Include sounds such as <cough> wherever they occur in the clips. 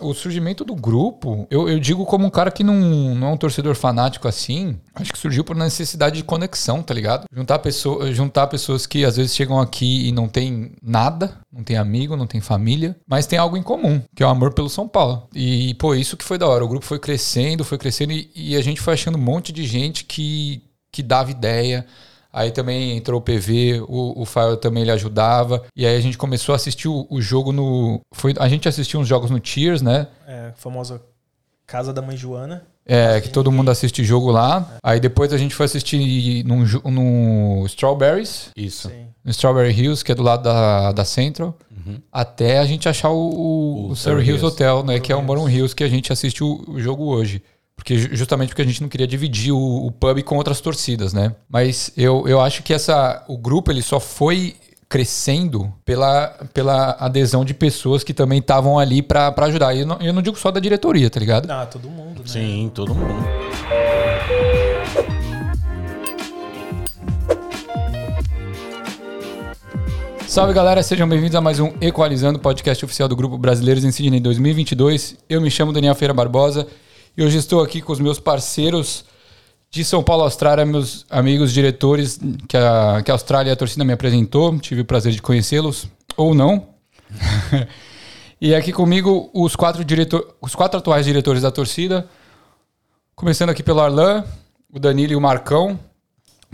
O surgimento do grupo, eu, eu digo como um cara que não, não é um torcedor fanático assim, acho que surgiu por necessidade de conexão, tá ligado? Juntar, pessoa, juntar pessoas que às vezes chegam aqui e não tem nada, não tem amigo, não tem família, mas tem algo em comum, que é o amor pelo São Paulo. E, pô, isso que foi da hora. O grupo foi crescendo, foi crescendo e, e a gente foi achando um monte de gente que, que dava ideia Aí também entrou o PV, o, o também ele ajudava. E aí a gente começou a assistir o, o, jogo no. Foi, a gente assistiu uns jogos no Cheers, né? É, a famosa Casa da Mãe Joana. É, que todo mundo assiste jogo lá. É. Aí depois a gente foi assistir no, no Strawberries. Isso. Sim. No Strawberry Hills, que é do lado da, da Central. Uhum. Até a gente achar o, o, o Surrey Hills Hotel, né? que é o Moron Hills que a gente assistiu o jogo hoje. Porque justamente porque a gente não queria dividir o, o pub com outras torcidas, né? Mas eu, eu acho que essa o grupo ele só foi crescendo pela, pela adesão de pessoas que também estavam ali para ajudar. E eu não, eu não digo só da diretoria, tá ligado? Ah, todo mundo, né? Sim, todo mundo. Salve galera, sejam bem-vindos a mais um Equalizando, podcast oficial do Grupo Brasileiros em Sydney 2022. Eu me chamo Daniel Feira Barbosa e hoje estou aqui com os meus parceiros de São Paulo, Austrália, meus amigos diretores que a, que a Austrália a torcida me apresentou. Tive o prazer de conhecê-los, ou não. <laughs> e aqui comigo os quatro, diretor, os quatro atuais diretores da torcida. Começando aqui pelo Arlan, o Danilo e o Marcão.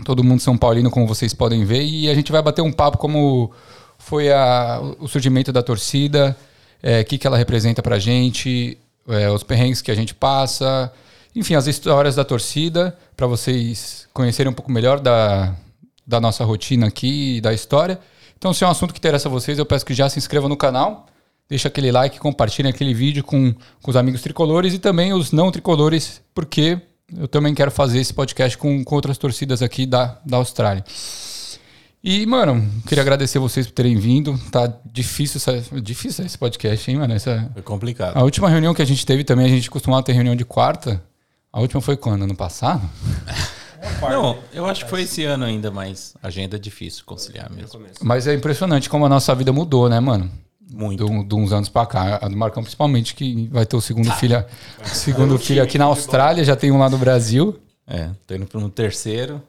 Todo mundo São Paulino, como vocês podem ver. E a gente vai bater um papo como foi a, o surgimento da torcida, o é, que, que ela representa pra gente, é, os perrengues que a gente passa, enfim, as histórias da torcida, para vocês conhecerem um pouco melhor da, da nossa rotina aqui e da história. Então, se é um assunto que interessa a vocês, eu peço que já se inscrevam no canal, deixa aquele like, compartilhem aquele vídeo com, com os amigos tricolores e também os não tricolores, porque eu também quero fazer esse podcast com, com outras torcidas aqui da, da Austrália. E, mano, queria agradecer vocês por terem vindo. Tá difícil, essa, difícil esse podcast, hein, mano? Essa, foi complicado. A última reunião que a gente teve também, a gente costumava ter reunião de quarta. A última foi quando? Ano passado? <laughs> Não, eu acho que foi esse ano ainda, mas agenda é difícil conciliar mesmo. Mas é impressionante como a nossa vida mudou, né, mano? Muito. De, de uns anos pra cá. A do Marcão, principalmente, que vai ter o segundo ah, <laughs> filho, segundo filho aqui na Austrália, já tem um lá no Brasil. É, tô indo pro terceiro.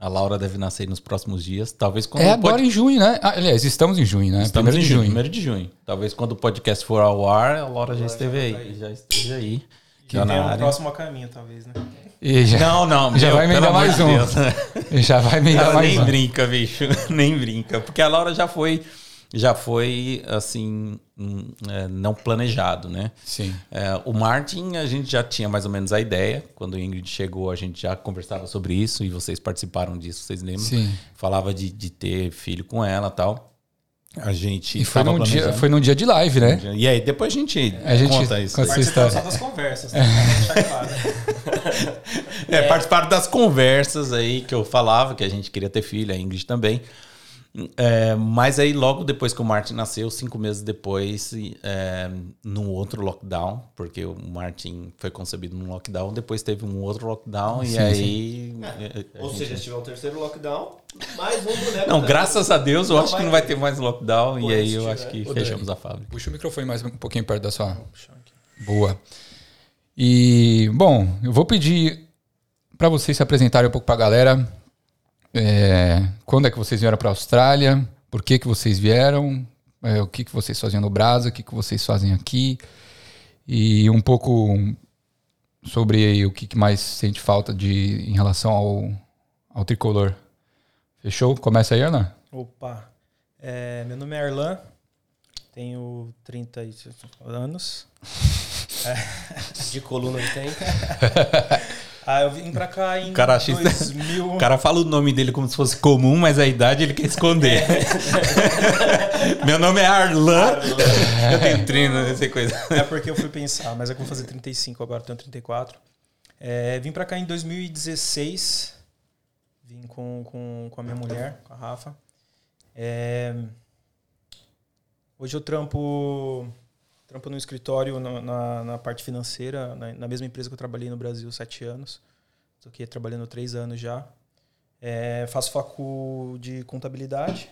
A Laura deve nascer nos próximos dias. Talvez quando. É agora pode... em junho, né? Ah, aliás, estamos em junho, né? Estamos primeiro em junho, junho. Primeiro de junho. Talvez quando o podcast for ao ar, a Laura já esteve aí. aí. Já esteja aí. Que vem o próximo a caminho, talvez, né? Já, não, não. Já meu, vai emendar mais um. Deus. <laughs> Já vai emendar mais nem um. Nem brinca, bicho. <laughs> Nem brinca. Porque a Laura já foi já foi assim não planejado, né? Sim. É, o Martin a gente já tinha mais ou menos a ideia. Quando o Ingrid chegou, a gente já conversava sobre isso e vocês participaram disso, vocês lembram? Sim. Falava de, de ter filho com ela, tal. A gente e foi num dia, foi num dia de live, né? E aí depois a gente, a gente conta isso. Participar só das conversas, né? é, <laughs> é, participaram das conversas aí que eu falava que a gente queria ter filho, a Ingrid também. É, mas aí, logo depois que o Martin nasceu, cinco meses depois, é, num outro lockdown, porque o Martin foi concebido num lockdown, depois teve um outro lockdown, sim, e aí. É, Ou gente... seja, se tiver um terceiro lockdown, mais um boneco. Não, graças a Deus, eu não acho que não vai ter mais lockdown, e aí eu acho que Ô, fechamos Dani, a fábrica. Puxa o microfone mais um pouquinho perto da sua. Boa. E, bom, eu vou pedir para vocês se apresentarem um pouco para a galera. É, quando é que vocês vieram para a Austrália? Por que, que vocês vieram? É, o que, que vocês faziam no Brasa? O que, que vocês fazem aqui? E um pouco sobre o que, que mais sente falta de, em relação ao, ao tricolor. Fechou? Começa aí, Ana? Opa! É, meu nome é Arlan, tenho 30 anos. <laughs> é, de coluna tem. <laughs> Ah, eu vim pra cá em cara 2000... O cara fala o nome dele como se fosse comum, mas a idade ele quer esconder. É. Meu nome é Arlan. Arlan. Eu tenho 30, não sei coisa. É porque eu fui pensar, mas é que eu vou fazer 35 agora, tenho 34. É, vim pra cá em 2016. Vim com, com, com a minha mulher, com a Rafa. É, hoje eu trampo Trampo no escritório na, na, na parte financeira, na, na, mesma empresa que eu trabalhei no Brasil sete anos. Estou aqui trabalhando três anos já. É, faço facu de contabilidade,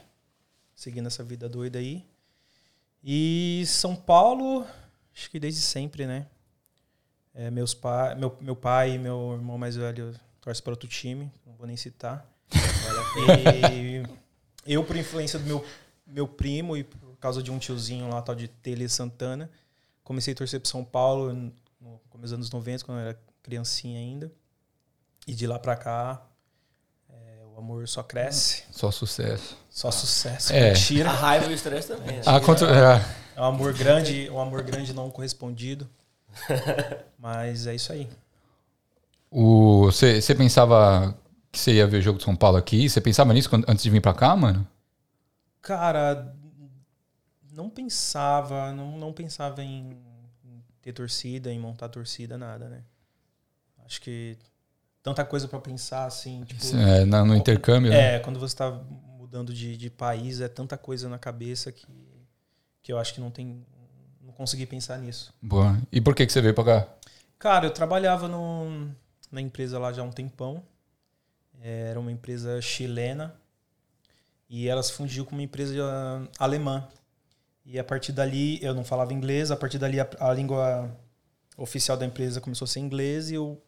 seguindo essa vida doida aí. E São Paulo, acho que desde sempre, né? É, meus pa meu, meu pai e meu irmão mais velho torcem para outro time, não vou nem citar. <laughs> eu, por influência do meu, meu primo e por causa de um tiozinho lá, tal de Tele Santana, comecei a torcer para São Paulo no começo dos anos 90, quando eu era criancinha ainda. E de lá para cá, é, o amor só cresce. Só sucesso. Só sucesso. É. Mentira. A raiva e o estresse também. né? Ah, quanto, é, É um amor grande, um amor grande não correspondido. Mas é isso aí. o, você, você pensava que você ia ver o jogo de São Paulo aqui? Você pensava nisso quando- antes de vir pra cá, mano? Cara, não pensava, não, não pensava em em ter torcida, em montar torcida, nada, né? Acho que tanta coisa pra pensar, assim, tipo... É, na- no intercâmbio? né? É, quando você tá mudando de, de país, é tanta coisa na cabeça que, que eu acho que não tem... Não consegui pensar nisso. Boa. E por que, que você veio pra cá? Cara, eu trabalhava no, na empresa lá já há um tempão. É, Era uma empresa chilena. E ela se fundiu com uma empresa alemã. E a partir dali, eu não falava inglês, a partir dali a, a língua oficial da empresa começou a ser inglês e eu,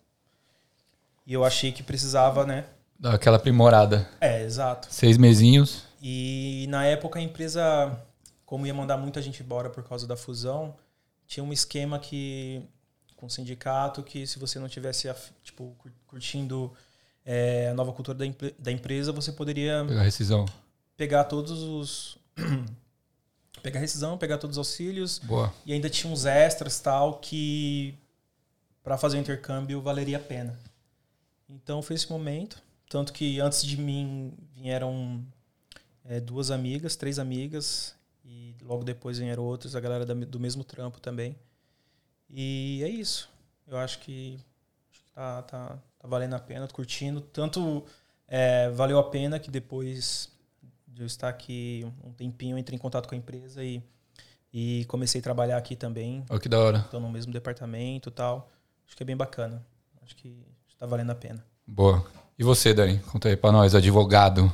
e eu achei que precisava, né? Dá aquela aprimorada. É, exato. Seis mesinhos. E na época a empresa, como ia mandar muita gente embora por causa da fusão, tinha um esquema que com o sindicato que se você não tivesse tipo cur- curtindo é, a nova cultura da, da empresa, você poderia Pegar a rescisão. pegar todos os <clears throat> pegar rescisão, pegar todos os auxílios Boa. e ainda tinha uns extras tal que para fazer o intercâmbio valeria a pena. Então foi esse momento, tanto que antes de mim vieram é, duas amigas, três amigas e logo depois vieram outras, a galera do mesmo trampo também. E é isso. Eu acho que, acho que tá, tá, tá valendo a pena, tô curtindo. Tanto é, valeu a pena que depois de eu estar aqui um tempinho, eu entrei em contato com a empresa e, e comecei a trabalhar aqui também. Olha que da hora. Estou no mesmo departamento e tal. Acho que é bem bacana. Acho que está valendo a pena. Boa. E você, Dani? Conta aí pra nós, advogado.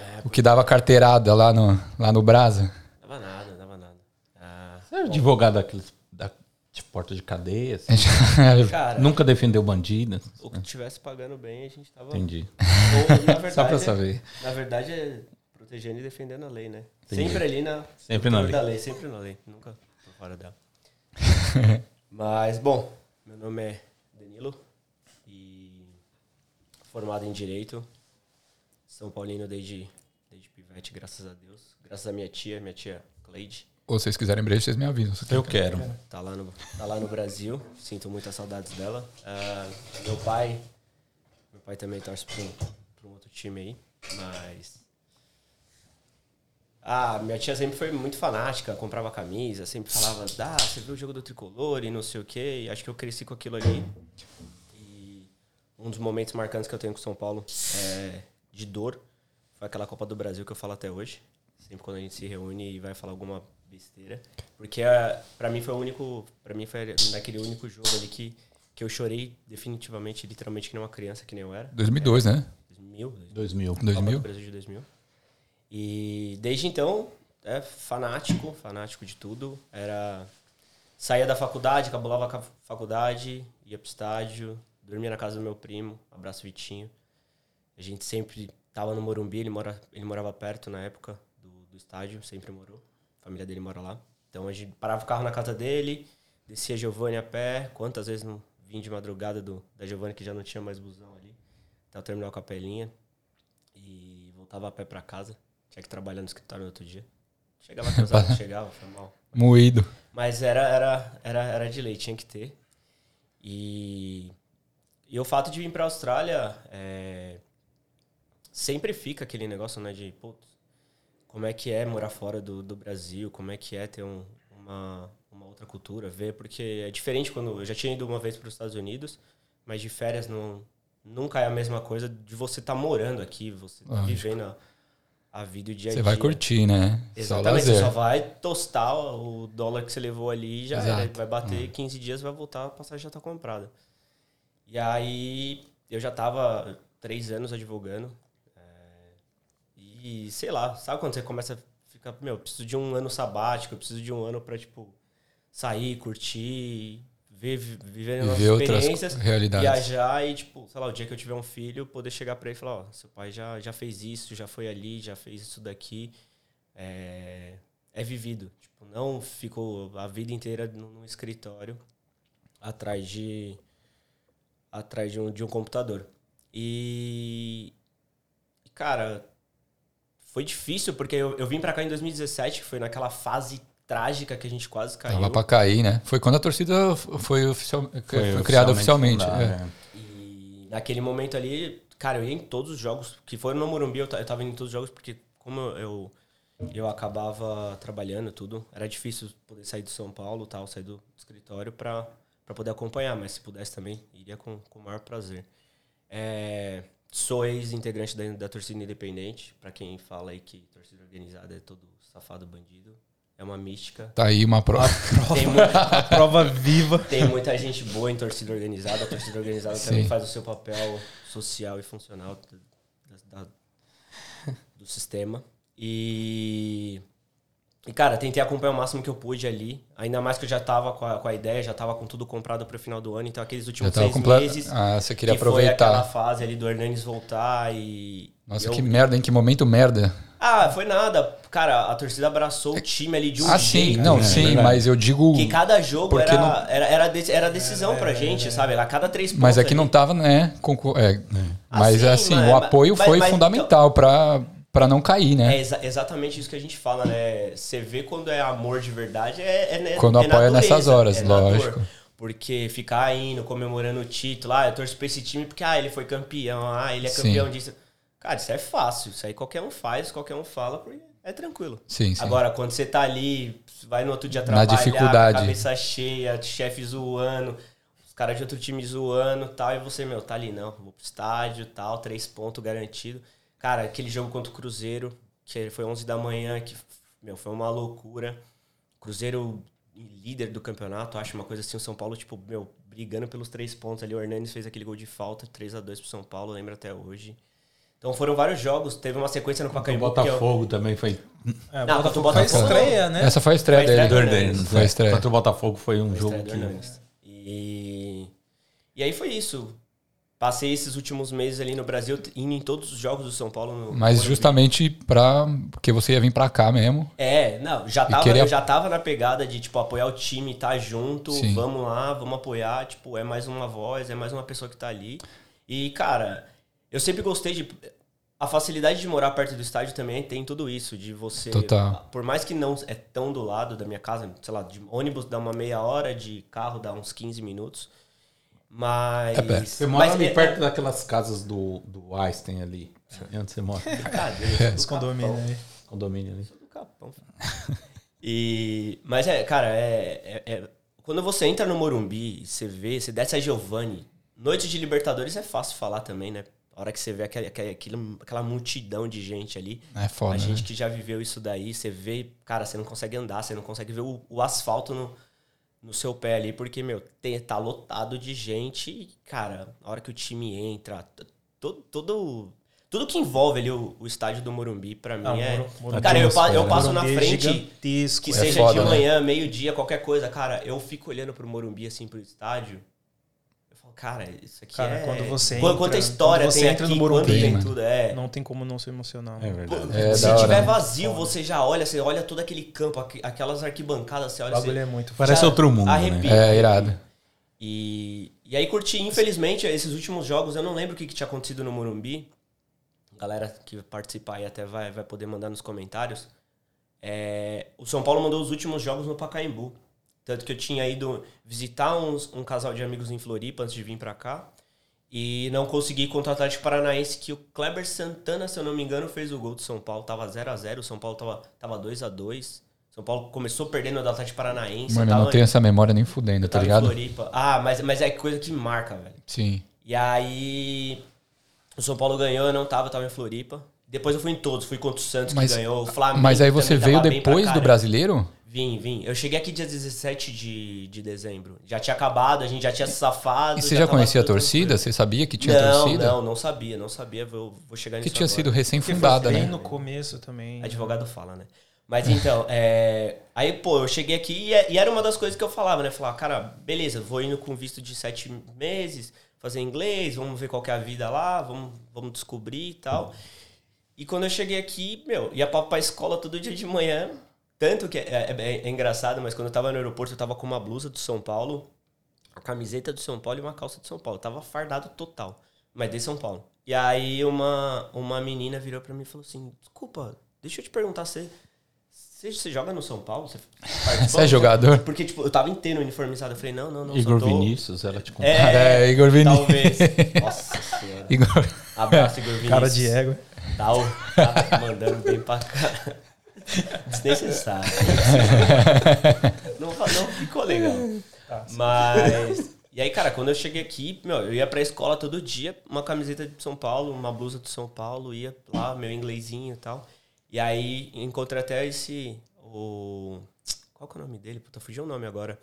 É, O que dava carteirada lá no, lá no Brasa. dava nada, dava nada. Ah, Você é advogado daqueles da, de porta de cadeia? assim? <laughs> cara, Nunca defendeu bandido? o que tivesse pagando bem, a gente tava. Entendi. Ou, na verdade, <laughs> Só pra saber. Na verdade é protegendo e defendendo a lei, né? Entendi. Sempre ali na. Sempre na lei. da lei, sempre na lei. Nunca tô fora dela. <laughs> Mas, bom, meu nome é Danilo e formado em Direito. São Paulino desde, desde pivete, graças a Deus. Graças à minha tia, minha tia Cleide. Ou se vocês quiserem brejo, vocês me avisam. Eu quero. Tá lá no, tá lá no Brasil. Sinto muitas saudades dela. Ah, meu pai. Meu pai também torce pra um, pra um outro time aí. Mas. Ah, minha tia sempre foi muito fanática, comprava camisa, sempre falava, ah, você viu o jogo do tricolor e não sei o quê. E acho que eu cresci com aquilo ali. E um dos momentos marcantes que eu tenho com São Paulo é de dor foi aquela Copa do Brasil que eu falo até hoje. Sempre quando a gente se reúne e vai falar alguma besteira. Porque ah, pra mim foi o único. para mim foi naquele único jogo ali que, que eu chorei definitivamente, literalmente, que nem uma criança, que nem eu era. 2002, né? 2000, 2000. Copa 2000? do Brasil de 2000. E desde então, é fanático, fanático de tudo. Era saía da faculdade, cabulava a faculdade, ia pro estádio, dormia na casa do meu primo, abraço Vitinho. A gente sempre tava no Morumbi, ele, mora, ele morava perto na época do, do estádio, sempre morou. A família dele mora lá. Então a gente parava o carro na casa dele, descia Giovanni a pé. Quantas vezes não vim de madrugada do, da Giovanni que já não tinha mais busão ali, até o terminal Capelinha. E voltava a pé pra casa. Tinha que trabalhar no escritório no outro dia. Chegava cansado, <laughs> chegava, foi mal. Moído. Mas era, era, era, era de lei, tinha que ter. E, e o fato de vir para a Austrália é, sempre fica aquele negócio, né, de putz, como é que é morar fora do, do Brasil, como é que é ter um, uma, uma outra cultura, ver, porque é diferente quando eu já tinha ido uma vez para os Estados Unidos, mas de férias não, nunca é a mesma coisa de você estar morando aqui, você tá vivendo a, a vida o dia a Você dia. vai curtir, né? Exatamente, Só você só vai tostar o dólar que você levou ali e já era. Vai bater 15 dias, vai voltar, a passagem já tá comprada. E aí, eu já tava três anos advogando. é, e, sei lá, sabe quando você começa a ficar, meu, eu preciso de um ano sabático, eu preciso de um ano pra, tipo, sair, curtir, ver, viver Viver experiências, realidades. viajar e, tipo, sei lá, o dia que eu tiver um filho, poder chegar pra ele e falar, ó, seu pai já, já fez isso, já foi ali, já fez isso daqui. É, é vivido. Tipo, não ficou a vida inteira no, no escritório atrás de atrás de um, de um computador. E cara, foi difícil porque eu, eu vim pra cá em 2017, que foi naquela fase trágica que a gente quase caiu. Tava pra cair, né? Foi quando a torcida foi, oficial, foi, criada oficialmente. fundada, é. E naquele momento ali, cara, eu ia em todos os jogos que foram no Morumbi, eu eu tava indo em todos os jogos porque como eu, eu, acabava trabalhando tudo, era difícil poder sair do São Paulo, tal, sair do escritório pra, pra poder acompanhar, mas se pudesse também, iria com, com o maior prazer. É, sou ex-integrante da, da torcida independente, pra quem fala aí que torcida organizada é todo safado bandido, é uma mística. Tá aí uma <laughs> prova. Tem muita, A prova viva. tem muita gente boa em torcida organizada. A torcida organizada Sim. também faz o seu papel social e funcional da- da- do sistema. E, e, cara, tentei acompanhar o máximo que eu pude ali. Ainda mais que eu já tava com a, com a ideia, já tava com tudo comprado pro final do ano. Então, aqueles últimos seis comple... meses. Ah, você queria que foi aquela aproveitar. fase ali do Hernanes voltar e. Nossa, eu- que merda, hein? Que momento merda. Ah, foi nada. Cara, a torcida abraçou o time ali de um ah, sim, jeito. não, é sim, verdade. mas eu digo. Que cada jogo era, não- era, era, de- era decisão pra gente, sabe? A cada três pontos. Mas é que ali. não tava, né? concor- é, Ah, Mas sim, assim, mas- o apoio mas- foi mas- fundamental pra, pra não cair, É né? exa- exatamente isso que a gente fala, né? Você vê quando é amor de verdade, é, é, né- Quando é apoia nessas dureza, horas, é lógico. Porque ficar indo, comemorando o título, ah, eu torço pra esse time porque ah, ele foi campeão, ah, ele é Sim. campeão disso. Cara, isso é fácil, isso aí qualquer um faz, qualquer um fala, porque é tranquilo. Sim, sim. Agora, quando você tá ali, vai no outro dia Na trabalhar, dificuldade. com a cabeça cheia, chefe zoando, os caras de outro time zoando tal, e você, meu, tá ali, não, vou pro estádio, tal, três pontos garantido. Cara, aquele jogo contra o Cruzeiro, que foi 11 da manhã, que, meu, foi uma loucura. Cruzeiro líder do campeonato, acho uma coisa assim, o São Paulo, tipo, meu, brigando pelos três pontos ali, o Hernanes fez aquele gol de falta, 3 a 2 pro São Paulo, lembro até hoje. Então foram vários jogos, teve uma sequência no O Pacaembu que eu- Botafogo também foi. É, Não, Botafogo contra o foi Botafogo- estreia, né? Essa foi a estreia Foi a dele. estreia do Hernanes, Foi a né? estreia. Contra o Botafogo foi um Foi a jogo que. E, e aí foi isso. Passei esses últimos meses ali no Brasil, indo em todos os jogos do São Paulo. No, Mas justamente pra. Porque você ia vir pra cá mesmo. É, não, já tava, queria- eu já tava na pegada de, tipo, apoiar o time, tá junto, Sim. vamos lá, vamos apoiar, tipo, é mais uma voz, é mais uma pessoa que tá ali. E, cara, eu sempre gostei de... A facilidade de morar perto do estádio também tem tudo isso, de você... Total. Por mais que não é tão do lado da minha casa, sei lá, de ônibus dá uma meia hora, de carro dá uns 15 minutos, mas... É perto. Você mora mas ali é- perto daquelas casas do, do Einstein ali. Onde você mora? <laughs> Brincadeira, Os do condomínios aí. Condomínio ali. do Capão. e, mas é, cara, é, é- é- quando você entra no Morumbi, você vê, você desce a Giovanni, noite de Libertadores é fácil falar também, né? A hora que você vê aquela, aquela, aquela multidão de gente ali, É foda. a né? gente que já viveu isso daí, você vê, cara, você não consegue andar, você não consegue ver o, o asfalto no, no seu pé ali, porque, meu, tem, tá lotado de gente e, cara, a hora que o time entra, todo, todo, tudo que envolve ali o, o estádio do Morumbi, pra mim, Ah, é... Moro- cara, eu, pa- eu atmosfera, passo na Morumbi é frente, que É seja foda, de né? manhã, meio-dia, qualquer coisa, cara, eu fico olhando pro Morumbi, assim, pro estádio, eu cara, isso aqui Cara, é... quando você entra- Quanta história quando você tem entra aqui, no Morumbi, quanto tem tudo, é... Não tem como não se emocionar. É verdade. É, Se da hora, tiver né? vazio, você já olha, você olha todo aquele campo, aqu- aquelas arquibancadas, você O olha, bagulho você é muito Parece outro mundo, arrepia. né? É, irado. E, e aí curti, infelizmente, esses últimos jogos, eu não lembro o que, que tinha acontecido no Morumbi. A galera que participar aí até vai, vai poder mandar nos comentários. É, o São Paulo mandou os últimos jogos no Pacaembu. Tanto que eu tinha ido visitar uns- um casal de amigos em Floripa antes de vir pra cá. E não consegui contra o Atlético Paranaense, que o Kleber Santana, se eu não me engano, fez o gol do São Paulo. Tava 0x0, o São Paulo tava, tava 2x2. São Paulo começou perdendo do Atlético Paranaense. Mano, eu não tenho essa memória nem fudendo, tá ligado? Floripa. Ah, mas, mas é coisa que marca, velho. Sim. E aí, o São Paulo ganhou, eu não tava, eu tava em Floripa. Depois eu fui em todos, fui contra o Santos Mas- que ganhou, o Flamengo. Mas aí você veio depois do brasileiro? Vim, vim. Eu cheguei aqui dia 17 de, de dezembro. Já tinha acabado, a gente já tinha se safado. E você já tava conhecia a torcida? tranquilo. Você sabia que tinha não, torcida? Não, não sabia, não sabia. Vou, vou chegar Que nisso tinha agora. sido recém-fundada, né? no começo também. Advogado fala, né? Mas então, é, aí, pô, eu cheguei aqui e, e era uma das coisas que eu falava, né? Falar, cara, beleza, vou indo com visto de sete meses, fazer inglês, vamos ver qual que é a vida lá, vamos, vamos descobrir e tal. E quando eu cheguei aqui, meu, ia pra, pra escola todo dia de manhã. Tanto que é, é- é engraçado, mas quando eu tava no aeroporto, eu tava com uma blusa do São Paulo, a camiseta do São Paulo e uma calça do São Paulo. Eu tava fardado total, mas de São Paulo. E aí uma, uma menina virou pra mim e falou assim: Desculpa, deixa eu te perguntar, você, você, você joga no São Paulo? Você? Você é jogador? Porque, tipo, eu tava inteiro uniformizado. Eu falei, não, não, não. Igor tô- Vinícius, ela te contou. É, É, Igor Vinícius. Talvez. <laughs> Nossa senhora. Igor. Abraço, Igor Vinícius. <laughs> Cara de ego. Tá, tá mandando bem pra cá. <laughs> Desnecessário. <laughs> não, não ficou legal. Mas. E aí, cara, quando eu cheguei aqui, meu, eu ia pra escola todo dia, uma camiseta de São Paulo, uma blusa de São Paulo, ia lá, meu inglesinho e tal. E aí encontrei até esse. O. Qual que é o nome dele? Puta, fugiu o nome agora.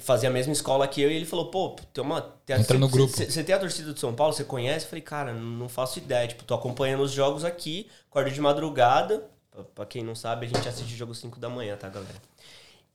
Fazia a mesma escola que eu e ele falou, pô, tem uma. Tem a- Entra cê- no grupo. cê- Você tem a torcida do São Paulo? Você conhece? Eu falei, cara, não faço ideia. Tipo, tô acompanhando os jogos aqui, acordo de madrugada. Pra, quem não sabe, a gente assiste jogo 5 da manhã, tá, galera?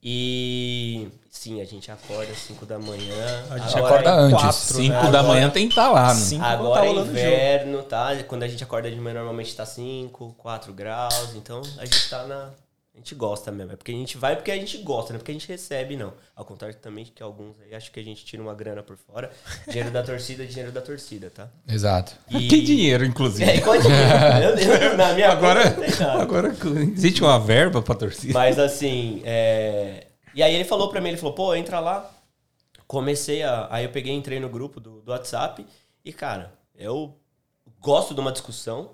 E. Sim, a gente acorda às 5 da manhã. A gente Acorda é antes. quatro, Cinco né? da Agora- manhã tem que estar lá, né? Cinco quando Agora tá é o inverno, tá? Quando a gente acorda de manhã, normalmente tá 5, 4 graus. Então a gente tá na. A gente gosta mesmo. É porque a gente vai porque a gente gosta, não é porque a gente recebe, não. Ao contrário também que alguns aí acham que a gente tira uma grana por fora. Dinheiro da torcida, dinheiro da torcida, tá? Exato. E- Que dinheiro, inclusive. É, qual dinheiro? <laughs> Eu- eu- na minha Agora, conta nada. agora existe uma verba pra torcida. Mas assim, é... E aí ele falou pra mim, ele falou, pô, entra lá. Comecei a... Aí eu peguei e entrei no grupo do, do WhatsApp. E, cara, eu gosto de uma discussão.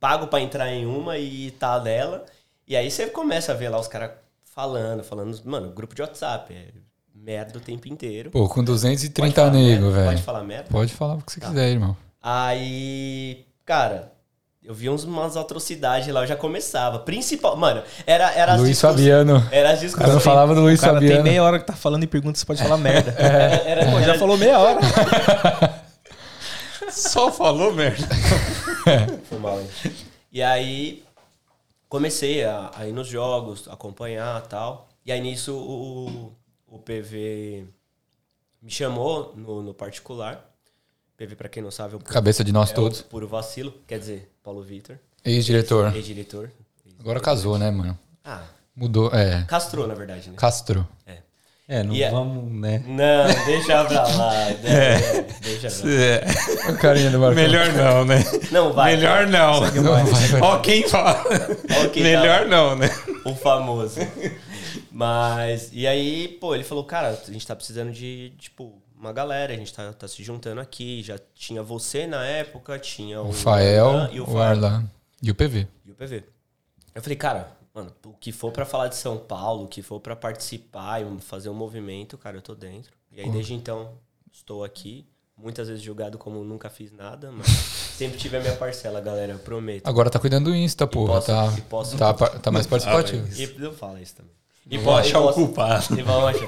Pago pra entrar em uma e tá nela. E aí você começa a ver lá os caras falando, falando... Mano, grupo de WhatsApp. É merda o tempo inteiro. Pô, com Pode 230 falar nego, velho. Pode falar merda? Pode falar o que você quiser, irmão. Aí, cara, eu vi uns, umas atrocidades lá, eu já começava. Principal, mano, era, era as Luiz discuss- Fabiano. Era as Quando discussões. eu falava do Luiz O cara tem Fabiano. meia hora que tá falando e pergunta se pode falar <laughs> merda. Era, era- Pô, já falou meia hora. <laughs> Só falou merda. Foi mal, hein? E aí, comecei a, a ir nos jogos, acompanhar e tal. E aí, nisso, o, o PV me chamou no, no particular. PV, pra quem não sabe, é o, Cabeça de nós é todos. puro vacilo. Quer dizer, Paulo Vitor, Ex-diretor. ex-diretor. Agora casou, né, mano? Ah, Mudou. É. castrou, na verdade, né? Castro. É, não E é- vamos, né? Não, deixa pra lá. <laughs> né? Deixa pra lá. É, O carinha do Marcão. melhor não, né? Não, vai. Melhor não. Não, vai, vai. Ó, quem fala. Ó quem melhor tá- não, né? O famoso. Mas, e aí, pô, ele falou, cara, a gente tá precisando de, tipo, uma galera, a gente tá, tá se juntando aqui. Já tinha você na época, tinha o, O Fael, Arlan e o, o Fael Arlan e o PV. e o PV. Eu falei, cara, mano, o que for pra falar de São Paulo, o que for pra participar e fazer um movimento, cara, eu tô dentro. E aí, desde então, estou aqui. Muitas vezes julgado como nunca fiz nada, mas <laughs> sempre tive a minha parcela, galera, eu prometo. Agora tá cuidando do Insta, porra. posso- Tá, posso- tá, tá mais <laughs> participativo. E não fala isso também. E po- achar e o culpado. E vão achar.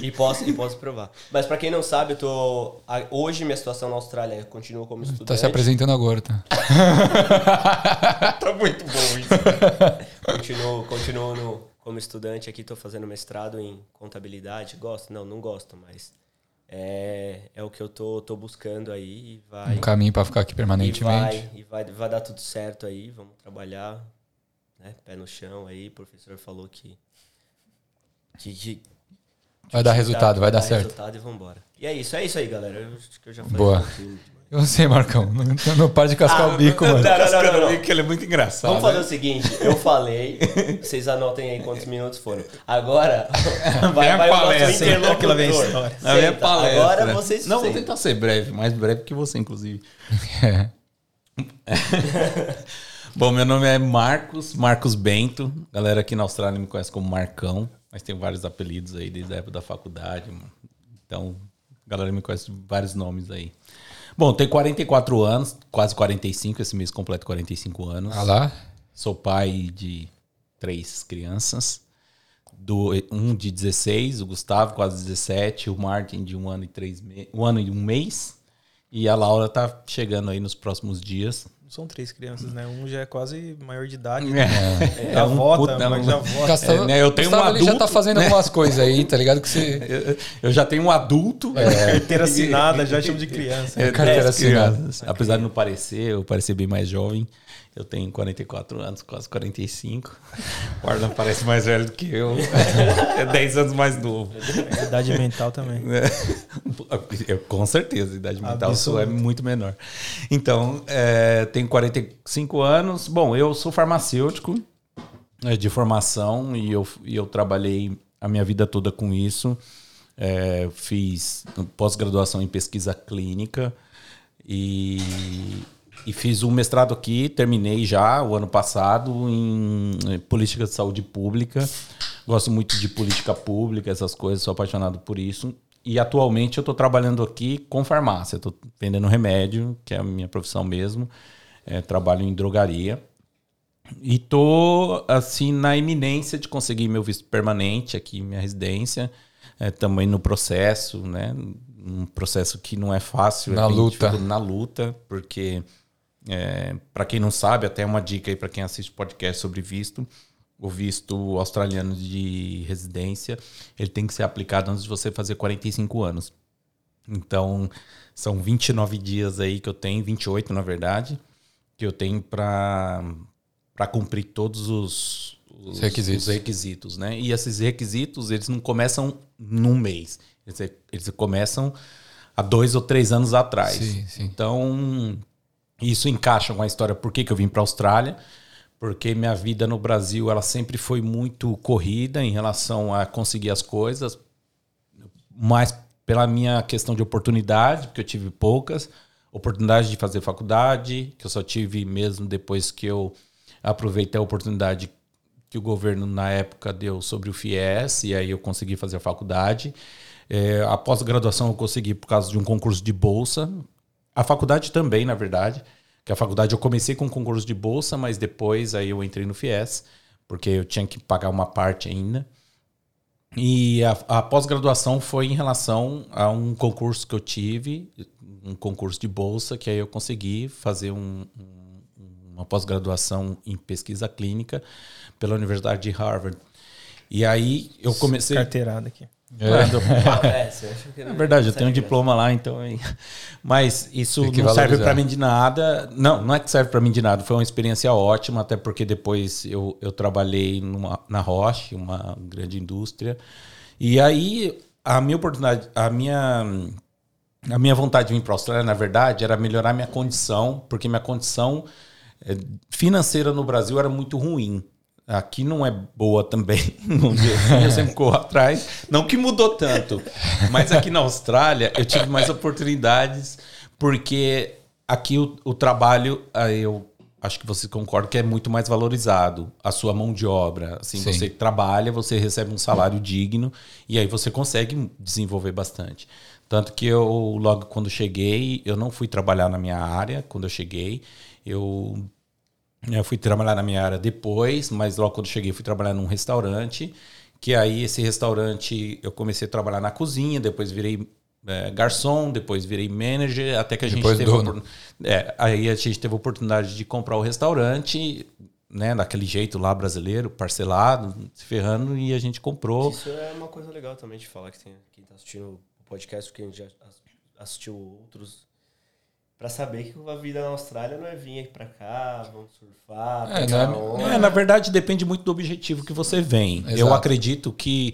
E posso, e posso provar. Mas pra quem não sabe, eu tô. Hoje minha situação na Austrália eu continuo como estudante. Tá se apresentando agora, tá? <laughs> Tá muito bom isso. Continuo, continuo no- como estudante aqui, tô fazendo mestrado em contabilidade. Gosto? Não, não gosto, mas é, é o que eu tô, tô buscando aí e vai. Um caminho pra ficar aqui e permanentemente. vai, e vai, vai dar tudo certo aí, vamos trabalhar, né? Pé no chão aí, o professor falou que. que, que Vai dar resultado, vai dar certo. resultado e vambora. E é isso, é isso aí, galera. Eu acho que eu já falei Boa. um Eu sei, Marcão. Não, não para de cascar Ah, o bico, mano. não, não, não, não. ele é muito engraçado. Vamos fazer né? o seguinte, eu falei, vocês anotem aí quantos minutos foram. Agora <laughs> vai, a vai o nosso palestra. interlocutor. Que lá vem história. Na minha Senta. palestra. Agora vocês Não, vou tentar ser breve, mais breve que você, inclusive. É. <laughs> Bom, meu nome é Marcos, Marcos Bento. Galera aqui na Austrália me conhece como Marcão, mas tem vários apelidos aí desde a época da faculdade. mano. Então, a galera me conhece de vários nomes aí. Bom, tenho 44 anos, quase 45, esse mês completo 45 anos. Ah lá. Sou pai de três crianças. Do, um de 16, o Gustavo, quase 17, o Martin de um ano e três me um ano e um mês. E a Laura tá chegando aí nos próximos dias. São três crianças, né? Um já é quase maior de idade. É. É, já um vota, puta- mas já vota. Gustavo, É, né, eu tenho Gustavo, um ele já tá adulto, fazendo né? algumas coisas aí, tá ligado? Que você. Eu, eu já tenho um adulto. <laughs> Carteira assinada, já chamo de criança. É, Carteira assinada. Apesar de não parecer, eu parecer bem mais jovem. Eu tenho 44 anos, quase 45. O Arlan parece mais velho do que eu. <laughs> É 10 anos mais novo. Idade mental também. <laughs> Eu, com certeza, a idade mental sua é Absoluto. muito menor. Então, é, tenho 45 anos. Bom, eu sou farmacêutico é, de formação e eu, e eu trabalhei a minha vida toda com isso. É, fiz pós-graduação em pesquisa clínica e, e fiz um mestrado aqui, terminei já o ano passado em eh, política de saúde pública. Gosto muito de política pública, essas coisas, sou apaixonado por isso. E atualmente eu estou trabalhando aqui com farmácia, estou vendendo remédio, que é a minha profissão mesmo. É, trabalho em drogaria. E tô assim na iminência de conseguir meu visto permanente aqui, minha residência. É, também no processo, né? Um processo que não é fácil, Na é luta. na luta, porque é, para quem não sabe, até uma dica aí para quem assiste podcast sobre visto, o visto australiano de residência, ele tem que ser aplicado antes de você fazer 45 anos. Então, são 29 dias aí que eu tenho, 28 na verdade, que eu tenho para para cumprir todos os, os, Requisitos. os requisitos, né? E esses requisitos, eles não começam num mês. Eles, eles começam há dois ou três anos atrás. Sim, sim. Então, isso encaixa com a história por que, que eu vim para a Austrália. Porque minha vida no Brasil ela sempre foi muito corrida em relação a conseguir as coisas, mais pela minha questão de oportunidade, porque eu tive poucas oportunidades de fazer faculdade, que eu só tive mesmo depois que eu aproveitei a oportunidade que o governo na época deu sobre o FIES, e aí eu consegui fazer a faculdade. É, a pós-graduação eu consegui por causa de um concurso de bolsa. A faculdade também, na verdade. Que a faculdade eu comecei com um concurso de bolsa, mas depois aí eu entrei no FIES, porque eu tinha que pagar uma parte ainda. E a, a pós-graduação foi em relação a um concurso que eu tive, um concurso de bolsa, que aí eu consegui fazer um- um- uma pós-graduação em pesquisa clínica pela Universidade de Harvard. E aí eu comecei. Carteirada aqui. É, <laughs> acha que É verdade, eu tenho um diploma lá, então. <laughs> Mas isso não serve valorizar. para mim de nada. Não, não é que serve para mim de nada. Foi uma experiência ótima, até porque depois eu, eu trabalhei numa, na Roche, uma grande indústria. E aí a minha oportunidade, a minha a minha vontade de vir para a Austrália, na verdade, era melhorar minha condição, porque minha condição eh, financeira no Brasil era muito ruim. Aqui não é boa também. <laughs> Assim, eu sempre corro atrás. Não que mudou tanto. Mas aqui na Austrália eu tive mais oportunidades, porque aqui o, o trabalho, ah, eu acho que você concorda que é muito mais valorizado. A sua mão de obra. Assim, Sim. você trabalha, você recebe um salário digno e aí você consegue desenvolver bastante. Tanto que eu, logo quando cheguei, eu não fui trabalhar na minha área quando eu cheguei. Eu eu fui trabalhar na minha área depois, mas logo quando cheguei fui trabalhar num restaurante, que aí esse restaurante eu comecei a trabalhar na cozinha, depois virei eh, garçom, depois virei manager, até que a gente Depois teve a dono. é, aí a gente teve a oportunidade de comprar o restaurante, né, daquele jeito lá brasileiro, parcelado, se ferrando e a gente comprou. Isso é uma coisa legal também de falar que tem, quem tá assistindo o podcast, quem já ass- assistiu outros, pra saber que a vida na Austrália não é vir aqui pra cá, vamos surfar, É, é- onda. É, na verdade, depende muito do objetivo que você vem. Exato. Eu acredito que,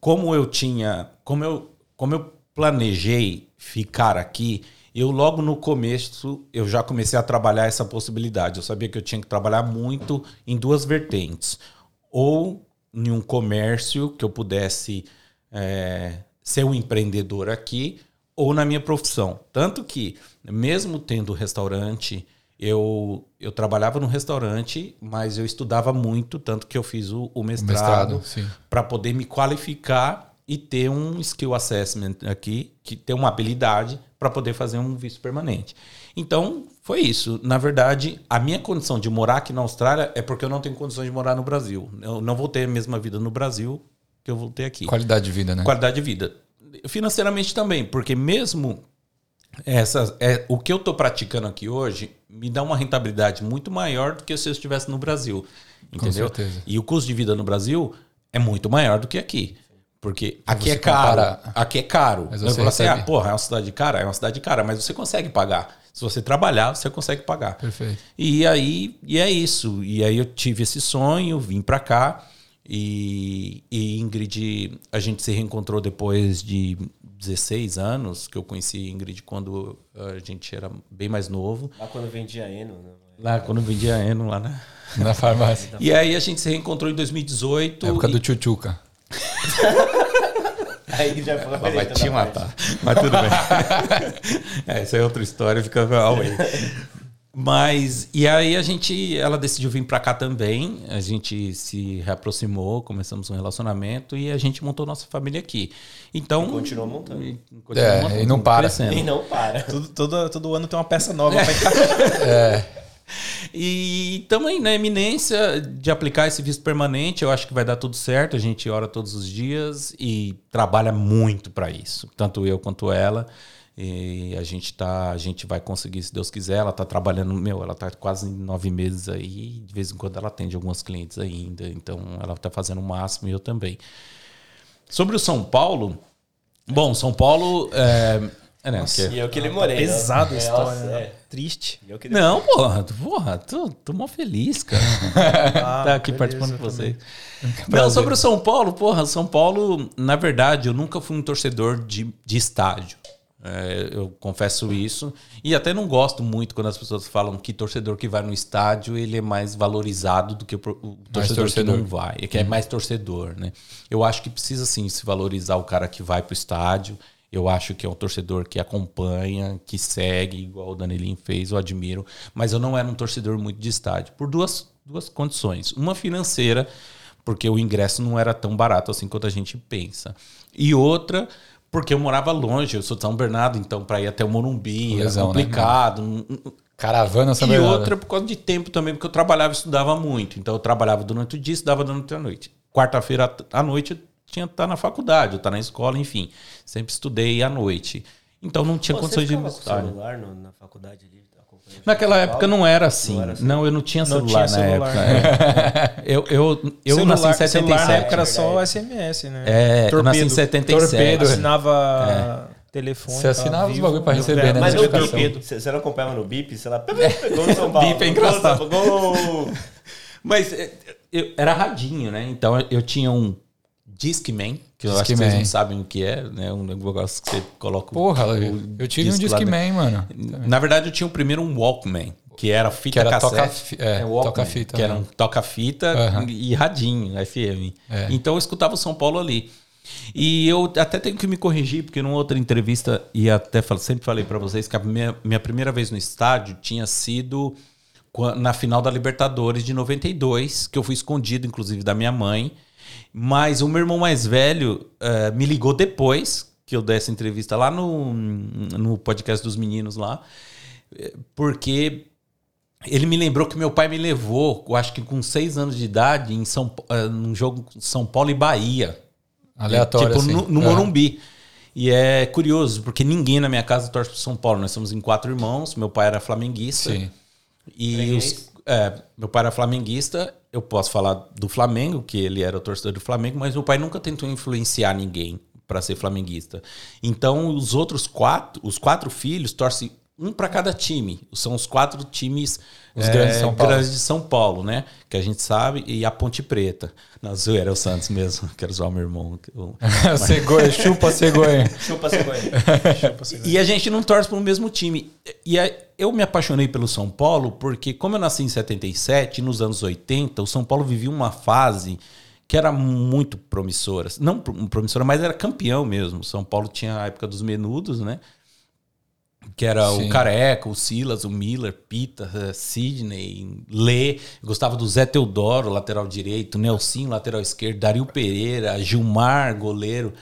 como eu tinha. Como eu, como eu planejei ficar aqui, eu logo no começo eu já comecei a trabalhar essa possibilidade. Eu sabia que eu tinha que trabalhar muito em duas vertentes. Ou em um comércio que eu pudesse é, ser um empreendedor aqui, ou na minha profissão. Tanto que, mesmo tendo restaurante, eu, eu trabalhava no restaurante, mas eu estudava muito, tanto que eu fiz o, o mestrado, Mestrado, para poder me qualificar e ter um skill assessment aqui, que ter uma habilidade para poder fazer um visto permanente. Então, foi isso. Na verdade, a minha condição de morar aqui na Austrália é porque eu não tenho condições de morar no Brasil. Eu não vou ter a mesma vida no Brasil que eu vou ter aqui Qualidade de vida, né? qualidade de vida. Financeiramente também, porque mesmo Essa, é, o que eu estou praticando aqui hoje me dá uma rentabilidade muito maior do que se eu estivesse no Brasil. Entendeu? certeza. E o custo de vida no Brasil é muito maior do que aqui. Porque aqui você é caro. compara- Aqui é caro. Mas eu você falo assim, ah, porra, é uma cidade cara? É uma cidade cara, mas você consegue pagar. Se você trabalhar, você consegue pagar. Perfeito. E aí, e é isso. E aí eu tive esse sonho, vim pra cá. E, e Ingrid, a gente se reencontrou depois de 16 anos, que eu conheci Ingrid quando a gente era bem mais novo. Lá quando vendia Eno, né? Lá quando vendia Eno lá, né? <laughs> Na farmácia. E aí a gente se reencontrou em 2018. época e- do Tchutchuca. <laughs> Aí já falou, Ela vai te matar. Mas tudo bem. <laughs> é, essa é outra história, fica away. Mas, e aí a gente, ela decidiu vir pra cá também, a gente se reaproximou, começamos um relacionamento e a gente montou nossa família aqui. Então... E continua montando. e continua É, montando, e não para. crescendo. E não para. Todo, todo, todo ano tem uma peça nova pra encaixar. <laughs> É. E estamos aí na eminência de aplicar esse visto permanente. Eu acho que vai dar tudo certo. A gente ora todos os dias e trabalha muito para isso, tanto eu quanto ela. E a gente tá, a gente vai conseguir, se Deus quiser. Ela tá trabalhando, meu, ela tá quase nove meses aí. De vez em quando ela atende alguns clientes ainda. Então ela tá fazendo o máximo e eu também. Sobre o São Paulo, bom, São Paulo é, é né, que- E eu que ele morei. né? Pesado a É, história. nossa, né? é. Triste. Eu que ele Não, porra, porra, tô, tô mó feliz, cara. <laughs> Ah, tá aqui beleza, participando com vocês. Não, sobre o São Paulo, porra, São Paulo, na verdade, eu nunca fui um torcedor de, de estádio. É, eu confesso isso. E até não gosto muito quando as pessoas falam que torcedor que vai no estádio ele é mais valorizado do que o, o torcedor, torcedor. que não vai, que é mais torcedor, né? Eu acho que precisa sim se valorizar o cara que vai pro estádio. Eu acho que é um torcedor que acompanha, que segue, igual o Danelinho fez, eu admiro. Mas eu não era um torcedor muito de estádio, por duas, duas condições. Uma financeira, porque o ingresso não era tão barato assim quanto a gente pensa. E outra, porque eu morava longe, eu sou de São Bernardo, então para ir até o Morumbi Lesão, era né? complicado. Não- Caravana São e Bernardo. outra por causa de tempo também, porque eu trabalhava e estudava muito. Então eu trabalhava durante o dia, estudava durante a noite. Quarta-feira à noite eu tinha que estar na faculdade, eu estar na escola, enfim. Sempre estudei à noite. Então não tinha Pô, condições você de ir no ficava com o estádio. celular no- na faculdade ali? Naquela época não era assim. Não, Não era assim. eu não tinha Não celular tinha na celular. época. É. <laughs> Eu, eu, eu celular, nasci em Celular na 77. época era só SMS, né? É, eu nasci em Torpedo. 77. Torpedo. Assinava telefone. Você assinava os bagulho pra receber, né? Mas Mas no. Bip, você não acompanhava no Bip? Sei lá, gol do São Paulo. Bip é engraçado. <laughs> Mas é, eu, era radinho, né? Então eu tinha um Discman, que eu acho que vocês não sabem o que é, né? Um negócio que você coloca Porra, o eu tive um Discman, mano. Na verdade, eu tinha o primeiro um Walkman, que era fita Que era cassete. toca-fi- é, Walkman, toca-fita, Que era um toca-fita Aham. e radinho, FM. É. Então eu escutava o São Paulo ali. E eu até tenho que me corrigir, porque numa outra entrevista, e até sempre falei pra vocês que a minha, minha primeira vez no estádio tinha sido na final da Libertadores de 92, que eu fui escondido, inclusive, da minha mãe. Mas o meu irmão mais velho eh, me ligou depois que eu desse entrevista lá no, no podcast dos meninos lá, eh, porque ele me lembrou que meu pai me levou, eu acho que com seis anos de idade, em São, eh, num jogo São Paulo e Bahia. Aleatório, Tipo, assim. no, no Aham. Morumbi. E é curioso, porque ninguém na minha casa torce pro São Paulo. Nós somos em quatro irmãos, meu pai era flamenguista. Sim. E os- é, meu pai era flamenguista, eu posso falar do Flamengo, que ele era o torcedor do Flamengo, mas meu pai nunca tentou influenciar ninguém para ser flamenguista. Então, os outros quatro, os quatro filhos torcem um para cada time. São os quatro times Os é, grandes de São Paulo. grandes de São Paulo, né? Que a gente sabe, e a Ponte Preta. Na zoeira é o Santos mesmo, <laughs> quero zoar meu irmão. Eu- <laughs> cegonha, chupa cegonha. <laughs> Chupa cegonha. E a gente não torce para o mesmo time. E aí, eu me apaixonei pelo São Paulo porque, como eu nasci em 77, nos anos 80, o São Paulo vivia uma fase que era muito promissora. Não pro- promissora, mas era campeão mesmo. São Paulo tinha a época dos menudos, né? Que era Sim. o Careca, o Silas, o Miller, Pita, Sidney, Lê. Eu gostava do Zé Teodoro, lateral direito, Nelson, lateral esquerdo, Dario Pereira, Gilmar, goleiro.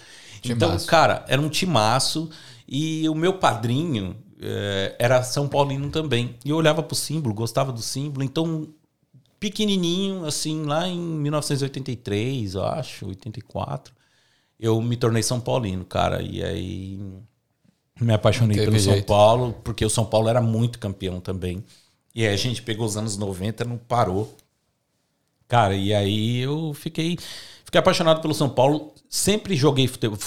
Então, Timaço. cara, era um timaço. E o meu padrinho eh, era São Paulino também. E eu olhava pro símbolo, gostava do símbolo. Então, pequenininho, assim, lá em 1983, eu acho, 84, eu me tornei São Paulino, cara. E aí Me apaixonei pelo São jeito. Paulo, porque o São Paulo era muito campeão também. E aí a gente pegou os anos 90, não parou. Cara, e aí eu fiquei, fiquei apaixonado pelo São Paulo. Sempre joguei futebol,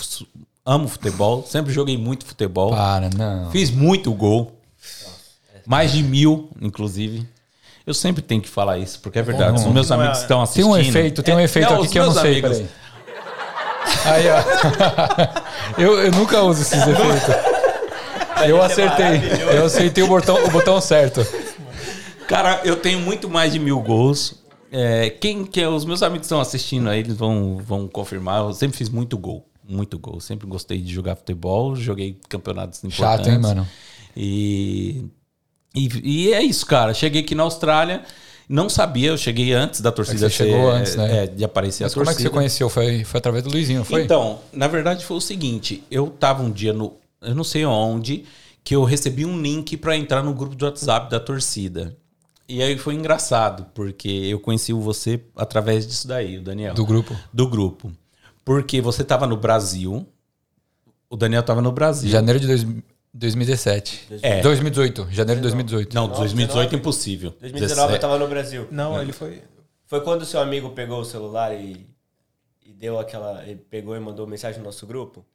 amo futebol, sempre joguei muito futebol. Para, não. Fiz muito gol. Mais de mil, inclusive. Eu sempre tenho que falar isso, porque é verdade. Bom, Os meus é- amigos estão Tem assistindo. um efeito, tem um É, efeito não, aqui os que eu não sei, amigos- peraí. Aí, ó. <laughs> eu, eu nunca uso esses efeitos. Eu acertei. Eu acertei o botão, o botão certo. Cara, eu tenho muito mais de mil gols. É, quem que é- os meus amigos que estão assistindo aí, eles vão, vão confirmar. Eu sempre fiz muito gol. Muito gol. Sempre gostei de jogar futebol. Joguei campeonatos importantes. Chato, hein, mano? E, e, e é isso, cara. Cheguei aqui na Austrália. Não sabia, eu cheguei antes da torcida É você chegou antes, né? é, de aparecer Mas a como é que torcida. você conheceu? Foi, foi através do Luizinho, foi? Então, na verdade foi o seguinte, eu tava um dia no, eu não sei onde, que eu recebi um link para entrar no grupo do WhatsApp da torcida. E aí foi engraçado, porque eu conheci você através disso daí, o Daniel. Do grupo. Do grupo. Porque você tava no Brasil, o Daniel tava no Brasil. Janeiro de dois, 2017. É. 2018. Janeiro de 2018. Não, 19, 2018 impossível. 2019 eu tava no Brasil. Não, ele foi. Foi quando o seu amigo pegou o celular e, e deu aquela. Ele pegou e mandou mensagem no nosso grupo?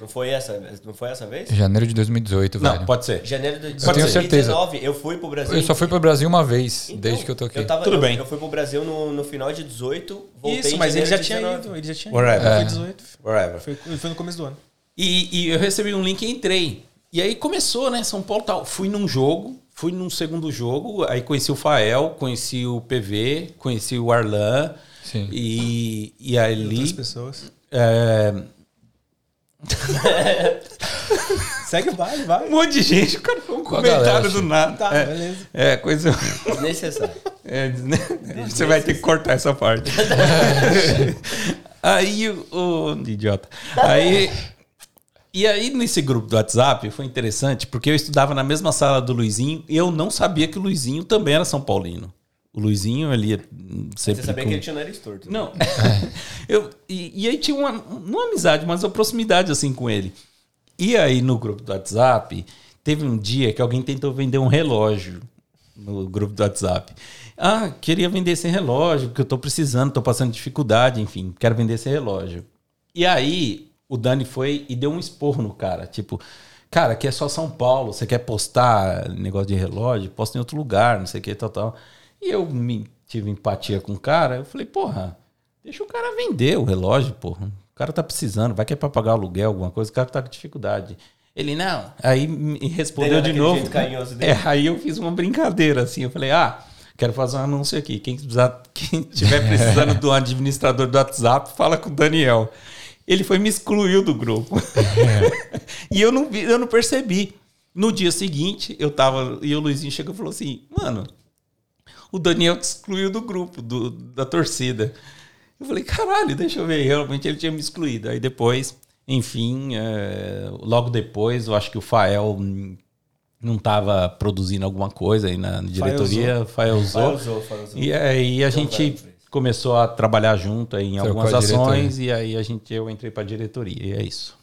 Não foi essa, não foi essa vez? Janeiro de 2018, Não, velho. pode ser. Janeiro de Eu tenho 2019, eu fui pro Brasil. Eu só fui pro Brasil uma vez, Então, desde que eu tô aqui. Eu tava, Tudo eu, bem. Eu fui pro Brasil no, no final de 18, voltei Isso, mas ele já tinha 19. ido. Ele já tinha Whatever. ido. É. Foi 18. Whatever. Foi, foi no começo do ano. E, e eu recebi um link e entrei. E aí começou, né? São Paulo tal. Fui num jogo, fui num segundo jogo, aí conheci o Fael, conheci o PV, conheci o Arlan. Sim. E, e Outras ali. pessoas. é, <laughs> Segue o baile, vai. um monte de gente, o cara foi um comentário galera, do nada. Tá, é, beleza. é, coisa. Desnecessário. <laughs> é, né? você vai ter que cortar essa parte. <laughs> aí o. o- Idiota. Aí. E aí, nesse grupo do WhatsApp, foi interessante, porque eu estudava na mesma sala do Luizinho e eu não sabia que o Luizinho também era São Paulino. O Luizinho, ia sempre. Você sabia com- que ele tinha nariz torto. né? Não. <laughs> eu, e, e aí tinha uma, não amizade, mas uma proximidade assim com ele. E aí no grupo do WhatsApp, teve um dia que alguém tentou vender um relógio no grupo do WhatsApp. Ah, queria vender esse relógio, porque eu tô precisando, tô passando dificuldade, enfim, quero vender esse relógio. E aí o Dani foi e deu um esporro no cara, tipo, cara, aqui é só São Paulo, você quer postar negócio de relógio, posta em outro lugar, não sei o que, tal, tal. E eu me tive empatia com o cara, eu falei, porra, deixa o cara vender o relógio, porra. O cara tá precisando, vai que é pra pagar aluguel, alguma coisa, o cara tá com dificuldade. Ele, não. Aí me respondeu de novo. <laughs> É, aí eu fiz uma brincadeira assim. Eu falei, ah, quero fazer um anúncio aqui. Quem precisar, quem tiver <laughs> precisando do administrador do WhatsApp, fala com o Daniel. Ele foi e me excluiu do grupo. <laughs> e eu não vi, eu não percebi. No dia seguinte, eu tava. E o Luizinho chegou e falou assim: Mano, o Daniel te excluiu do grupo, do, da torcida. Eu falei, caralho, deixa eu ver. Realmente ele tinha me excluído. Aí depois, enfim, é, logo depois, eu acho que o Fael hum, não estava produzindo alguma coisa aí na diretoria. Fael usou. Fala usou, fala usou. E aí a Então gente começou a trabalhar junto aí em algumas diretoria. ações. E aí a gente, eu entrei para a diretoria. E é isso.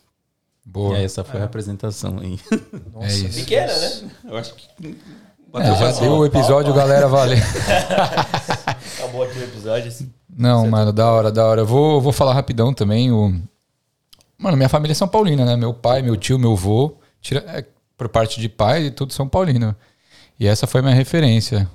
Boa. E aí essa foi a apresentação aí. É isso. Pequena, né? eu acho que. É, já deu o episódio, galera, valeu. <laughs> Acabou aqui o episódio. assim. Não, mano, da hora, da hora. Eu vou, vou falar rapidão também. O... Mano, minha família é São Paulina, né? Meu pai, meu tio, meu avô, tira... é, por parte de pai, tudo São Paulino. E essa foi minha referência.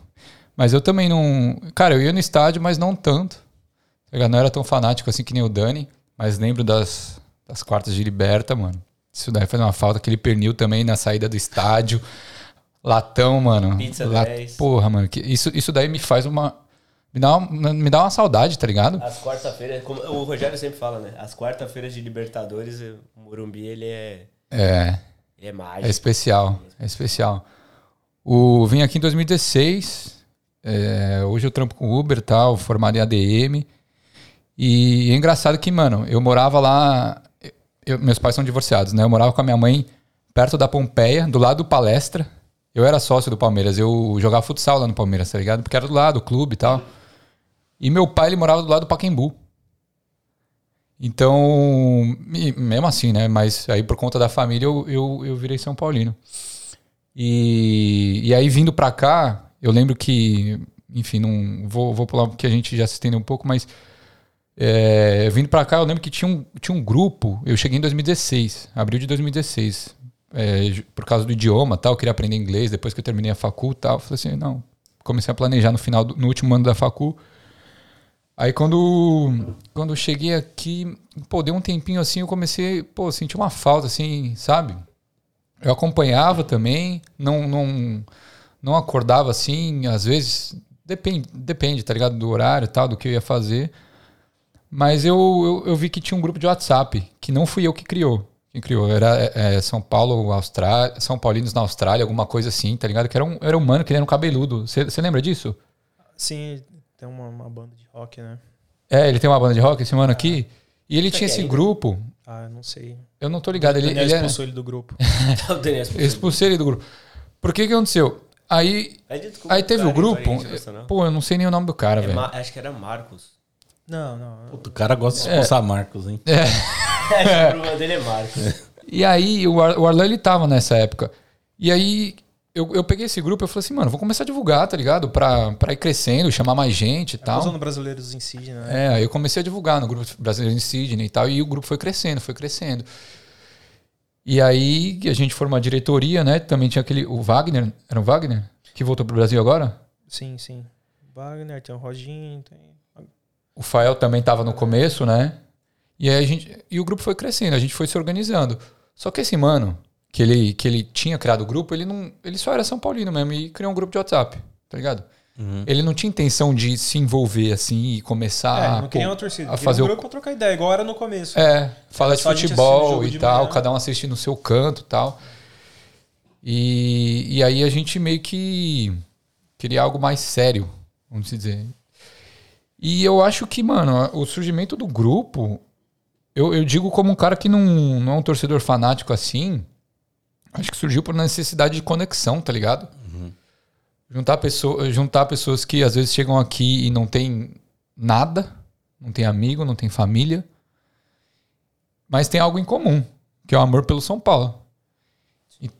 Mas eu também não. Cara, eu ia no estádio, mas não tanto. Tá ligado? Não era tão fanático assim que nem o Dani, mas lembro das, das quartas de liberta, mano. Isso daí faz uma falta. Aquele pernil também na saída do estádio. Latão, mano. Pizza La- 10. Porra, mano. que- Isso, isso daí me faz uma. Me dá uma, me dá uma saudade, tá ligado? As quarta-feiras, como o Rogério sempre fala, né? As quarta-feiras de Libertadores, o Morumbi, ele é, É. ele é É mágico. especial. É especial. O, vim aqui em 2016. é, hoje eu trampo com Uber e tal, formado em ADM. E é engraçado que, mano, eu morava lá. eu- meus pais são divorciados, né? Eu morava com a minha mãe perto da Pompeia, do lado do Palestra. Eu era sócio do Palmeiras. Eu jogava futsal lá no Palmeiras, tá ligado? Porque era do lado do clube e tal. E meu pai, ele morava do lado do Pacaembu. Então, mesmo assim, né? Mas aí por conta da família eu, eu, eu virei São Paulino. E, e aí vindo pra cá, eu lembro que, enfim, não vou, vou pular porque a gente já se estendeu um pouco, mas é, vindo pra cá, eu lembro que tinha um, tinha um grupo, eu cheguei em 2016, abril de 2016, é, por causa do idioma tal, eu queria aprender inglês, depois que eu terminei a facul tal, eu falei assim, não, comecei a planejar no final, do, no último ano da facul, Aí quando, quando eu cheguei aqui, pô, deu um tempinho assim, eu comecei, pô, senti uma falta, assim, sabe? Eu acompanhava também, não, não, não acordava assim, às vezes, depende, depende, tá ligado? Do horário tal, do que eu ia fazer. Mas eu, eu, eu vi que tinha um grupo de WhatsApp, que não fui eu que criou. Quem criou era é, é, São Paulo, Austrália, São Paulinos na Austrália, alguma coisa assim, tá ligado? Que era um, era um mano que ele era um cabeludo. Você lembra disso? Sim, tem uma, uma banda de rock, né? É, ele tem uma banda de rock, esse mano aqui. E ele Tá tinha aqui esse grupo. Ah, eu não sei. Eu não tô ligado. Ele, Ele, Daniel ele era, expulsou ele do grupo. <laughs> <laughs> o expulsou eu expulsei ele do grupo. Por que que aconteceu? Aí. Desculpa, aí teve o cara, grupo. Pô, eu não sei nem o nome do cara, É velho. Acho que era Marcos. Não, não. Puta, o cara gosta de expulsar Marcos, hein? Acho que o problema dele é Marcos. E aí, o, Ar o Arlan, ele tava nessa época. E aí, eu, eu peguei esse grupo e falei assim, mano, vou começar a divulgar, tá ligado? Pra, pra ir crescendo, chamar mais gente e Tá tal. usando brasileiros em Sydney, né? É, aí eu comecei a divulgar no grupo brasileiro em Sydney e tal, e o grupo foi crescendo, foi crescendo. E aí a gente formou a diretoria, né? Também tinha aquele. O Wagner, era o Wagner? Que voltou pro Brasil agora? Sim, sim. Wagner, tem o Roginho, tem. O Fael também tava no começo, né? E aí a gente. E o grupo foi crescendo, a gente foi se organizando. Só que esse mano, que ele, que ele tinha criado o grupo, ele não. Ele só era São Paulino mesmo e criou um grupo de WhatsApp, tá ligado? Ele não tinha intenção de se envolver assim e começar é, a, não pô, queria uma torcida. a fazer um o grupo pra trocar ideia, igual era no começo. É, falar de o futebol e de tal, manhã. cada um assiste no seu canto e tal. E, e aí a gente meio que queria algo mais sério, vamos dizer. E eu acho que, mano, o surgimento do grupo, eu, eu digo como um cara que não, não é um torcedor fanático assim, acho que surgiu por necessidade de conexão, tá ligado? Juntar, pessoa, juntar pessoas que às vezes chegam aqui e não tem nada, não tem amigo, não tem família, mas tem algo em comum, que é o amor pelo São Paulo.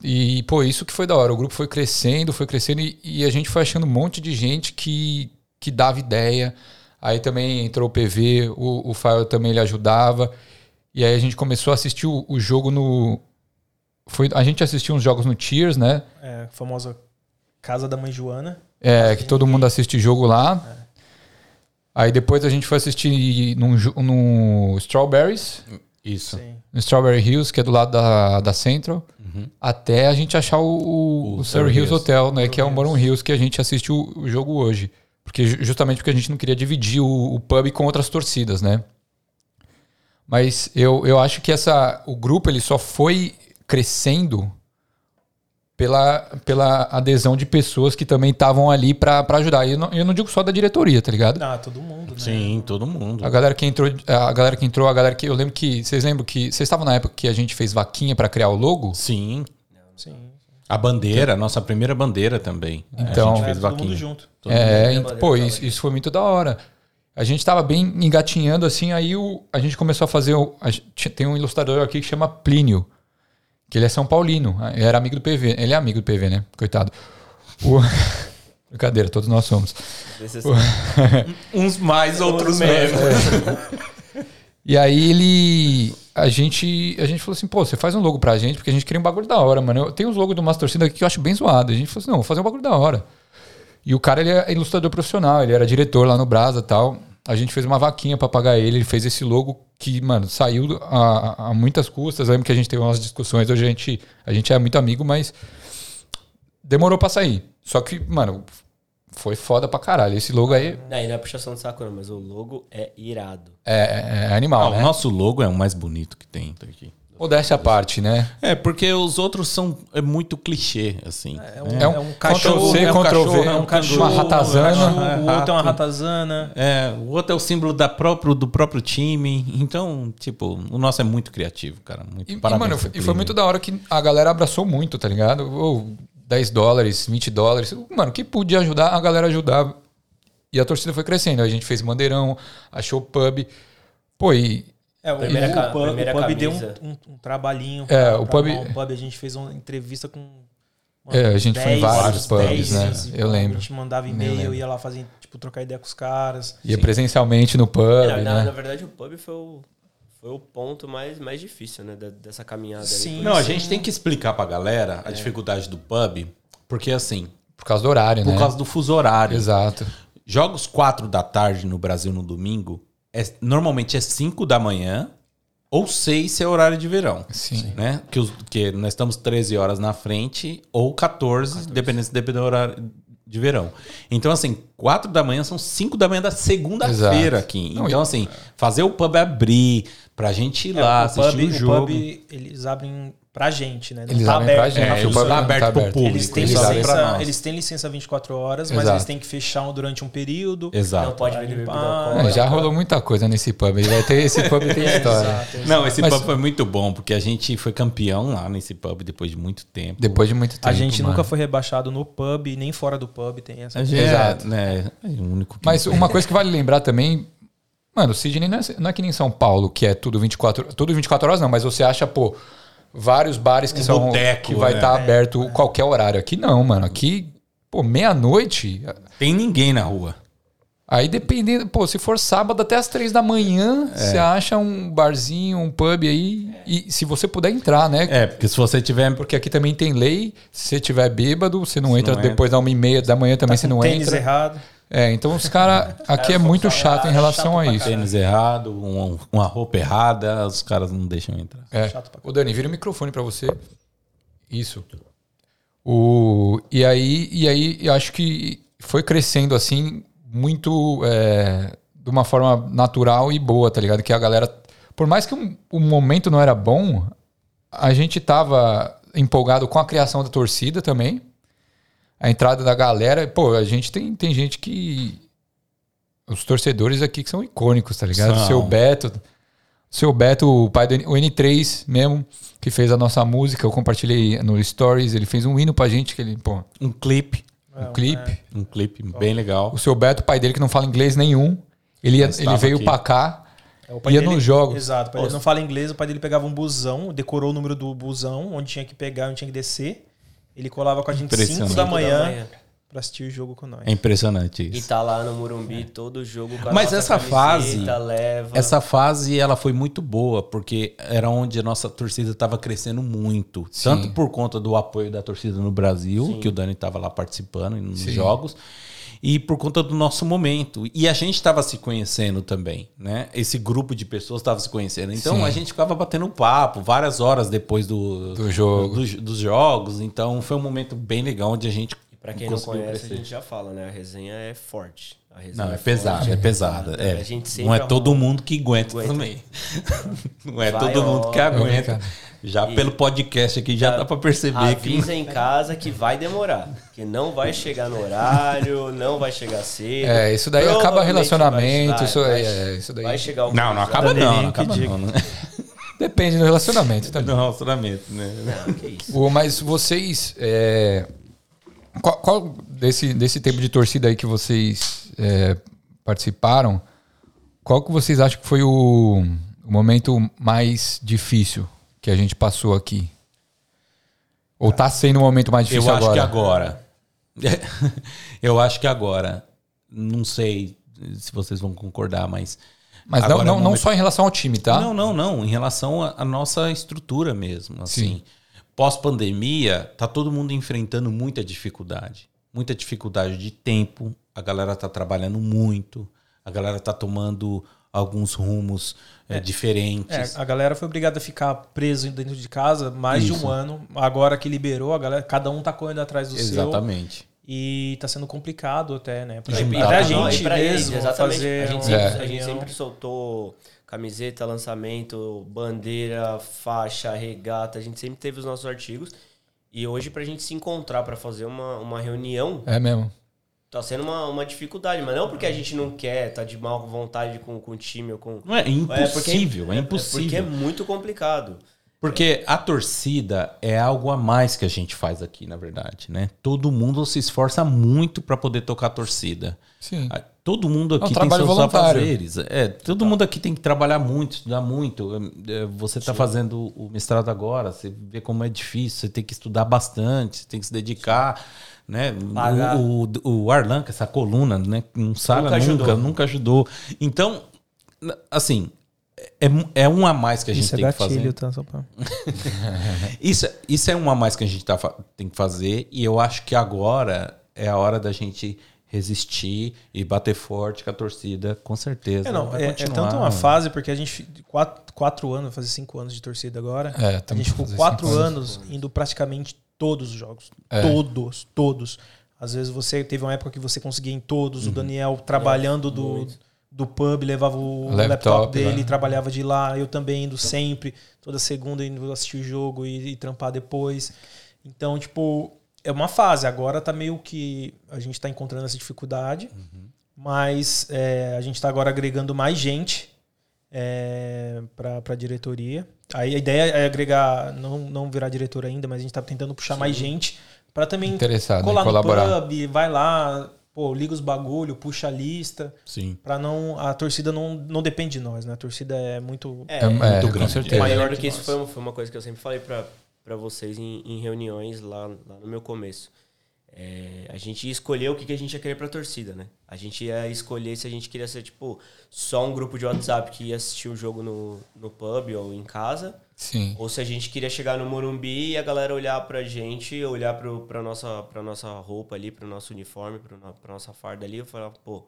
E, e, pô, isso que foi da hora. O grupo foi crescendo, foi crescendo e, e a gente foi achando um monte de gente que, que dava ideia. Aí também entrou o PV, o, o Fael também ele ajudava. E aí a gente começou a assistir o, o jogo no. Foi, a gente assistiu uns jogos no Cheers, né? É, a famosa Casa da Mãe Joana. É, que todo mundo assiste jogo lá. Aí depois a gente foi assistir num, no Strawberries, Isso. Sim. no Strawberry Hills, que é do lado da, da Central, até a gente achar o, o, O o Surrey Surrey Hills. Hotel, né? Que é o Moron Hills que a gente assiste o, o jogo hoje. Porque, ju- justamente porque a gente não queria dividir o, o pub com outras torcidas, né? Mas eu, eu acho que essa, o grupo ele só foi crescendo pela, pela adesão de pessoas que também estavam ali pra pra ajudar. E eu não, eu não digo só da diretoria, tá ligado? Ah, todo mundo, né? Sim, todo mundo. A galera que entrou, a galera que entrou, a galera que eu lembro que vocês lembram que vocês estavam na época que a gente fez vaquinha pra criar o logo? Sim. Sim. A bandeira, a nossa primeira bandeira também. Então- a gente É, fez todo mundo vaquinha. junto. Todo é, mundo. pô, isso, isso foi muito da hora. A gente tava bem engatinhando assim, aí o, a gente começou a fazer. o- a tem um ilustrador aqui que chama Plínio, que ele é São Paulino, ele era amigo do PV. Ele é amigo do PV, né? Coitado. O- <laughs> Brincadeira, todos nós somos. <laughs> Uns mais, outros <laughs> menos. E aí ele. A gente, a gente falou assim, pô, você faz um logo pra gente, porque a gente queria um bagulho da hora, mano. Eu tenho uns logos de umas torcidas aqui que eu acho bem zoado. A gente falou assim, não, vou fazer um bagulho da hora. E o cara, ele é ilustrador profissional, ele era diretor lá no Brasa tal. A gente fez uma vaquinha pra pagar ele, ele fez esse logo que, mano, saiu a, a muitas custas. Eu lembro que a gente teve umas discussões, hoje a gente, a gente é muito amigo, mas demorou pra sair. Só que, mano, foi foda pra caralho. Esse logo aí Aí não é puxação de saco, não, mas o logo é irado. é, é animal, Ah, né? O nosso logo é o mais bonito que tem tá aqui. Modéstia à parte, né? É, porque os outros são é muito clichê, assim. É um, É é um um cachorro, Ctrl C, é um Ctrl cachorro, V, é um uma canguru, ratazana. cachorro, É, o outro é uma ratazana. É, o outro é o símbolo da próprio, do próprio time. Então, tipo, o nosso é muito criativo, cara. Muito E, e, parabéns mano, pro e foi muito da hora que a galera abraçou muito, tá ligado? Ou 10 dólares, 20 dólares. Mano, que podia ajudar, a galera ajudava. E a torcida foi crescendo. A gente fez bandeirão, achou pub. Pô, e, É, o, Primeira o pub, primeira o pub deu um, um- um trabalhinho. É, pra- o pra pub- o pub. A gente fez uma entrevista com. mano, É, a gente foi em vários pubs, né? Eu lembro. A gente mandava Eu e-mail, lembro. ia lá fazer, tipo, trocar ideia com os caras. Ia presencialmente no pub, É, na, na- na né? verdade, o pub foi o, foi o ponto mais, mais difícil, né? dessa caminhada Sim. ali. Não, a gente tem que explicar pra galera a dificuldade do pub, porque assim, Por causa do horário, por né? causa do fuso horário. Exato. Jogos 4 da tarde no Brasil no domingo, é, normalmente é 5 da manhã ou 6 se é horário de verão. Sim. Né? Que, os- que nós estamos 13 horas na frente ou 14, dependendo se depender do horário de verão. Então, assim, 4 da manhã são 5 da manhã da segunda-feira aqui. Não, Então, assim, fazer o pub abrir pra gente ir É, lá, o assistir pub, o jogo. pub, eles abrem pra gente, né? Não Eles tá abrem pra aberto, gente, É, tá não tá tá aberto pro aberto. público. Eles têm, Eles licença, eles têm licença 24 horas, mas Exato. eles têm que fechar durante um período. Exato. Não pode Ah, É, já rolou muita coisa nesse pub. Ele vai ter esse pub tem <laughs> história. Exato, exato. Não, esse Mas- pub foi muito bom, porque a gente foi campeão lá nesse pub depois de muito tempo. Depois de muito tempo. A gente mano. nunca foi rebaixado no pub, nem fora do pub, tem essa. Gente Exato. É, né, é o único que Mas uma coisa que vale lembrar também, mano, o Sidney não é, não é que nem São Paulo, que é tudo 24, tudo 24 horas não, mas você acha, pô, vários bares que Um são boteco, que vai né? estar aberto qualquer horário. Aqui não, mano. Aqui, pô, meia-noite, tem ninguém na rua. aí dependendo, pô, se for sábado até as três da manhã, É. você acha um barzinho, um pub aí, e se você puder entrar, né? É, porque se você tiver Porque aqui também tem lei, se você tiver bêbado, você não entra não depois da uma e meia da manhã também, Tá você com não tênis entra. errado. É, então os caras aqui é muito chato em relação a isso. tênis errado, um- uma roupa errada, os caras não deixam entrar. É. Chato pra O Dani, vira o microfone pra você. Isso. O, e aí, e aí eu acho que foi crescendo assim, muito é, de uma forma natural e boa, tá ligado? Que a galera. Por mais que o, o momento não era bom, a gente tava empolgado com a criação da torcida também. A entrada da galera. Pô, a gente tem, tem gente que. Os torcedores aqui que são icônicos, tá ligado? São. O seu Beto. O seu Beto, o pai do N- o N3 mesmo, que fez a nossa música, eu compartilhei no Stories, ele fez um hino pra gente, que ele, pô, Um clipe, É, um clipe. um clipe bem legal. O seu Beto, pai dele, que não fala inglês nenhum, ele, ia- ele veio aqui. pra cá, É, o pai ia dele- nos jogos. Exato, o pai dele não fala inglês, o pai dele pegava um busão, decorou o número do busão, onde tinha que pegar, onde tinha que descer. Ele colava com a gente 5 Impressionante. da manhã pra assistir o jogo com nós. É impressionante E isso. tá lá no Morumbi todo jogo com a Mas nossa essa camiseta, fase- leva. Essa fase ela foi muito boa, porque era onde a nossa torcida estava crescendo muito. Sim. Tanto por conta do apoio da torcida no Brasil, que o Dani estava lá participando nos Sim. jogos, e por conta do nosso momento. E a gente estava se conhecendo também, né? Esse grupo de pessoas estava se conhecendo. Então Sim. a gente ficava batendo papo várias horas depois do, Do jogo. do- dos jogos. Então foi um momento bem legal onde a gente. Pra quem não conhece, crescer. a gente já fala, né? A resenha é forte. Não, é forte. pesada, é pesada. É. A gente sempre Não é todo mundo que aguenta, Aguenta. também. <laughs> Não é Vai, todo mundo que ó. aguenta. Já E- pelo podcast aqui já dá pra perceber que. Avisa em casa que vai demorar. Que não vai chegar no horário, não vai chegar cedo. É, isso daí acaba relacionamento, vai- isso vai- aí, é, isso daí. Vai chegar o Não, não acaba não, não que acaba diga. não. né? <laughs> Depende do relacionamento também. Do relacionamento, né? Não, que isso. O, mas vocês. é, qual, qual desse, desse tempo de torcida aí que vocês é, participaram, qual que vocês acham que foi o, o momento mais difícil que a gente passou aqui? Ou tá sendo o momento mais Eu difícil acho agora? que agora. <laughs> Eu acho que agora. Não sei se vocês vão concordar, mas. Mas não, agora é não, não só em relação ao time, tá? Não, não, não. Em relação à nossa estrutura mesmo. Assim, Sim. pós-pandemia, tá todo mundo enfrentando muita dificuldade. Muita dificuldade de tempo. A galera tá trabalhando muito. A galera tá tomando alguns rumos eh, diferentes. É, a galera foi obrigada a ficar preso dentro de casa mais de Isso. um ano. Agora que liberou, a galera, cada um tá correndo atrás do seu. Exatamente. E tá sendo complicado até, né? Pra, E até a gente e pra eles, mesmo exatamente. fazer a gente, sempre, É. a gente sempre soltou camiseta, lançamento, bandeira, faixa, regata. A gente sempre teve os nossos artigos. E hoje, pra gente se encontrar pra fazer uma, uma reunião, É mesmo. Tá sendo uma, uma dificuldade. Mas não porque a gente não quer, tá de mal vontade com, com o time ou com. Não é, É porque- impossível, é, é impossível. porque é muito complicado. Porque a torcida é algo a mais que a gente faz aqui, na verdade, né? Todo mundo se esforça muito para poder tocar a torcida. Sim. Ah, Todo mundo um aqui tem trabalho seus voluntário. afazeres. É, todo mundo aqui tem que trabalhar muito, estudar muito. É, Você está fazendo o mestrado agora, você vê como é difícil, você tem que estudar bastante, você tem que se dedicar. Né? Pagar. O, o, o Arlan, com essa coluna, né? não sabe Nunca nunca, ajudou. nunca ajudou. Então, assim, é, é um a mais que a gente Isso é tem que fazer. gatilho, tá? Só pra... Isso, isso é um a mais que a gente tá, tem que fazer, e eu acho que agora é a hora da gente resistir e bater forte com a torcida, com certeza. É, não, é, é tanto uma fase, porque a gente, quatro, quatro anos, fazer cinco anos de torcida agora. É, a gente ficou quatro cinco anos indo praticamente todos os jogos. É. Todos, todos. Às vezes você teve uma época que você conseguia em todos, Uhum. o Daniel trabalhando do, muito. do pub, levava o Laptop, laptop, dele né? e trabalhava de lá. Eu também indo sempre, toda segunda indo assistir o jogo e, e trampar depois. Então, tipo, é uma fase. Agora tá meio que a gente tá encontrando essa dificuldade, mas é, a gente tá agora agregando mais gente é, para a diretoria. Aí a ideia é agregar, não, não virar diretor ainda, mas a gente tá tentando puxar mais gente para também Interessado colar no pub, vai lá, pô, liga os bagulho, puxa a lista, Sim. para não a torcida não, não depende de nós, né? A torcida é muito É, é, com grande. certeza. Maior Maior do que isso foi, uma- foi uma coisa que eu sempre falei pra, pra vocês em, em reuniões lá, lá no meu começo. É, a gente ia escolher o que, que a gente ia querer pra torcida, né? A gente ia escolher se a gente queria ser, tipo, só um grupo de WhatsApp que ia assistir o jogo no, no pub ou em casa, Sim. ou se a gente queria chegar no Morumbi e a galera olhar pra gente, olhar pro, pra, nossa, pra nossa roupa ali, pro nosso uniforme, pro, pra nossa farda ali, e falar, pô,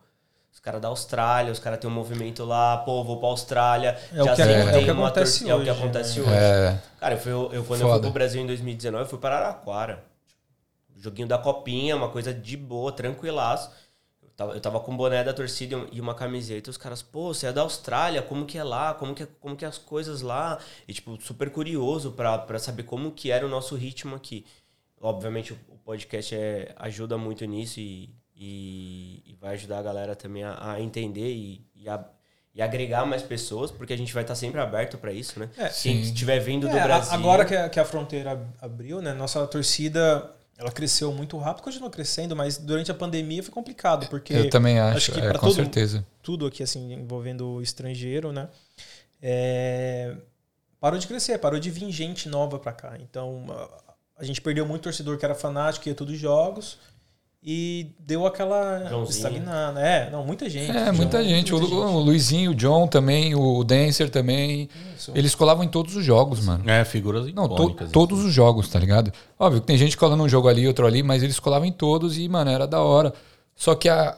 os caras da Austrália, os caras têm um movimento lá, pô, vou pra Austrália. É o que- sei é o tem que uma acontece torcida- É o que hoje, acontece né? hoje. É, Cara, eu fui, eu, quando eu Foda. fui pro Brasil em 2019, eu fui para Araraquara. Joguinho da copinha, uma coisa de boa, tranquilaço. Eu tava, eu tava com o boné da torcida e um- e uma camiseta. E os caras, pô, você é da Austrália, como que é lá? Como que, é- como que é as coisas lá? E, tipo, super curioso pra, pra saber como que era o nosso ritmo aqui. Obviamente, o, o podcast é, ajuda muito nisso e, e, e vai ajudar a galera também a, a entender e, e, a- e agregar mais pessoas, porque a gente vai estar sempre aberto pra isso, né? É, Quem sim. estiver vindo do É, a- Brasil... Agora que a, que a fronteira ab- abriu, né? Nossa torcida ela cresceu muito rápido, continua crescendo, mas durante a pandemia foi complicado, porque eu também acho, acho que é, pra com todo- certeza. tudo aqui, assim, envolvendo o estrangeiro, né? É, parou de crescer, parou de vir gente nova pra cá. Então, a, a gente perdeu muito torcedor que era fanático, ia todos os jogos. E deu aquela Joãozinho. estagnada. É, não, muita gente. É, muita João, gente. O, muita o Luizinho, o John também, o Dancer também. Isso. Eles colavam em todos os jogos, mano. É, figuras Não, to- icônicas. todos os jogos, tá ligado? Óbvio que tem gente colando um jogo ali, outro ali, mas eles colavam em todos e, mano, era da hora. Só que a-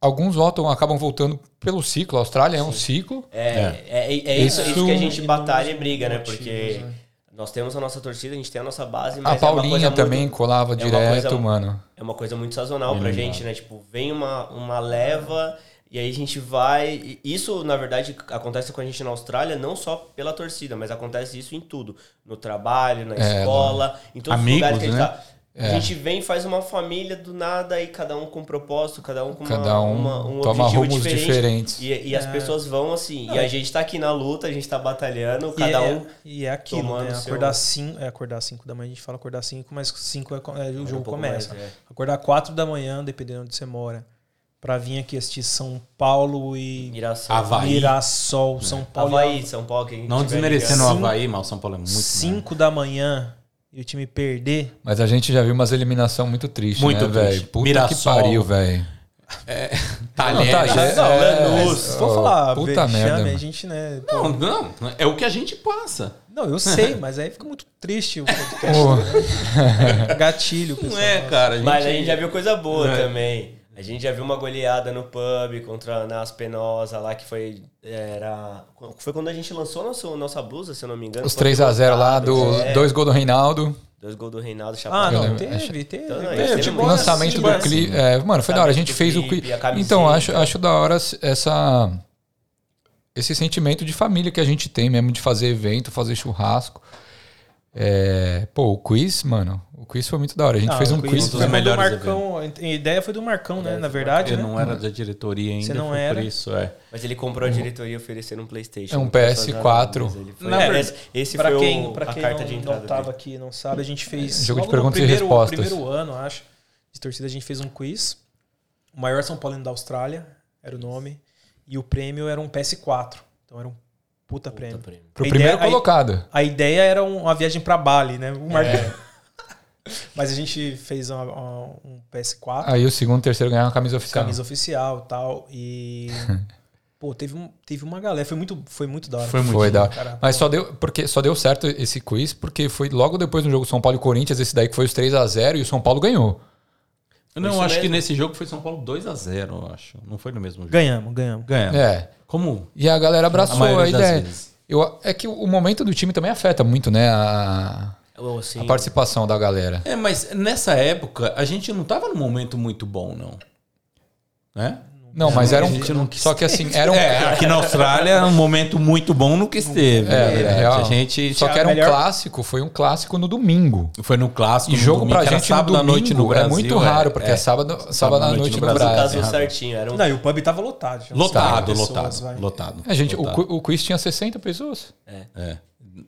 alguns voltam, acabam voltando pelo ciclo. A Austrália é um ciclo. É, é. é, é isso, Isso- isso que a gente batalha e briga, né? Porque né? Nós temos a nossa torcida, a gente tem a nossa base, A mas é uma Paulinha coisa também muito, colava é direto, coisa- mano. é uma coisa muito sazonal pra Bem gente, né? Tipo, vem uma, uma leva e aí a gente vai. Isso, na verdade, acontece com a gente na Austrália, não só pela torcida, mas acontece isso em tudo. No trabalho, na É, escola, em todos Amigos, os lugares que a gente né? tá. A gente vem, faz uma família do nada e cada um com um propósito, cada um com uma, Cada um uma- um toma objetivo rumos diferente. diferentes. E, e as pessoas vão assim. E a gente tá aqui na luta, a gente tá batalhando, cada e é, um. E é aquilo, né? seu- Acordar 5 é acordar 5 da manhã, a gente fala acordar 5, mas 5 é, é, o um jogo pouco começa. mais, é. Acordar 4 da manhã, dependendo onde você mora, pra vir aqui assistir São Paulo e Mirassol. Havaí. Mirassol, São Paulo. Havaí, São Paulo, que a gente Não desmerecendo o ligado. Havaí, mas o São Paulo é muito 5 da manhã e o time perder. Mas a gente já viu umas eliminação muito tristes, Muito né, velho? Puta Mirassol. que pariu, velho. Talheres. Não, tá, Não, é, Lanús. Ó, falar, puta vexame, merda. a gente, né? pô, Não, não, é o que a gente passa. Não, eu sei, <laughs> mas aí fica muito triste o <laughs> podcast. Né? Gatilho, Não é, cara. A gente... Mas a gente já viu coisa boa É. também. A gente já viu uma goleada no pub contra a Nas Penosa lá, que foi. Era, foi quando a gente lançou nosso, nossa blusa, se eu não me engano. Os Foi 3x0 lá, do É, dois gols do Reinaldo. Dois gols do Reinaldo Ah, Chapada. não, teve, teve. Então, não, teve, tipo, teve O lançamento assim, do mas- clipe. É, mano, foi da hora. A gente fez o clipe, clipe. a camiseta. Então, acho, acho da hora essa. Esse sentimento de família que a gente tem mesmo, de fazer evento, fazer churrasco. É, pô, o quiz, mano, o quiz foi muito da hora. A gente Ah, fez um quiz. dos foi do melhores Marcão. A ideia foi do Marcão, né? É, Na verdade, Eu né? não era da diretoria ainda, Você não era? por isso, é. Mas ele comprou a diretoria oferecendo um Playstation. É um pra fazer PS4. mas ele foi- Na É, verdade, esse, esse Pra foi quem, o, pra a quem carta não, de não entrada tava dele. aqui e não sabe, a gente fez. Jogo de perguntas e primeiro, respostas. primeiro ano, acho. De torcida, a gente fez um quiz. O maior São Paulino da Austrália era o nome. E o prêmio era um PS4. Então era um puta, Puta prêmio. prêmio. Pro A primeiro ideia- a- colocado. A ideia era um- uma viagem pra Bali, né? O Marcão. <laughs> Mas a gente fez uma- uma- um PS4. Aí o segundo e o terceiro ganharam uma camisa oficial. camisa oficial e tal. E. <laughs> Pô, teve, um, teve uma galera. Foi muito, foi muito da hora. Foi muito Foi da hora. Cara, Mas só deu, porque só deu certo esse quiz porque foi logo depois do jogo São Paulo e Corinthians, esse daí que foi os 3 a 0 e o São Paulo ganhou. Não, acho que mesmo. nesse jogo foi São Paulo 2x0, eu acho. Não foi no mesmo jogo. Ganhamos, ganhamos. Ganhamos. É. Como E a galera abraçou a a das ideia. vezes. Eu, é que o momento do time também afeta muito, né? A, assim, a participação da galera. É, mas nessa época a gente não tava num momento muito bom, não. Né? Não, mas era um. gente Só que assim, era um. É, aqui na Austrália é um momento muito bom no que esteve. É, na verdade. real. A gente Só que era um melhor- clássico, foi um clássico no domingo. foi no clássico. E no jogo domingo, pra gente sábado à domingo noite no Brasil. é muito raro, porque é, sábado, sábado à noite no no Brasil. Brasil. casou certinho. Era um, Não, e o pub tava lotado. Lotado, 40 lotado, pessoas, vai. lotado. A gente, o, lotado. cu- o quiz tinha 60 pessoas. É. É,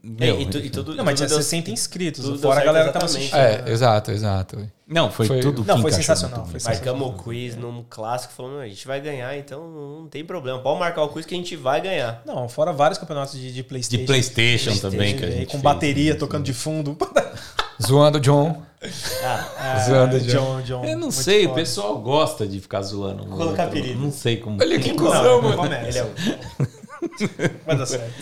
Meu, e, tu- e tudo, Não, mas tinha deu- 60 inscritos. tudo fora a galera que tava assistindo. É, exato, exato. Não, foi, Foi- tudo Não, foi sensacional, foi. Marcamos o quiz num clássico, falando, a gente vai ganhar, então não tem problema. Pode marcar o quiz que a gente vai ganhar. Não, fora vários campeonatos de, de Playstation. De Playstation também que a e gente Com fez, bateria né? tocando de fundo. <laughs> Zoando o John. Ah, <laughs> Ah, Zoando, John, John. Eu não muito sei, o foda. pessoal gosta de ficar zoando. Colocar apelido. Não sei como. Olha que cuzão, mano. ele é um. <laughs> <laughs> Vai dar certo.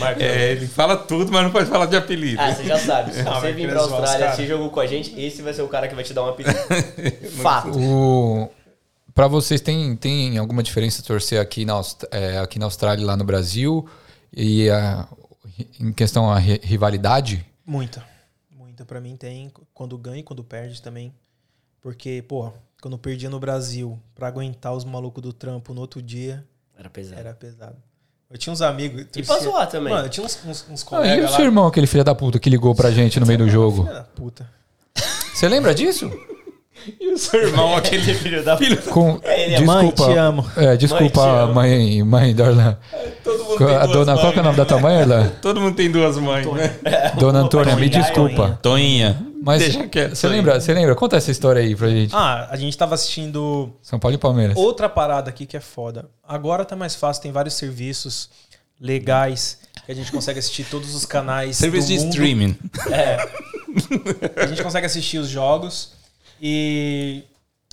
Marcão. É, ele fala tudo, mas não pode falar de apelido. Ah, você já sabe. <laughs> Se Não, você vir pra Austrália, você jogou com a gente, esse vai ser o cara que vai te dar um apelido. <laughs> Fato. O... Pra vocês, tem, tem alguma diferença torcer aqui na, Aust- é, aqui na Austrália e lá no Brasil? E a- em questão a ri- rivalidade? Muita. Muita pra mim tem. Quando ganha e quando perde também. Porque, pô, quando perdia no Brasil, pra aguentar os malucos do trampo no outro dia, Era pesado. era pesado. Eu tinha uns amigos. E pra zoar também. Mano, eu tinha uns, uns, uns Ah, e colegas o lá. seu irmão, aquele filho da puta que ligou pra gente no meio do jogo? Filha da puta. Você lembra disso? <laughs> E o seu irmão, aquele filho da filho. Com... É, ele é Desculpa, Mãe, te amo. É, desculpa, Mãe, te amo. mãe, mãe da Orlan. Todo mundo Qual- tem A duas dona, qual que é o nome da tua mãe, Orlan? <laughs> Todo mundo tem duas mães, né? <laughs> Dona Antônia, me desculpa. Toinha. Mas você lembra, você lembra? Conta essa história aí pra gente. Ah, a gente tava assistindo São Paulo e Palmeiras. outra parada aqui que é foda. Agora tá mais fácil, tem vários serviços legais que a gente consegue assistir todos os canais. Serviço de mundo. streaming. É. a gente consegue assistir os jogos. E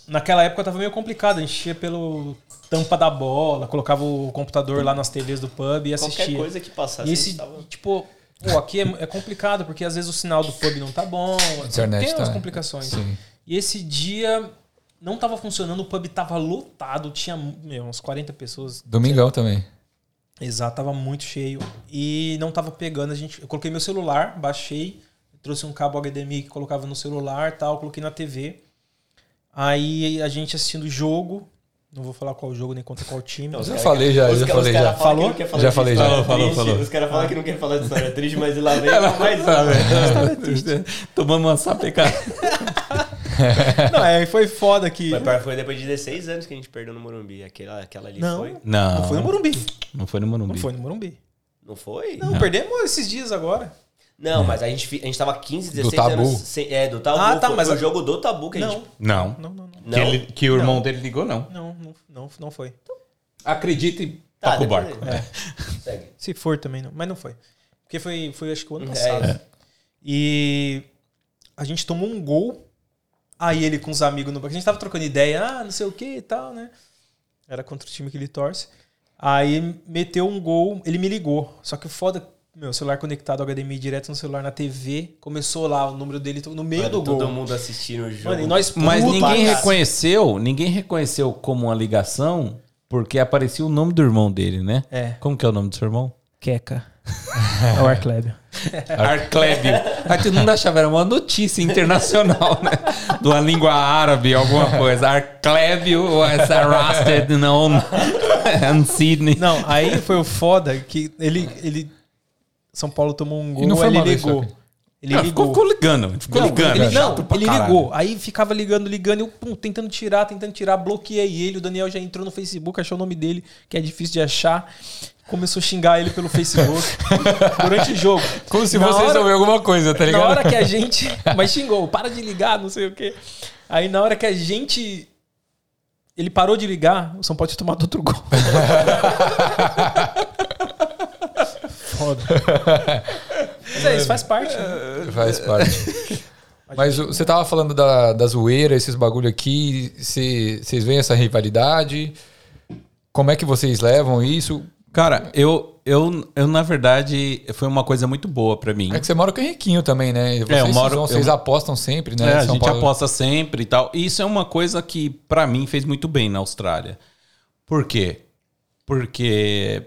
naquela época tava meio complicado. A gente ia pelo tampa da bola, colocava o computador lá nas TVs do pub e assistia. Qualquer coisa que passasse. E a esse, gente tava- tipo, pô, aqui é, é complicado, porque às vezes o sinal do pub não tá bom. internet tem tá- umas complicações. Sim. E esse dia não tava funcionando, o pub tava lotado, tinha meu, uns 40 pessoas. Domingão também. Exato, tava muito cheio. E não tava pegando, a gente. Eu coloquei meu celular, baixei, trouxe um cabo HDMI que colocava no celular tal, coloquei na TV. Aí a gente assistindo o jogo. Não vou falar qual jogo nem contra qual time. Não, os Já falei já, os já falei já. que Falou? não quer falar Já falei já. Falou, falou, triste, falou. Os caras falam que não quer falar de história triste, mas lá vem com mais uma. Tomando uma sapecada. <laughs> Não, é, foi foda que. Mas foi depois de 16 anos que a gente perdeu no Morumbi. Aquela, aquela ali Não. foi. Não. Não foi no Morumbi. Não foi no Morumbi. Não foi no Morumbi. Não foi? Não, perdemos esses dias agora. Não, mas a gente, a gente tava 15, 16 Tabu. anos. Sem, é, do Tabu. Ah, tá, foi, mas foi a- o jogo do Tabu que a Não. gente. Não. Não, não, não. Não? Que, ele- que o irmão dele ligou, não. Não, não, não, não foi. Acredita e Tá, toca o barco. é. <laughs> Segue. Se for também, não. Mas não foi. Porque foi, foi acho que o ano É, passado. é. E a gente tomou um gol. Aí ele com os amigos no banco. A gente tava trocando ideia, ah, não sei o que e tal, né? Era contra o time que ele torce. Aí meteu um gol, ele me ligou. Só que o foda, meu celular conectado ao HDMI direto no celular na TV, começou lá o número dele no meio Mano, do gol. todo mundo assistindo o jogo. Mano, e nós Mas ninguém reconheceu, ninguém reconheceu como uma ligação, porque aparecia o nome do irmão dele, né? É. Como que é o nome do seu irmão? Queca. é o Arclébio. <laughs> Arclébio. Aí todo mundo achava era uma notícia internacional, né? De uma língua árabe, alguma coisa. Arclébio was arrested known in Sydney. Não, aí foi o foda que ele, ele. São Paulo tomou um gol, E não foi ele vez ligou. Ele Ah, ligou. ficou, ligando. Ficou Não, ligando. ele, não, ele caralho. ligou. Aí ficava ligando, ligando, eu pum, tentando tirar, tentando tirar, bloqueei ele. O Daniel já entrou no Facebook, achou o nome dele, que é difícil de achar. Começou a xingar ele pelo Facebook <laughs> durante o jogo. Como se Na você resolveu alguma coisa, tá ligado? Na hora que a <laughs> gente. Mas xingou, para de ligar, não sei o quê. Aí na hora que a gente. Ele parou de ligar, o São Paulo tinha tomado outro gol. <laughs> Foda. <laughs> Mas é isso, faz parte. né? Faz parte. <laughs> Mas você tava falando da, da zoeira, esses bagulho aqui. cê- Vocês veem essa rivalidade? Como é que vocês levam isso? Cara, eu, eu, eu, na verdade, foi uma coisa muito boa pra mim. É que você mora com o Henriquinho também, né? Vocês, eu moro- vão- vocês eu- apostam sempre, né? É, a gente Paulo- aposta sempre e tal. E isso é uma coisa que, pra mim, fez muito bem na Austrália. Por quê? Porque é,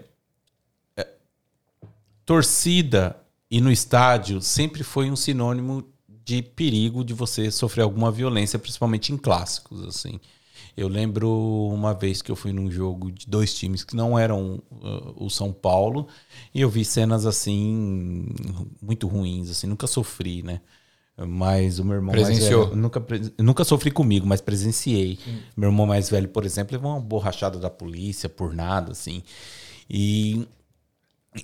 torcida e no estádio sempre foi um sinônimo de perigo de você sofrer alguma violência, principalmente em clássicos, assim. Eu lembro uma vez que eu fui num jogo de dois times que não eram uh, o São Paulo e eu vi cenas assim muito ruins, assim, nunca sofri, né? Mas o meu irmão Presenciou. mais velho, nunca, nunca sofri comigo, mas presenciei. Meu irmão mais velho, por exemplo, levou uma borrachada da polícia por nada, assim. E,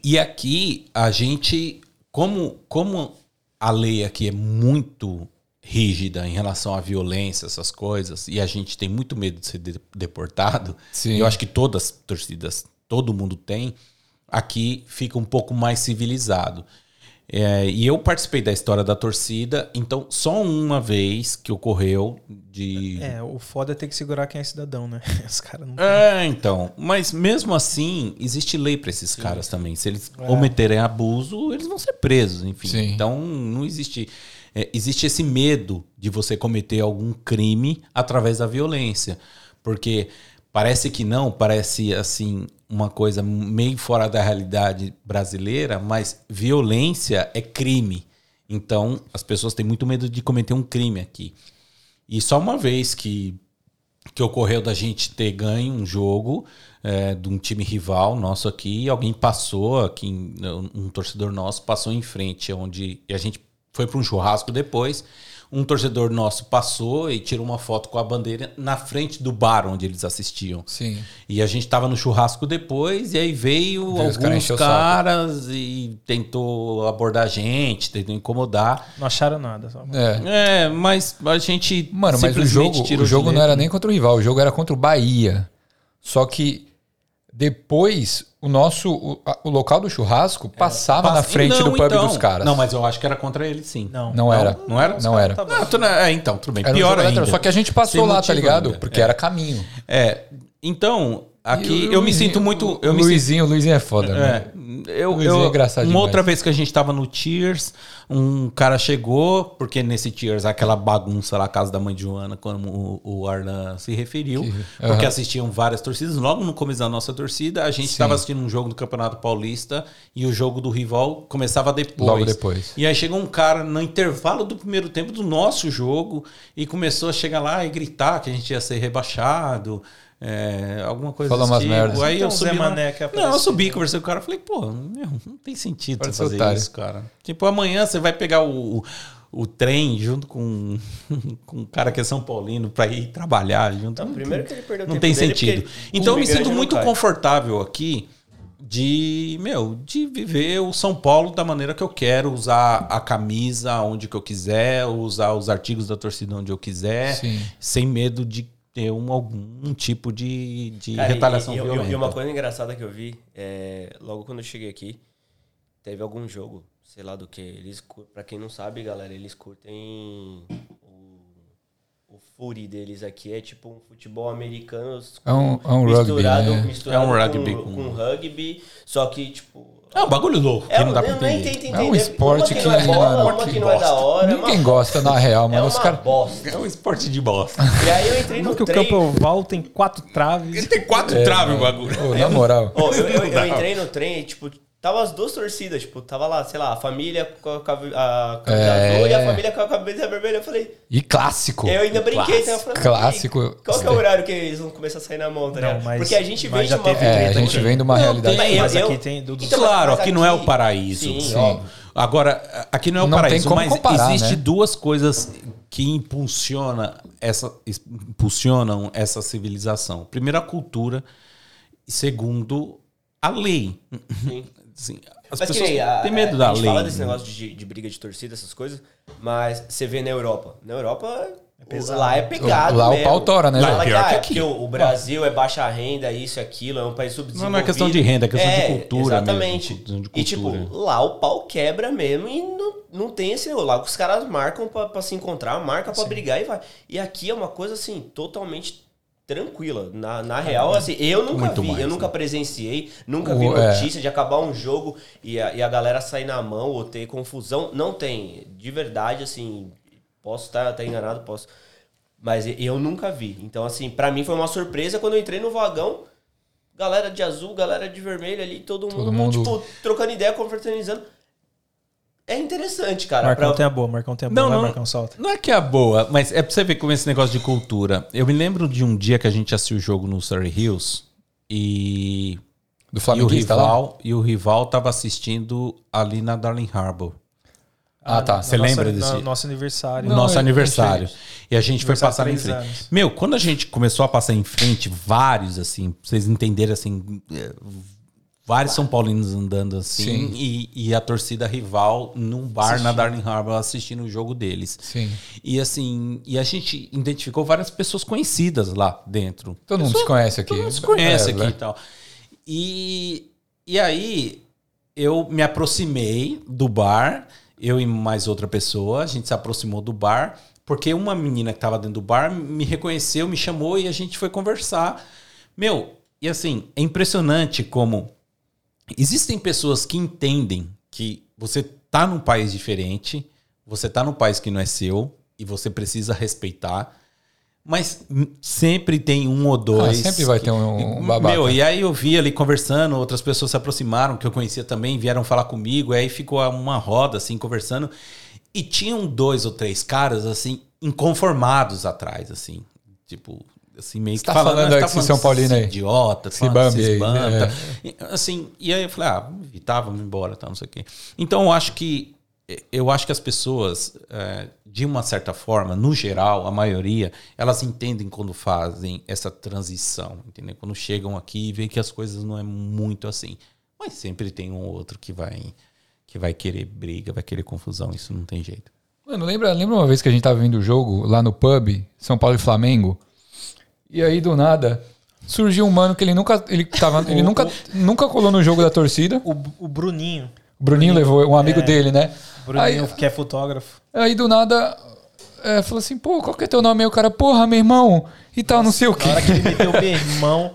e aqui a gente, como, como a lei aqui é muito rígida em relação à violência, essas coisas, e a gente tem muito medo de ser de- deportado, Sim. e eu acho que todas as torcidas, todo mundo tem, aqui fica um pouco mais civilizado. É, e eu participei da história da torcida, então só uma vez que ocorreu de. É, o foda é ter que segurar quem é cidadão, né? <laughs> Os caras não. É, então. Mas mesmo assim, existe lei para esses caras também. Se eles cometerem abuso, eles vão ser presos, enfim. Sim. Então não existe. é, existe esse medo de você cometer algum crime através da violência. Porque parece que não, parece assim uma coisa meio fora da realidade brasileira, mas violência é crime. Então as pessoas têm muito medo de cometer um crime aqui. E só uma vez que que ocorreu da gente ter ganho um jogo é, de um time rival nosso aqui, alguém passou aqui, um torcedor nosso passou em frente, onde a gente foi para um churrasco depois. Um torcedor nosso passou e tirou uma foto com a bandeira na frente do bar onde eles assistiam. Sim. E a gente tava no churrasco depois, e aí veio caras alguns saco. caras e tentou abordar a gente, tentou incomodar. Não acharam nada. Só. É. É, mas a gente. Mano, mas o simplesmente jogo, tirou o jogo não era nem contra o rival, o jogo era contra o Bahia. Só que depois o nosso o, a- o local do churrasco passava na Passa- frente Não, do pub então. dos caras. Não, mas eu acho que era contra ele, sim. Não. Não era. Não era? Não era. Tá. Ah, tu não- é, então, tudo bem. Era um Pior jogo ainda. Só que a gente passou Sem lá, tá ligado? ainda. Porque É. era caminho. É. Então, aqui E o eu me Luizinho- sinto muito. Eu o me sinto, Luizinho, o Luizinho é foda, né? é, eu, Luizinho eu, é engraçado uma demais. outra vez que a gente tava no Cheers, um cara chegou, porque nesse Cheers, aquela bagunça lá, casa da mãe de Joana, como o, o Arlan se referiu, Que- porque aham. assistiam várias torcidas. Logo no começo da nossa torcida, a gente estava assistindo um jogo do Campeonato Paulista e o jogo do rival começava depois. Logo depois. E aí chegou um cara no intervalo do primeiro tempo do nosso jogo e começou a chegar lá e gritar que a gente ia ser rebaixado. É, alguma coisa Falou umas merdas. Aí Então, eu o subi Mané que Não, eu subi, conversei com o cara, falei, pô, meu, não tem sentido Parece você fazer otário. isso, cara. Tipo, amanhã você vai pegar o, o, o trem junto com, <laughs> com um cara que é São Paulino pra ir trabalhar junto. Não, primeiro que ele perdeu Não tempo tem sentido. Então eu me sinto muito confortável aqui de, meu, de viver o São Paulo da maneira que eu quero, usar a camisa onde que eu quiser, usar os artigos da torcida onde eu quiser, Sim. sem medo de ter um, algum tipo de, de Cara, retaliação e, e- violenta. E uma coisa engraçada que eu vi, é, logo quando eu cheguei aqui, teve algum jogo, sei lá do que. Eles, pra quem não sabe, galera, eles curtem o, furi deles aqui. É tipo um futebol americano É um- é um rugby, misturado, né? misturado É um rugby com, com- com rugby, só que tipo... É um bagulho louco, que É, não dá pra eu nem entender. tento É um esporte que, não é bola, mano, uma que que não é da hora. é uma- Ninguém gosta, na real, <laughs> É mano. uma Os caras. bosta. É um esporte de bosta. E aí eu entrei no Porque o campo oval tem quatro traves. Ele tem quatro traves o bagulho. Ô, na moral. Ô, eu, eu- eu entrei no trem e, tipo, tava as duas torcidas, tipo, tava lá, sei lá, a família com a, a camisa É. azul e a família com a camisa vermelha. Eu falei, E clássico. eu ainda brinquei, então eu falei, Clássico. Qual que é o horário que eles vão começar a sair na mão, tá Não, mas- Porque a gente vem de uma É, a gente aqui. vem de uma Não, realidade. tem, Mas eu- aqui tem do, do- Então, claro, mas aqui não é o paraíso. Sim, Sim. Agora, aqui não é o Não tem paraíso, como mas comparar, existe né? duas coisas que impulsiona essa, impulsionam essa civilização. Primeiro, a cultura. E segundo, a lei. Sim. Assim, as Mas que pessoas nem a- têm medo a, da a gente lei. fala desse negócio de, de briga de torcida, essas coisas, mas você vê na Europa. Na Europa, pesado. lá é pegado Lá o mesmo. pau tora, né, Lá é Pior que é aqui. o, o Brasil é baixa renda, isso e aquilo, é um país subdesenvolvido. Não, não é questão de renda, é questão de cultura Exatamente. mesmo, de E tipo, cultura. lá o pau quebra mesmo e não, não tem esse... Lá os caras marcam pra, pra se encontrar, marcam pra brigar e vai. E aqui é uma coisa assim, totalmente tranquila. Na, na real, assim, eu nunca Muito vi, mais, eu nunca né? presenciei, nunca vi é. notícia de acabar um jogo e a, e a galera sair na mão ou ter confusão. Não tem. De verdade, assim, posso estar tá, enganado, posso. Mas eu nunca vi. Então, assim, pra mim foi uma surpresa quando eu entrei no vagão. Galera de azul, galera de vermelho ali, todo mundo, Todo mundo- tipo, trocando ideia, confraternizando. É interessante, cara. Marcão pra- tem a boa, Marcão tem a boa. Não, vai, não. Marcão, solta. Não é que é boa, mas é pra você ver como esse negócio de cultura. Eu me lembro de um dia que a gente assistiu o jogo no Surrey Hills e, Do e o rival e o rival tava assistindo ali na Darling Harbour. Ah, tá. Você Nossa- lembra desse- no- Nosso aniversário. No nosso eu- aniversário. E a gente foi passar em frente. anos. Meu, quando a gente começou a passar em frente, vários, assim, pra vocês entenderem, assim, é, vários São Paulinos andando assim, Sim. e, e a torcida rival num bar na Darling Harbour assistindo o jogo deles. Sim. E assim, e a gente identificou várias pessoas conhecidas lá dentro. Todo mundo se conhece aqui. Todo mundo se conhece É, aqui né? e tal. E, e aí eu me aproximei do bar, eu e mais outra pessoa, a gente se aproximou do bar, porque uma menina que estava dentro do bar me reconheceu, me chamou e a gente foi conversar. Meu, e assim, é impressionante como existem pessoas que entendem que você tá num país diferente, você tá num país que não é seu e você precisa respeitar. Mas sempre tem um ou dois. Ah, sempre vai ter um- um babaca. Meu, e aí eu vi ali conversando, outras pessoas se aproximaram, que eu conhecia também, vieram falar comigo, aí ficou uma roda assim, conversando. E tinham dois ou três caras, assim, inconformados atrás, assim. Tipo, assim, meio Você tá falando "Ah, aí tá esse São Paulino aí. Idiota, Se falando bambe desses aí, banta. né? E, Assim, e aí eu falei, ah, evitar, vamos embora, tá, não sei o quê. Então eu acho que eu acho que as pessoas, é, de uma certa forma, no geral, a maioria, elas entendem quando fazem essa transição, entendeu? Quando chegam aqui e veem que as coisas não é muito assim. Mas sempre tem um ou outro que vai que vai querer briga, vai querer confusão, isso não tem jeito. Mano, lembra, lembra uma vez que a gente tava vendo o jogo lá no pub, São Paulo e Flamengo? E aí, do nada, surgiu um mano que ele nunca. Ele, tava, <laughs> ele nunca, nunca colou no jogo da torcida. O, o Bruninho. O Bruninho levou um amigo É. dele, né? Bruninho, Aí, que é fotógrafo. aí do nada. É, falou assim, pô, qual que é teu nome? Aí o cara, porra, meu irmão, e tal, não sei o quê. Na hora que ele meteu <laughs> meu irmão.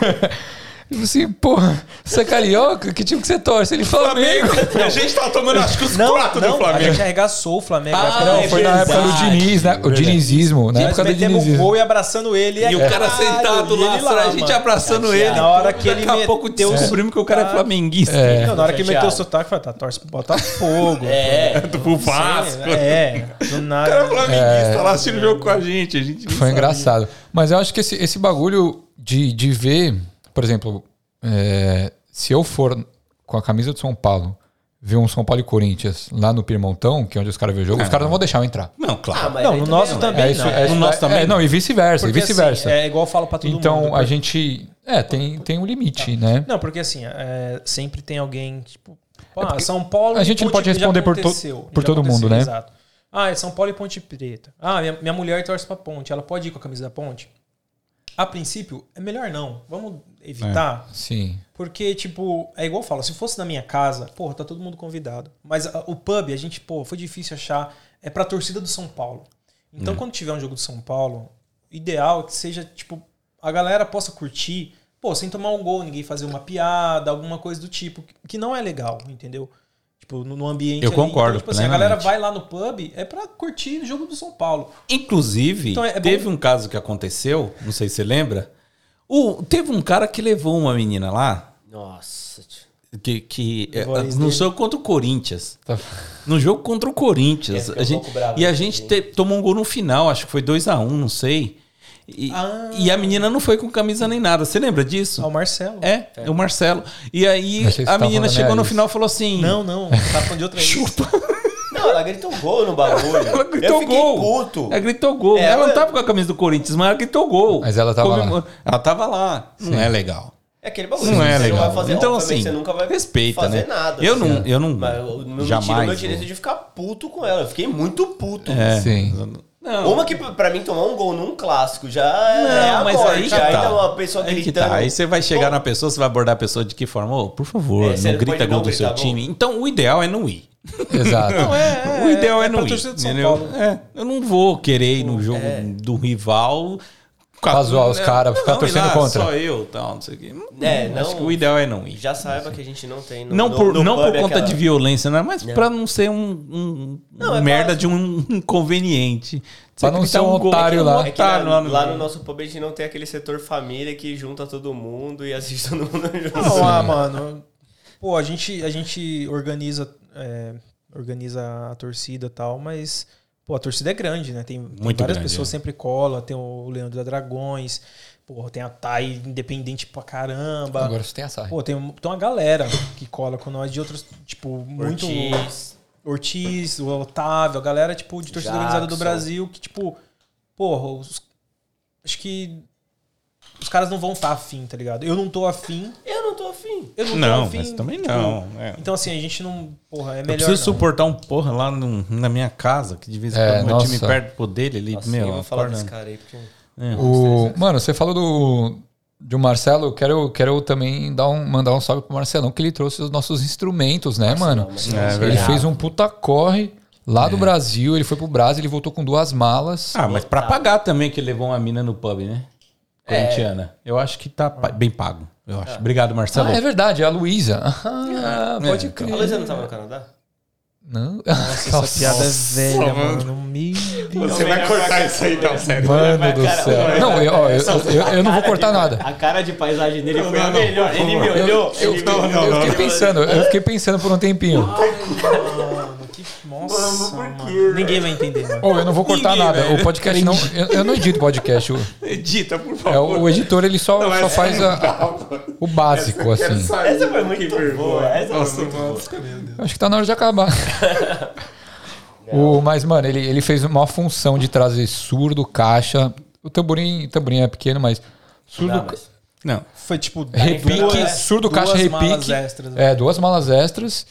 <laughs> Ele falou assim, porra, você é carioca? Que time que você torce? Ele Flamengo. A gente tava tomando acho que os Não, não, a gente arregaçou o Flamengo. Ah, que Não, é foi na época do Diniz, né? O dinizismo, na Nós época do metemos o dinizismo. gol e abraçando ele. E o cara caralho, sentado lá, ele a gente mano. abraçando ele. Na hora que ele Daqui a pouco meteu o descobrimos que o cara é sotaque. flamenguista. É. Não, na hora que ele meteu o sotaque, eu falei, tá, torce pro Botafogo. É. Do Vasco. É, do nada. cara flamenguista lá assistindo o jogo com a gente. Foi engraçado. Mas eu acho que esse, esse bagulho de, de ver, por exemplo, é, se eu for com a camisa do São Paulo, ver um São Paulo e Corinthians lá no Pirmontão, que é onde os caras veem o jogo, os caras não vão deixar eu entrar. Não, claro. mas Não, no nosso né? também É não. é, No nosso é, também é, não, e vice-versa, e Porque, vice-versa. assim, é igual eu falo pra todo então mundo. a gente. É, tem, tem um limite, né? Não, porque assim, é, sempre tem alguém, tipo, pô, ah, São Paulo. a e gente não Ponte pode responder por to- por todo mundo, né? Exato. Ah, é São Paulo e Ponte Preta. Ah, minha, minha mulher torce pra Ponte. Ela pode ir com a camisa da Ponte? A princípio, é melhor não. Vamos evitar. Sim. Porque, tipo, é igual eu falo, se fosse na minha casa, porra, tá todo mundo convidado. Mas a- o pub, a gente, pô, foi difícil achar. É pra torcida do São Paulo. Então, quando tiver um jogo do São Paulo, ideal é que seja, tipo, a galera possa curtir, pô, sem tomar um gol, ninguém fazer uma piada, alguma coisa do tipo, que não é legal, entendeu? Tipo, no, no ambiente. Eu ali. concordo Então, tipo assim, a galera vai lá no pub, é pra curtir o jogo do São Paulo. Inclusive, Então, é- é teve bom- um caso que aconteceu, não sei se você lembra. O, teve um cara que levou uma menina lá, Nossa. tio. que, que é, a ex no dele. jogo contra o Corinthians. Tá. No jogo contra o Corinthians. É, a um gente, pouco bravo e a gente te- tomou um gol no final, acho que foi 2 a 1 um, não sei. E, Ah. e a menina não foi com camisa nem nada. Você lembra disso? Ah, o Marcelo. É, é o Marcelo. E aí a menina chegou no final e falou assim: Não, não. Tá falando de outra <laughs> Chupa. Não, ela gritou gol no bagulho. <laughs> Ela gritou eu fiquei gol. puto. Ela gritou gol. É, ela não tava com a camisa do Corinthians, mas ela gritou gol. Mas ela tava Comemor- lá. Ela tava lá. Não é legal. É aquele bagulho. Não é você legal. Não vai fazer, então, assim, você nunca vai respeita, fazer né? nada. eu, assim. não, eu não. Mas eu jamais. meu direito de ficar puto com ela. Eu fiquei muito puto. É. Sim. Não. Uma que pra mim tomar um gol num clássico já é a Não, mas morte. aí que Aí tá. tá uma pessoa Aí que gritando. tá. Aí você vai chegar Pô, na pessoa, você vai abordar a pessoa de que forma? Ô, por favor, É, não não grita gol não do seu gritar gol. time. Então, o ideal é não ir. Exato. <laughs> é, o ideal é, é não ir. torcida de São entendeu? Paulo. É, eu não vou querer ir no jogo do rival. Pra zoar os caras, ficar não, torcendo lá, contra. Só eu, tal, não sei o quê. É, Acho não- que o ideal é não ir. Já saiba que a gente não tem no Não no- por, no não por conta aquela- de violência, né? mas Não. pra não ser um, um- Não, um é merda básico. de um <laughs> inconveniente. Pra Você não ser um gol, otário é que lá. um É otário lá no lá no nosso pub a gente não tem aquele setor família que junta todo mundo e assiste todo mundo junto. Não, ah, mano. Pô, a gente, a gente organiza, é, organiza a torcida e tal, mas pô, a torcida é grande, né? Tem, tem várias grande, pessoas é. sempre cola, tem o Leandro da Dragões, pô, tem a Thay independente pra caramba. Agora você tem a saia. Pô, tem, tem uma galera que cola com nós de outros, tipo, muito. Ortiz. Ortiz, o Otávio, a galera, tipo, de torcida organizada do Jackson. Brasil, que, tipo, porra, os- acho que os caras não vão estar afim, tá ligado? Eu não tô afim, Eu não tô afim. Eu não, Não, tô afim. mas também tipo, não. é. Então, assim, a gente não. Porra, é Eu melhor. preciso não. suportar um porra lá no- na minha casa, que de vez em É, quando meu nossa. time perde pro dele, ele, Nossa, meu, eu vou falar desse cara aí, porque... É. O, mano, você falou do, do Marcelo, eu quero, quero também dar um, mandar um salve pro Marcelão, que ele trouxe os nossos instrumentos, né, mano? É. Ele fez um puta corre lá do Brasil, ele foi pro Brasil, ele voltou com duas malas. Ah, mas pra pagar também que ele levou uma mina no pub, né? É. Corintiana. Eu acho que tá pa- bem pago, eu acho. Obrigado, Marcelo. Ah, é verdade, é a Luísa. Ah, É, pode crer. A Luísa não tava no Canadá? Não. Essa piada é velha, mano. Meu Deus. Você vai cortar isso aí, então, sério. Mano do cara, céu. Não, eu, eu, eu- eu não vou cortar nada. A cara de paisagem dele foi a não, melhor. por Ele me olhou. Eu, eu- fiquei pensando, eu fiquei pensando por um tempinho. Mano, <laughs> que. Nossa, mano. Ninguém vai entender, mano. Ô, eu não vou cortar Ninguém, nada. velho. O podcast não. Eu, eu não edito podcast. O, Edita, por é, favor. o editor ele só, só faz a- o básico, assim. Essa foi muito boa. Essa Nossa, foi muito boa. Acho que tá na hora de acabar. <laughs> o, mas, mano, ele, ele fez uma função de trazer surdo, caixa. O tamborim, tamborim é pequeno, mas surdo, Não, mas- Não. Foi tipo. repique, duas- surdo, duas caixa, malas repique. extras, né? É, duas malas extras.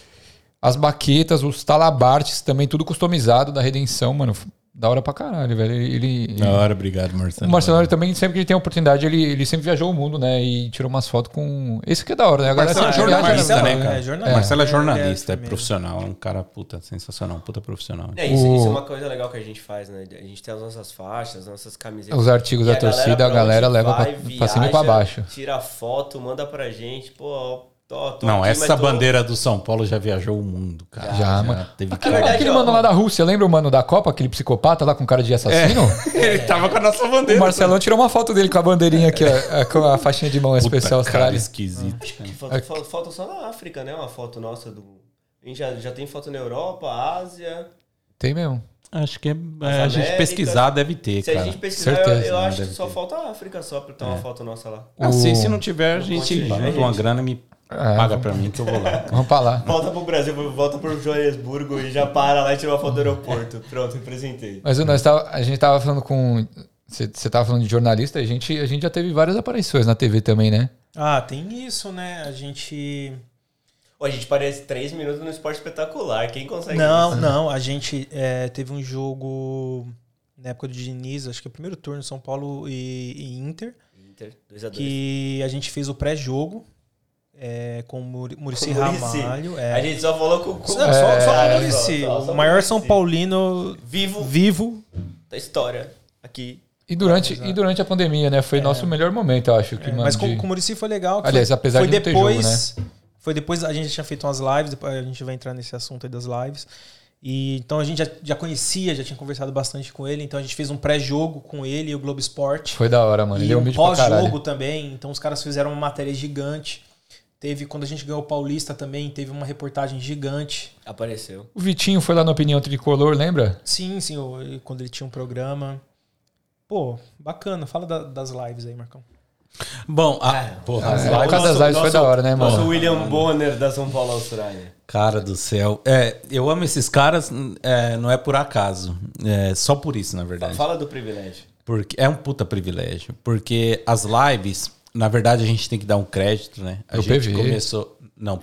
As baquetas, os talabartes também, tudo customizado da Redenção, mano. Da hora pra caralho, velho. Ele, ele- Da hora, obrigado, Marcelo. o Marcelo também, sempre que ele tem oportunidade, ele, ele sempre viajou o mundo, né? E tirou umas fotos com. Esse que é da hora, né? A galera Marcelo é viaja, jornalista, né? né, cara? é jornalista. Marcelo é É, jornalista, é, é profissional, é um cara puta, sensacional, um puta profissional. É, isso, isso é O- uma coisa legal que a gente faz, né? A gente tem as nossas faixas, as nossas camisetas. Os artigos da torcida, a galera leva vai, pra, pra cima e pra viaja, baixo. Tira foto, manda pra gente. Pô, ó, tô, tô Não, aqui, essa tô- bandeira do São Paulo já viajou o mundo, cara. Já, mano. Teve Aquele, verdade, aquele ó. mano lá da Rússia, lembra o mano da Copa, aquele psicopata lá com cara de assassino? <laughs> Ele tava com a nossa O bandeira. Marcelão tirou uma foto dele com a bandeirinha aqui, ó, com a faixinha de mão Puta, especial cara Austrália. esquisito. Que Falta, falta- só na África, né? Uma foto nossa do. A gente já, já tem foto na Europa, Ásia. Tem mesmo. Acho que é, é, a gente pesquisar deve ter, Se a cara. gente pesquisar, eu, certeza, eu né? acho que só ter. falta a África só pra ter uma foto nossa lá. Ah, se, se não tiver, a gente junta uma grana e me É, paga pra mim que eu vou lá. <laughs> Vamos pra lá. Volta pro Brasil, volta pro Joanesburgo e já para lá e tira uma foto do aeroporto. Pronto, apresentei. Mas nós tava, a gente tava falando com. Você tava falando de jornalista, a gente, a gente já teve várias aparições na TV também, né? Ah, tem isso, né? A gente. Pô, a gente parece três minutos no esporte espetacular. Quem consegue Não, isso? não. A gente é, teve um jogo na época do Diniz, acho que é o primeiro turno, São Paulo e, e Inter, Inter, 2x2. que a gente fez o pré-jogo é, com o Muri- Muricy Com o Muricy. Ramalho. É. A gente só falou com, com Não, só, só Cara, o só o maior Muricy. São Paulino vivo vivo. da história aqui. E durante, e durante a pandemia, né? Foi nosso melhor momento, eu acho. Que, É, mano, mas com, de- com o Muricy foi legal. que Aliás, apesar foi de não ter jogo, né? depois, Foi depois, a gente tinha feito umas lives, depois a gente vai entrar nesse assunto aí das lives. E, então a gente já, já conhecia, já tinha conversado bastante com ele. Então a gente fez um pré-jogo com ele e o Globo Esporte. Foi da hora, mano. Ele E é um pós-jogo também. Então os caras fizeram uma matéria gigante. Teve, quando a gente ganhou o Paulista também, teve uma reportagem gigante. Apareceu. O Vitinho foi lá na Opinião Tricolor, lembra? Sim, sim, quando ele tinha um programa. pô, bacana. Fala da- das lives aí, Marcão. Bom, a, porra, as É, lives- por causa das lives foi da hora, né, Nosso mano? William Bonner da São Paulo, Austrália. Cara do céu. É, eu amo esses caras, é, não é por acaso. É só por isso, na verdade. Fala do privilégio. Porque é um puta privilégio. Porque as lives, na verdade, a gente tem que dar um crédito, né? A Pro gente PV. começou. Não.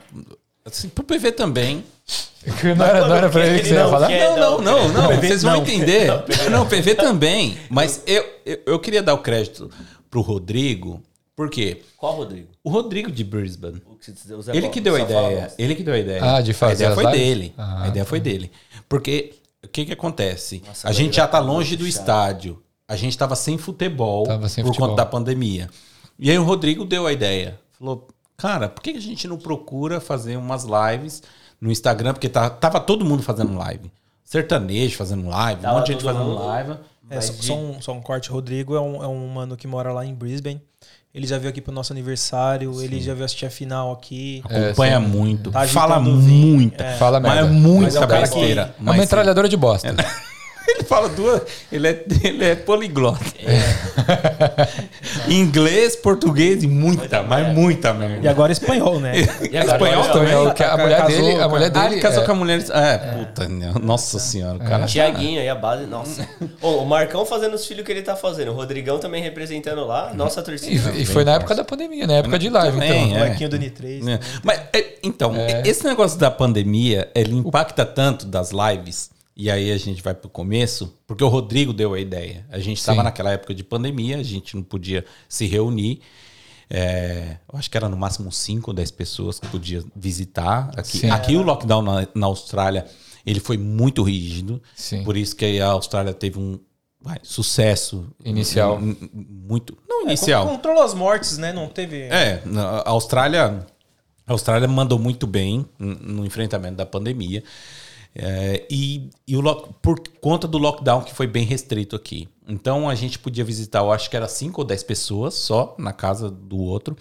Assim, pro PV também. <laughs> Não era, não era pra ele que você ia Não falar? quer. Não, não, não, não. PV Vocês vão não. entender. <laughs> Não, PV também. Mas eu, eu, eu queria dar o crédito pro Rodrigo. Por quê? Qual, Rodrigo? O Rodrigo de Brisbane. O que você- o Zé Ele que deu a ideia. Ele que deu a ideia. Ah, de fazer A ideia as foi lives? dele. Ah, a ideia foi dele. Porque o que que acontece? Nossa, a gente já tá tá longe do estádio. A gente tava sem futebol Tava sem por futebol. conta da pandemia. E aí o Rodrigo deu a ideia. Falou, cara, por que a gente não procura fazer umas lives no Instagram? Porque tá, tava todo mundo fazendo live. Sertanejo fazendo live, um Tava monte de gente fazendo mundo. live. É, só, só um, só um corte. Rodrigo é um, é um mano que mora lá em Brisbane. Ele já veio aqui pro nosso aniversário. Ele já veio assistir a final aqui. É, Acompanha sim. muito. Tá fala agitando o vinho. muita. É. Fala Mas é merda. muita Mas é um cara que- besteira. É uma metralhadora de bosta. <laughs> <laughs> Ele fala duas. Ele é, ele é poliglota. <laughs> Inglês, português e muita, mas muita E merda. agora espanhol, né? <laughs> E agora, Espanhol olha, também. Que a mulher Casou, dele, a mulher Ah, dele ele casou é- com a mulher. É, puta, nossa senhora. O cara. Tiaguinho aí, a base. Nossa. Ô, o Marcão fazendo os filhos que ele tá fazendo. O Rodrigão também representando lá. Nossa torcida. E, e foi na época da pandemia, na época de live, Também, então. é. Molequinho do N3. É. Mas, é, então, esse negócio da pandemia, ele impacta tanto das lives, e aí a gente vai pro começo, porque o Rodrigo deu a ideia. A gente estava naquela época de pandemia, a gente não podia se reunir. É, eu acho que era no máximo 5 ou 10 pessoas que podia visitar. Aqui, Sim. aqui o lockdown na, na Austrália, ele foi muito rígido. Sim. Por isso que a Austrália teve um vai, sucesso Inicial. muito não É, inicial con- Controlou as mortes, né? Não teve. é, na- a Austrália, a Austrália mandou muito bem no enfrentamento da pandemia. É, e e o por conta do lockdown que foi bem restrito aqui. Então a gente podia visitar, eu acho que era 5 ou 10 pessoas só na casa do outro.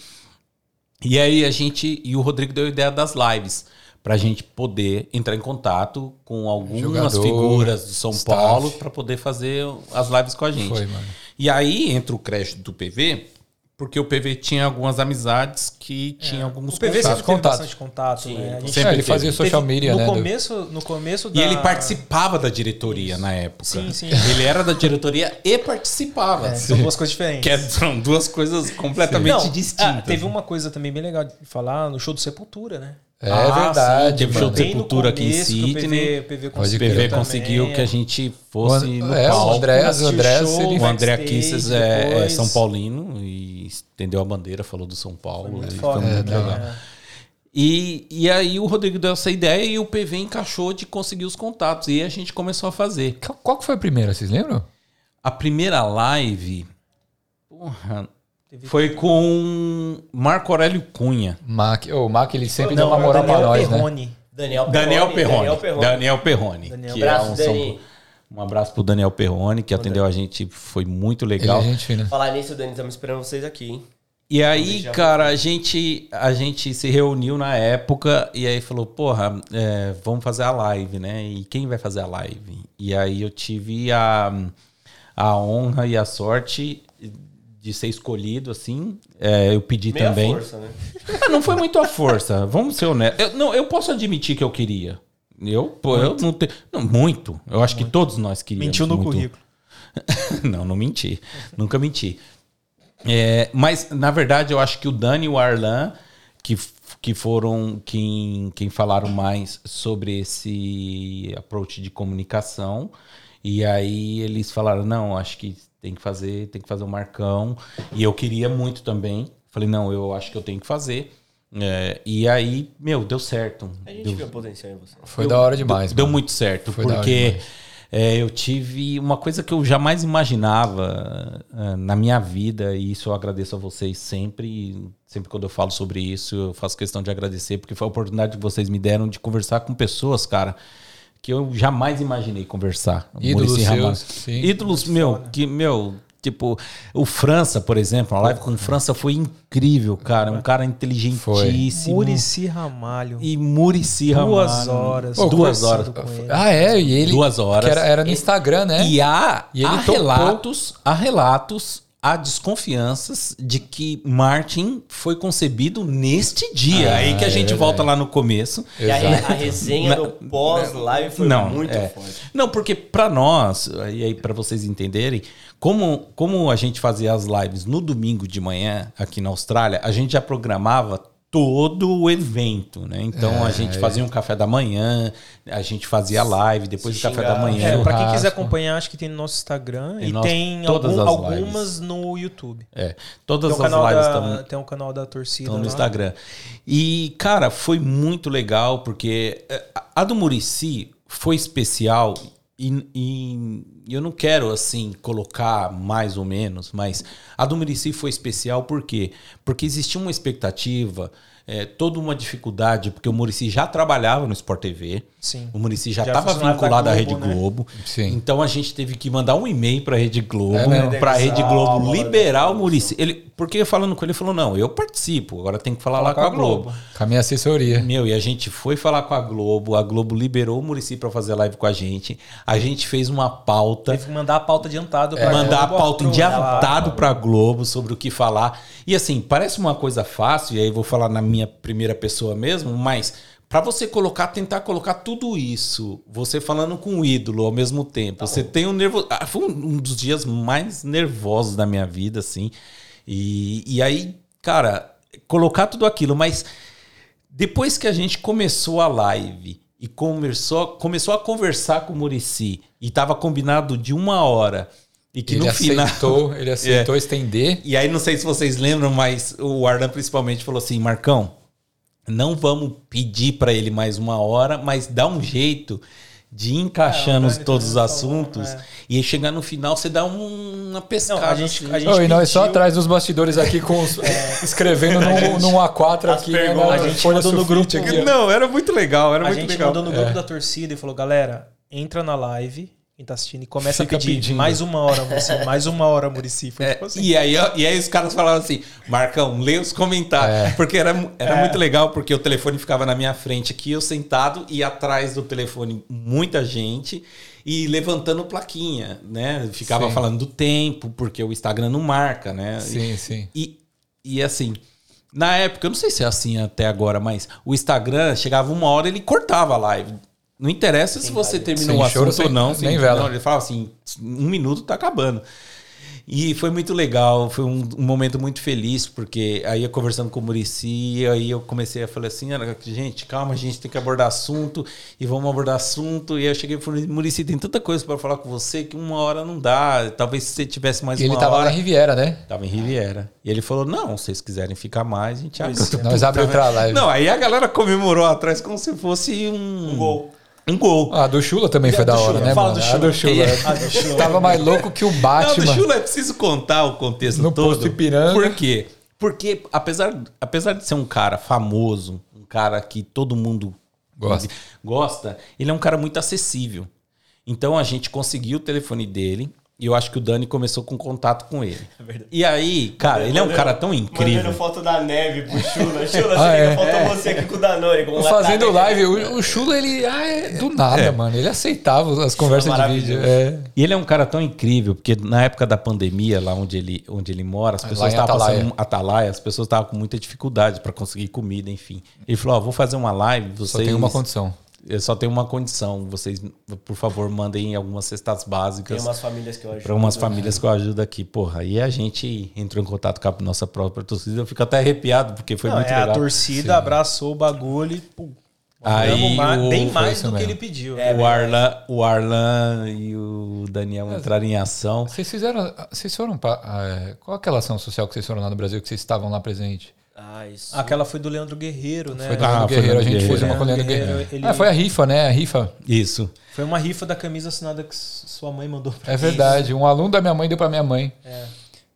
E aí a gente. E o Rodrigo deu a ideia das lives. Pra gente poder entrar em contato com algumas Jogador, figuras do São staff. Paulo para poder fazer as lives com a gente. Foi. E aí entra o crédito do PV, porque o PV tinha algumas amizades que tinham alguns O PV sempre contatos. teve contatos. bastante contato, Sim, né? Gente sempre É, ele teve. fazia social media, no né? do- Começo, no começo E da... ele participava da diretoria na época. Sim, sim. Ele era da diretoria e participava. É, são duas coisas diferentes. Que é- são duas coisas completamente Não, distintas. ah, teve uma coisa também bem legal de falar no show do Sepultura, né? É Ah, verdade, sim, teve mano. show no Sepultura aqui em que o Sydney. PV, PV O Pode conseguiu PV conseguiu que a gente fosse O- no é, palco. O Andrés, o show, ele- O André Kisses é, é. São Paulino e estendeu a bandeira, falou do São Paulo. Foi e foi muito É, legal. né? E, e aí o Rodrigo deu essa ideia e o PV encaixou de conseguir os contatos. E a gente começou a fazer. Qual- que foi a primeira, vocês lembram? A primeira live porra, foi com Marco Aurélio Cunha. Mac, o Mac ele sempre deu Não, uma moral pra Daniel nós, né? Perrone. Daniel Daniel Perrone. Daniel Perrone. Daniel Perrone. Daniel que Abraço, é um, São- Dani. um abraço pro Daniel Perrone, que atendeu a gente, foi muito Ele legal. é gente fina. Falar nisso, Dani, estamos esperando vocês aqui, hein? E aí, cara, a gente, a gente se reuniu na época e aí falou, porra, é, vamos fazer a live, né? E quem vai fazer a live? E aí eu tive a, a honra e a sorte de ser escolhido, assim. É, eu pedi Meia também. força, né? <laughs> Ah, Não foi muito a força, vamos ser honestos. Eu, não, eu posso admitir que eu queria. Eu, pô, eu não tenho. Não, muito. Eu acho que todos nós queríamos. Mentiu no muito. currículo. <laughs> não, não menti. Nunca menti. É, mas, na verdade, eu acho que o Dani e o Arlan, que, que foram quem, quem falaram mais sobre esse approach de comunicação. E aí eles falaram, não, acho que tem que fazer, tem que fazer o Marcão. E eu queria muito também. Falei, não, eu acho que eu tenho que fazer. É, e aí, meu, deu certo. A gente Deu- viu a potencial em você. Foi da hora demais, Deu mano. muito certo, Foi porque é, eu tive uma coisa que eu jamais imaginava ah, na minha vida, e isso eu agradeço a vocês sempre. Sempre quando eu falo sobre isso, eu faço questão de agradecer, porque foi a oportunidade que vocês me deram de conversar com pessoas, cara, que eu jamais imaginei conversar. Ídolos seus, sim. Ídolos, meu, que, meu, Tipo, o França, por exemplo, a live com o França foi incrível, cara. Um cara inteligentíssimo. Murici Ramalho. E Murici Duas Ramalho. horas. Duas horas. com ele. Ah, é, e ele. Duas horas. que era, era no Instagram, né? E há, E ele há relatos, há relatos, há desconfianças de que Martin foi concebido neste dia. Ah, Aí que a é gente verdade. volta lá no começo. E a, resenha do pós-live foi Não, muito é. forte. Não, porque pra nós, e aí para vocês entenderem, como, como a gente fazia as lives no domingo de manhã aqui na Austrália, a gente já programava todo o evento, né? Então a gente fazia um café da manhã, a gente fazia live depois do café da manhã. É, pra quem quiser acompanhar, acho que tem no nosso Instagram Tem e nosso- tem todas algum- as algumas no YouTube. É, todas Tem as canal, lives da, estão tem um canal da torcida Estão no lá. Instagram. E, cara, foi muito legal, porque eh, a do Murici foi especial e, e eu não quero, assim, colocar mais ou menos, mas a do Murici foi especial por quê? Porque existia uma expectativa, eh, toda uma dificuldade, porque o Murici já trabalhava no Sport TV, Sim. o Murici já estava vinculado à Rede Globo, né? Globo. Sim. Então a gente teve que mandar um e-mail para a Rede Globo, É para a Rede Globo liberar o Murici. Ele, porque falando com ele, ele falou: não, eu participo, agora tem que falar Fala lá com a Globo. Com a minha assessoria. Meu, e a gente foi falar com a Globo, a Globo liberou o Murici para fazer live com a gente. A gente fez uma pauta Teve que mandar a pauta adiantada pra mandar a Globo, pauta pro- adiantado para Globo sobre o que falar. E assim, parece uma coisa fácil, e aí vou falar na minha primeira pessoa mesmo, mas para você colocar, tentar colocar tudo isso, você falando com o ídolo ao mesmo tempo, você tem um nervoso. Ah, foi um dos dias mais nervosos da minha vida, assim. E, e aí, cara, colocar tudo aquilo, mas depois que a gente começou a live e começou, começou a conversar com o Murici e tava combinado de uma hora e que ele no final aceitou, ele <laughs> aceitou É. estender. e aí não sei se vocês lembram, mas o Arlan principalmente falou assim, Marcão, não vamos pedir para ele mais uma hora, mas dá um jeito de ir encaixando É, todos os assuntos é. e aí chegar no final você dá um- uma pescada. Não, a gente- assim. a gente- Oh, e nós só atrás dos bastidores aqui com os, <laughs> escrevendo num, num A4 As aqui. né, perguntas. A gente mandou no grupo. aqui. Não, era muito legal, era A muito gente legal. mandou no grupo É. da torcida e falou, galera, entra na live, quem tá assistindo, e começa Fica a pedir pedindo. mais uma hora, Murici, <laughs> mais uma hora, Murici. É, tipo assim. e, aí, e aí os caras falavam assim, Marcão, lê os comentários. É. Porque era, era É. muito legal, porque o telefone ficava na minha frente aqui, eu sentado, e atrás do telefone muita gente, e levantando plaquinha, né? Ficava Sim. falando do tempo, porque o Instagram não marca, né? Sim, sim. E, e assim, na época, eu não sei se é assim até agora, mas o Instagram chegava uma hora ele cortava a live. Não interessa se você terminou Sem o choro, assunto ou sem- não. nem sim, vela. não, ele falava assim, um minuto tá acabando. E foi muito legal, foi um, um momento muito feliz, porque aí eu conversando com o Murici, aí eu comecei a falar assim, "Olha, gente, calma, a gente tem que abordar assunto, e vamos abordar assunto. E aí eu cheguei e falei, Murici, tem tanta coisa para falar com você que uma hora não dá. Talvez se você tivesse mais E ele uma tava hora. na Riviera, né? Tava em Riviera. E ele falou: não, se vocês quiserem ficar mais, a gente abre. É. Nós abre outra live. Não, aí a galera comemorou atrás como se fosse um. Um gol. Um gol. Ah, a do Chula também a foi da hora, Chula? né, Fala mano? do A Chula. do Chula. E- A do Chula. Tava mais louco que o Não, Batman. do Chula é preciso contar o contexto No todo. posto Ipiranga. Por quê? Porque apesar, apesar de ser um cara famoso, um cara que todo mundo Gosta. gosta, ele é um cara muito acessível. Então a gente conseguiu o telefone dele e eu acho que o Dani começou com contato com ele. É verdade. E aí, cara, ele é um cara tão incrível. Mandando foto da neve pro Chula. <laughs> Chula, Ah, é? faltou você aqui com o Danone. Com Fazendo live, o, o Chula, ele. Ah, é do nada, mano. Ele aceitava as conversas de vídeo. É. E ele é um cara tão incrível, porque na época da pandemia, lá onde ele, onde ele mora, as pessoas estavam passando atalaia, as pessoas estavam com muita dificuldade para conseguir comida, enfim. Ele falou: Ó, vou fazer uma live, vocês. Só tem uma condição. Eu só tenho uma condição. Vocês, por favor, mandem algumas cestas Tem básicas umas famílias que eu ajudo. para umas famílias que eu ajudo aqui. Porra, aí a gente entrou em contato com a nossa própria torcida. Eu fico até arrepiado, porque foi Não, muito é, legal. a torcida Sim. abraçou o bagulho e pum, Aí mandamos ma- o- bem mais do que mesmo. ele pediu. É, o, Arlan, o Arlan e o Daniel entraram em ação. Vocês fizeram. Vocês foram. pra- ah, qual aquela ação social que vocês foram lá no Brasil que vocês estavam lá presente? Ah, isso. Aquela foi do Leandro Guerreiro, né? Foi do Ah, Leandro foi Guerreiro. A do gente fez Guerreiro. uma com o Leandro Guerreiro, Guerreiro. ele- Ah, foi a rifa, né? A rifa. Isso. Foi uma rifa da camisa assinada que sua mãe mandou pra É verdade. Um aluno da minha mãe deu pra minha mãe. É.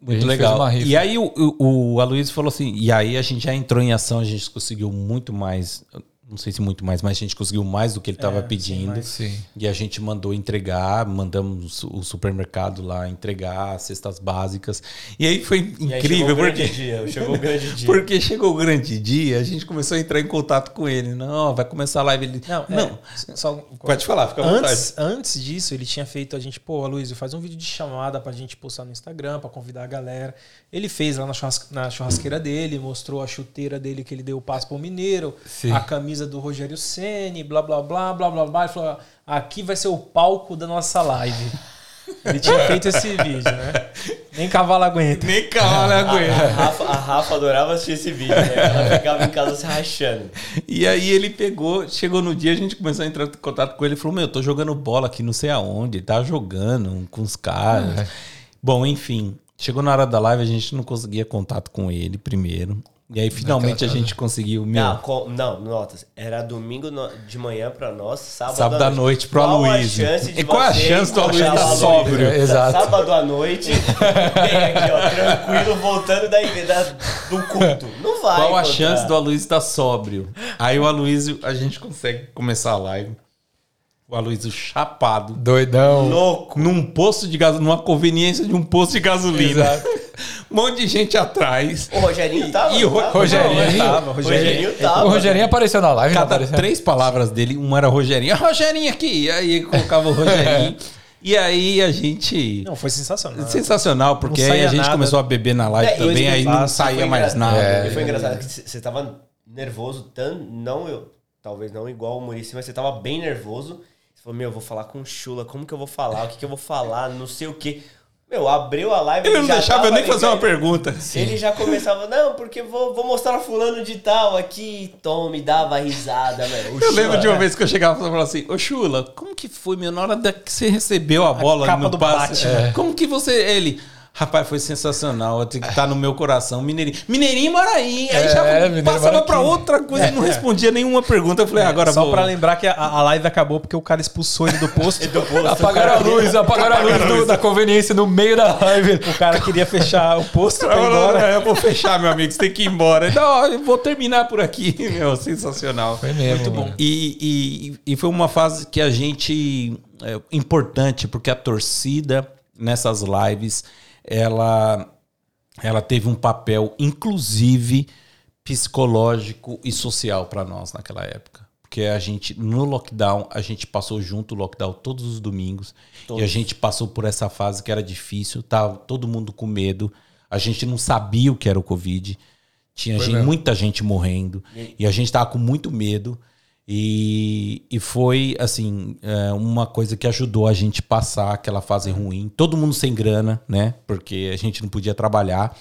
E Muito legal. fez uma rifa. E aí o, o, o Aloysio falou assim, e aí a gente já entrou em ação, a gente conseguiu muito mais, não sei se muito mais, mas a gente conseguiu mais do que ele estava É, pedindo. Sim. E a gente mandou entregar, mandamos o supermercado lá entregar cestas básicas. E aí foi E aí incrível, chegou o porque, grande dia, chegou o grande <laughs> dia. porque chegou o grande dia, a gente começou a entrar em contato com ele. Não, vai começar a live. Ele, Não, não, é, só, pode falar, fica à vontade. antes, antes disso, ele tinha feito a gente, pô, Luiz, faz um vídeo de chamada pra gente postar no Instagram, pra convidar a galera. Ele fez lá na, churras- na churrasqueira dele, mostrou a chuteira dele que ele deu o passo pro Mineiro, Sim. a camisa do Rogério Ceni, blá blá blá blá blá blá. Ele falou: aqui vai ser o palco da nossa live. Ele tinha feito esse vídeo, né? Nem cavalo aguenta. Nem cavalo A, aguenta. a Rafa, a Rafa adorava assistir esse vídeo, né? Ela ficava em casa se rachando. E aí ele pegou, chegou no dia, a gente começou a entrar em contato com ele e falou: Meu, eu tô jogando bola aqui não sei aonde, tá jogando com os caras. Bom, enfim, chegou na hora da live, a gente não conseguia contato com ele primeiro. E aí finalmente a gente conseguiu, meu. Não, com- não, notas. Era domingo no- de manhã pra nós, sábado, Sábado à noite pro Qual Aloysio. a chance de E qual a chance do Aloysio encontrar estar Aloysio? sóbrio? <laughs> Exato. Sábado à noite, <laughs> bem aqui, ó, tranquilo, voltando da, da, do culto. Não vai. Qual a encontrar. chance do Aloysio estar sóbrio? Aí o Aloysio, a gente consegue começar a live. O Aloysio chapado. Doidão. Louco. Num posto de gasolina, numa conveniência de um posto de gasolina. Exato. Um monte de gente atrás. O Rogerinho tava? E o Ro- Tava? Rogerinho. Não, tava, O Rogerinho. Rogerinho tava. O Rogerinho apareceu na live, Cada apareceu? três palavras dele, uma era Rogerinho. Ah, Rogerinho aqui. E aí colocava o Rogerinho. <laughs> e aí a gente. Não, foi sensacional. Sensacional, porque aí a gente nada. começou a beber na live É, também, aí não saía mais nada. É. E foi engraçado que você tava nervoso, tan, não eu, talvez não igual o Muricy, mas você tava bem nervoso. Você falou, meu, eu vou falar com o Chula, como que eu vou falar? O que, que eu vou falar? Não sei o que. Meu, abriu a live. Ele não deixava eu nem fazer uma pergunta. Ele já começava, não, porque vou, vou mostrar fulano de tal aqui. Tom me dava risada, meu. O Eu lembro Chula- de uma vez que eu chegava e falava assim, ô Chula, como que foi, meu, na hora da que você recebeu a bola capa no do passe? Batman. Como que você... Ele... Rapaz, foi sensacional. Que estar no meu coração. Mineirinho. Mineirinho mora aí. Aí É, já Mineiro passava aqui. outra coisa, não respondia nenhuma pergunta. Eu falei, ah, agora Só pra lembrar que a, a live acabou porque o cara expulsou ele do posto. <laughs> Do posto. <laughs> Apagaram a luz, apagaram a luz do- da conveniência no meio da live. o cara queria fechar o posto pra ir embora. eu vou fechar, meu amigo. Você tem que ir embora. Não, eu vou terminar por aqui, <laughs> meu. Sensacional. Foi mesmo, Muito bom. E, e, e foi uma fase que a gente. É, importante, porque a torcida nessas lives ela, ela teve um papel, inclusive, psicológico e social para nós naquela época. Porque a gente, no lockdown, a gente passou junto o lockdown todos os domingos. E a gente passou por essa fase que era difícil, tava todo mundo com medo. A gente não sabia o que era o Covid. Tinha gente- muita gente morrendo. E a gente tava com muito medo. E, e foi, assim, é, uma coisa que ajudou a gente passar aquela fase ruim. Todo mundo sem grana, né? Porque a gente não podia trabalhar.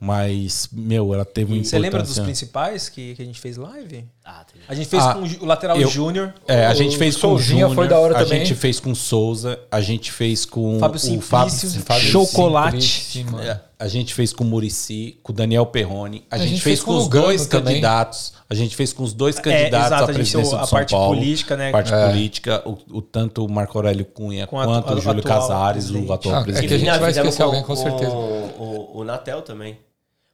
Mas, meu, ela teve uma Você lembra dos principais que, que a gente fez live? Ah, tem- A gente fez Ah, com o lateral eu- Júnior. É, a O gente fez com o Souzinha Júnior, foi da hora a também. gente fez com o Souza, a gente fez com Fábio o Fábio, Fábio Chocolate. É, A gente fez com o Murici, com o Daniel Perrone. A, A gente, gente fez fez com, com os dois também. candidatos. A gente fez com os dois É, candidatos exato, à a gente presidência tem do a São parte Paulo. política, né? Parte É. política, o, o- tanto o Marco Aurélio Cunha Com a- quanto a- o Júlio atual Casares, presidente. o atual Ah, é presidente. que a gente vai esquecer alguém, com certeza. O, o, o Natel também.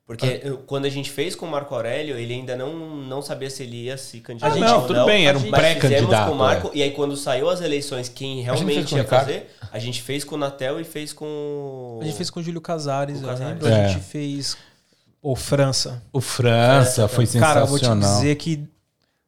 Porque Ah. eu- quando a gente fez com o Marco Aurélio, ele ainda não, não sabia se ele ia se candidatar. Ah, não, ou tudo bem, era um pré-candidato, com o Marco, é. e aí quando saiu as eleições, quem realmente ia Ricardo. fazer, a gente fez com o Natel e fez com o... A gente fez com o Júlio Casares, Com Casares. lembro. A É. gente fez o França. O França foi Cara, eu vou te sensacional. dizer que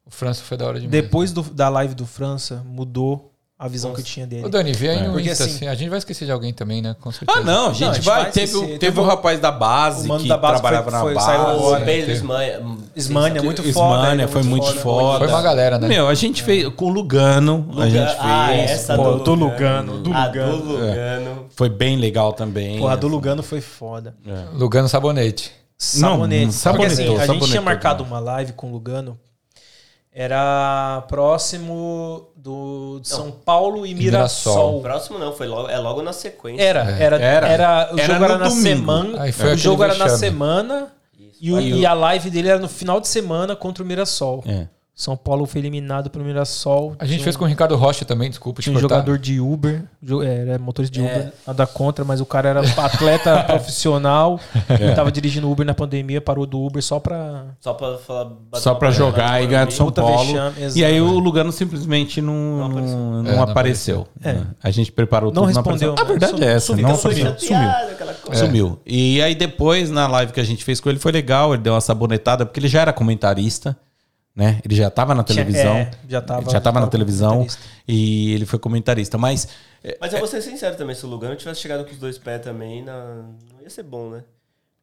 O França foi da hora demais. depois do- da live do França, mudou a visão que eu tinha dele. Ô, Dani, vê aí É. no Porque, Insta, assim- assim, a gente vai esquecer de alguém também, né? Com certeza. Ah, não, a gente, Não, a gente vai. vai Teve, teve, Teve o rapaz da base o mano que da base trabalhava foi- foi- na saiu base. agora. O Pedro hum, Ismânia, muito foda. Ismânia ele foi muito foda. Foi uma galera, né? Meu, a gente fez com o Lugano, a Luga- gente fez. Ah, essa Pô, do, do Lugano, do A Lugano. do Lugano. Foi bem legal também. Porra, a do Lugano foi foda. Lugano Sabonete. Sabonete. Não, Porque assim, a gente tinha marcado uma live com o Lugano. Era próximo do de São Paulo e Mirassol. Mirassol. Próximo não, foi logo, é logo na sequência. Era, É. era, Era. era, o Era jogo no era na domingo. semana. Aí foi o aquele jogo era na vexame. semana Isso. e, o- e a live dele era no final de semana contra o Mirassol. É. São Paulo foi eliminado pelo Mirassol. A gente fez um- com o Ricardo Rocha também, desculpa Tinha um jogador de Uber, jo- é, era motorista de É. Uber, nada contra, mas o cara era atleta <laughs> profissional, É. tava dirigindo Uber na pandemia, parou do Uber só pra. Só pra falar. Só pra jogar e ganhar de São Paulo. vexame, E aí o Lugano simplesmente não, Não não, apareceu. não É, não apareceu. É. A gente preparou Não tudo, respondeu, apareceu. A né? verdade é essa, Sumiu, não sumiu, sumiu. Sumiu. E aí depois, na live que a gente fez com ele, foi legal. Ele deu uma sabonetada, porque ele já era comentarista, né? Ele já tava na televisão. é, já tava, Ele já tava na televisão e ele foi comentarista. Mas Mas eu vou ser sincero também, se o Lugano tivesse chegado com os dois pés também, na- não ia ser bom, né?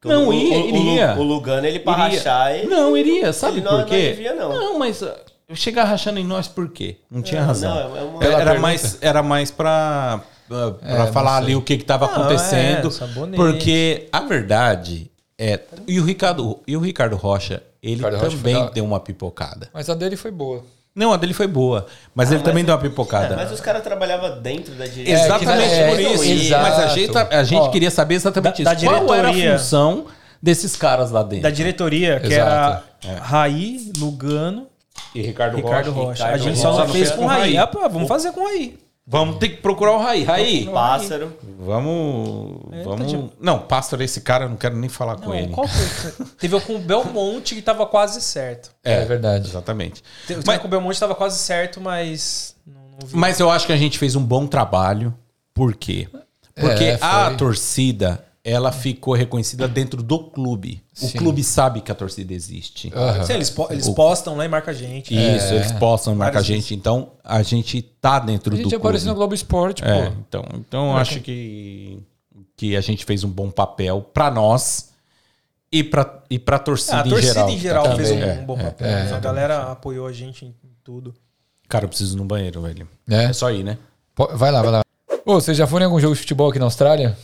Porque Não, o, ia, o, iria. O Lugano, ele pra Iria. rachar, ele... Não, iria, sabe ele por não, quê? Não devia, não. Não, mas uh, chegar rachando em nós por quê? Não tinha Não, razão. não, é uma- Era, pergunta. mais, era mais pra, uh, pra É, falar ali o que que tava Não, acontecendo. é, porque a verdade é. E o Ricardo, e o Ricardo Rocha, ele também da- deu uma pipocada. Mas a dele foi boa. Não, a dele foi boa. Mas ele mas- também deu uma pipocada. É, mas os caras trabalhavam dentro da direita. Exatamente É, por isso. exato. Mas a gente, a gente Ó, queria saber exatamente da- isso. da Qual era a diretoria- função desses caras lá dentro? Da diretoria, que Exato. era Raí, Lugano, E Ricardo, Ricardo Rocha. Rocha. Ricardo a gente Rocha. só não fez com Raí. Raí. Ah, pô, vamos fazer com Raí. Vamos ter que procurar o Raí. Raí, Pássaro. vamos. É, vamos... de- Não, Pássaro, esse cara, eu não quero nem falar com Não, ele. qual foi? Teve o com o Belmonte que tava quase certo. É, verdade. Exatamente. Teve Mas- com o Belmonte tava quase certo, mas não, não vi. Mas eu acho que a gente fez um bom trabalho. Por quê? Porque É, a torcida, ela ficou reconhecida dentro do clube. O Sim. clube sabe que a torcida existe. Aham. Sim, eles, po- eles O- postam lá e marcam a gente. Isso, eles postam, marca a gente. Então, a gente tá dentro A do gente clube. apareceu no Globo Esporte, pô. É, então, então eu acho que, que a gente fez um bom papel pra nós e pra, e pra torcida, Ah, a torcida em geral. em geral Tá fez um, um bom é, papel. é, a galera apoiou a gente em tudo. Cara, eu preciso ir no banheiro, velho. É. É só ir, né? Pô, Vai lá, vai lá. Ô, vocês já foram em algum jogo de futebol aqui na Austrália?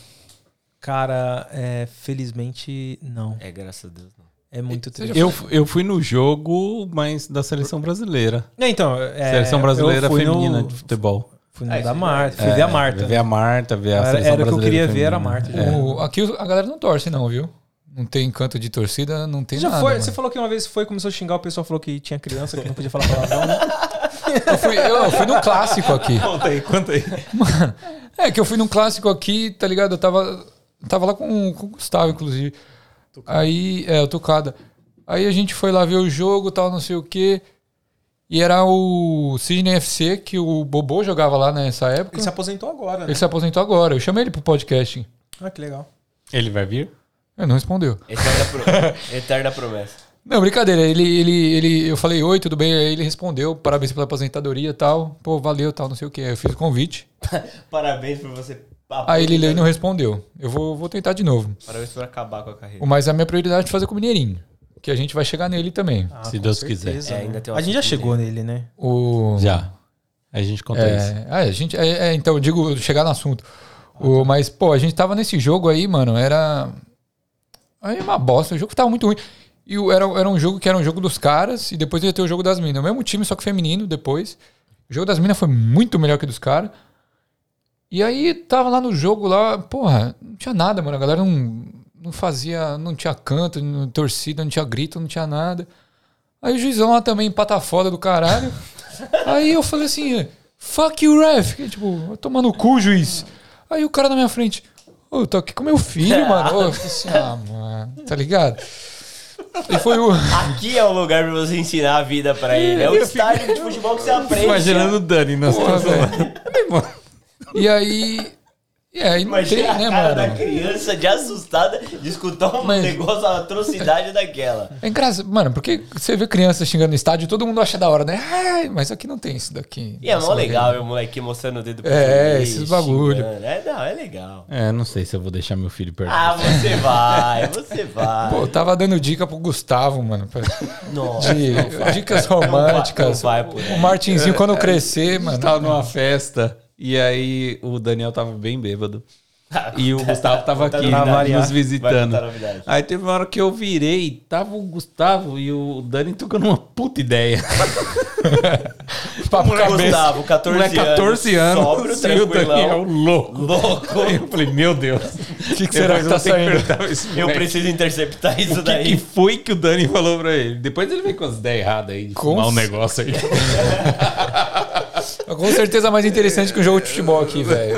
Cara, é, felizmente não. É, graças a Deus, não. É muito triste. Eu, eu fui no jogo, mas da seleção brasileira. É, então, é, seleção brasileira eu fui feminina no, de futebol. Fui no Ah, da é Marta. Fui ver a Marta. Ver a Marta, ver a Era, seleção era o que eu brasileira queria ver, era a feminina. Marta. É. O- aqui a galera não torce, não, viu? Não tem canto de torcida, não tem Você já nada. foi? Você falou que uma vez foi, começou a xingar, o pessoal falou que tinha criança, que não podia falar palavrão, né? <laughs> Eu fui, eu, eu fui num clássico aqui. Conta aí, conta aí. Mano, é que eu fui num clássico aqui, tá ligado? Eu tava, tava lá com, com o Gustavo, inclusive. Aí, é, o Tucada. Aí a gente foi lá ver o jogo, tal, não sei o quê. E era o Sydney FC, que o Bobô jogava lá nessa época. Ele se aposentou agora, né? Ele se aposentou agora. Eu chamei ele pro podcast. Ah, que legal. Ele vai vir? Ele não respondeu. <laughs> Eterna, pro- Eterna promessa. Não, brincadeira. Ele, ele, ele, eu falei, oi, tudo bem? Aí ele respondeu, parabéns pela aposentadoria e tal. Pô, valeu, tal, não sei o quê. Eu fiz o convite. <laughs> Parabéns por você. Aí ele leu e não respondeu. Eu vou, vou tentar de novo. Parabéns por acabar com a carreira. Mas a minha prioridade é fazer com o Mineirinho. Que a gente vai chegar nele também. Ah, Se com Deus quiser. É, ainda tem A gente já chegou nele, né? O, Já. Aí a gente conta isso. É, ah, a gente, é, é, então, eu digo, chegar no assunto. O, mas, pô, a gente tava nesse jogo aí, mano, era. Aí é uma bosta. O jogo tava muito ruim. E era, era um jogo que era um jogo dos caras, e depois ia ter o jogo das minas. O mesmo time, só que feminino depois. O jogo das minas foi muito melhor que o dos caras. E aí tava lá no jogo lá, porra, não tinha nada, mano. A galera não, não fazia, não tinha canto, não, torcida, não tinha grito, não tinha nada. Aí o juizão lá também empata foda do caralho. <laughs> Aí eu falei assim, fuck you, ref. Que, tipo, tomar no cu, juiz. Aí o cara na minha frente, ô, eu tô aqui com meu filho, mano. Eu falei assim, ah, mano, tá ligado? E foi o. <laughs> Aqui é o lugar pra você ensinar a vida pra ele. É o estádio de futebol que você <laughs> aprende. Imaginando o Dani na Porra, situação. E aí. E aí não tem, Imagina a né, cara da mano? criança de assustada de escutar um Mas- negócio, uma atrocidade daquela. É engraçado, mano, porque você vê criança xingando no estádio, todo mundo acha da hora, né? Ai, mas aqui não tem isso daqui. E é mó legal ver o moleque mostrando o dedo pro É, esses bagulho. xingando. É, não, é legal. É, não sei se eu vou deixar meu filho perder. Ah, você <laughs> vai, você vai. Pô, eu tava dando dica pro Gustavo, mano. pra- Nossa, De não vai. dicas Não vai- românticas. não vai por aí. o Martinzinho, quando crescer, mano. tava numa festa e aí o Daniel tava bem bêbado. E o Gustavo tava aqui, Pra né, variar. nos visitando. Aí teve uma hora que eu virei, tava o Gustavo e o Dani tocando uma puta ideia. <laughs> Papo Moleque, cabeça. Gustavo, 14 Moleque, 14 anos, Sóbrio, e o Daniel louco. Louco. Aí eu falei, meu Deus. O que, que será que tá saindo? Eu preciso interceptar isso O que, daí. que foi que o Dani falou pra ele? Depois ele veio com as ideias erradas aí de Com fumar um negócio aí. <laughs> Com certeza mais interessante que um jogo de futebol aqui, velho.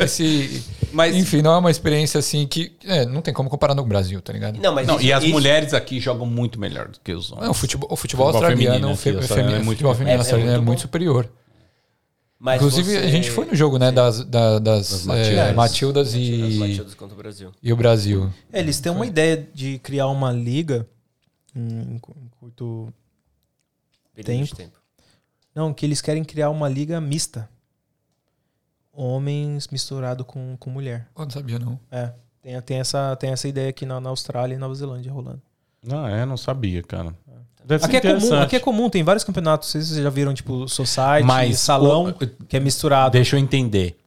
Esse. Mas- Enfim, não é uma experiência assim que. É, não tem como comparar no Brasil, tá ligado? Não, mas Não, isso- e as isso- mulheres aqui jogam muito melhor do que os homens. Não, o futebol, o futebol, Futebol australiano, feminino, o fe- aqui, o australiano feminino, é muito futebol feminino é- é australiano é muito superior. mas Inclusive, você- a gente foi no jogo, né, das, da- das, Das é, Matildas. Matildas As e, Matildas contra o Brasil. e o Brasil. É, eles têm uma ideia de criar uma liga em, em cu- em curto. Período de Tempo. tempo. Não, que eles querem criar uma liga mista. Homens misturado com, com mulher. Eu não sabia, não. É. Tem, tem, essa, tem essa ideia aqui na, na Austrália e Nova Zelândia rolando. Não, é, não sabia, cara. Deve ser Aqui é, comum, aqui é comum, tem vários campeonatos. Vocês já viram, tipo, Society, Mas Salão, o- que é misturado. Deixa eu entender.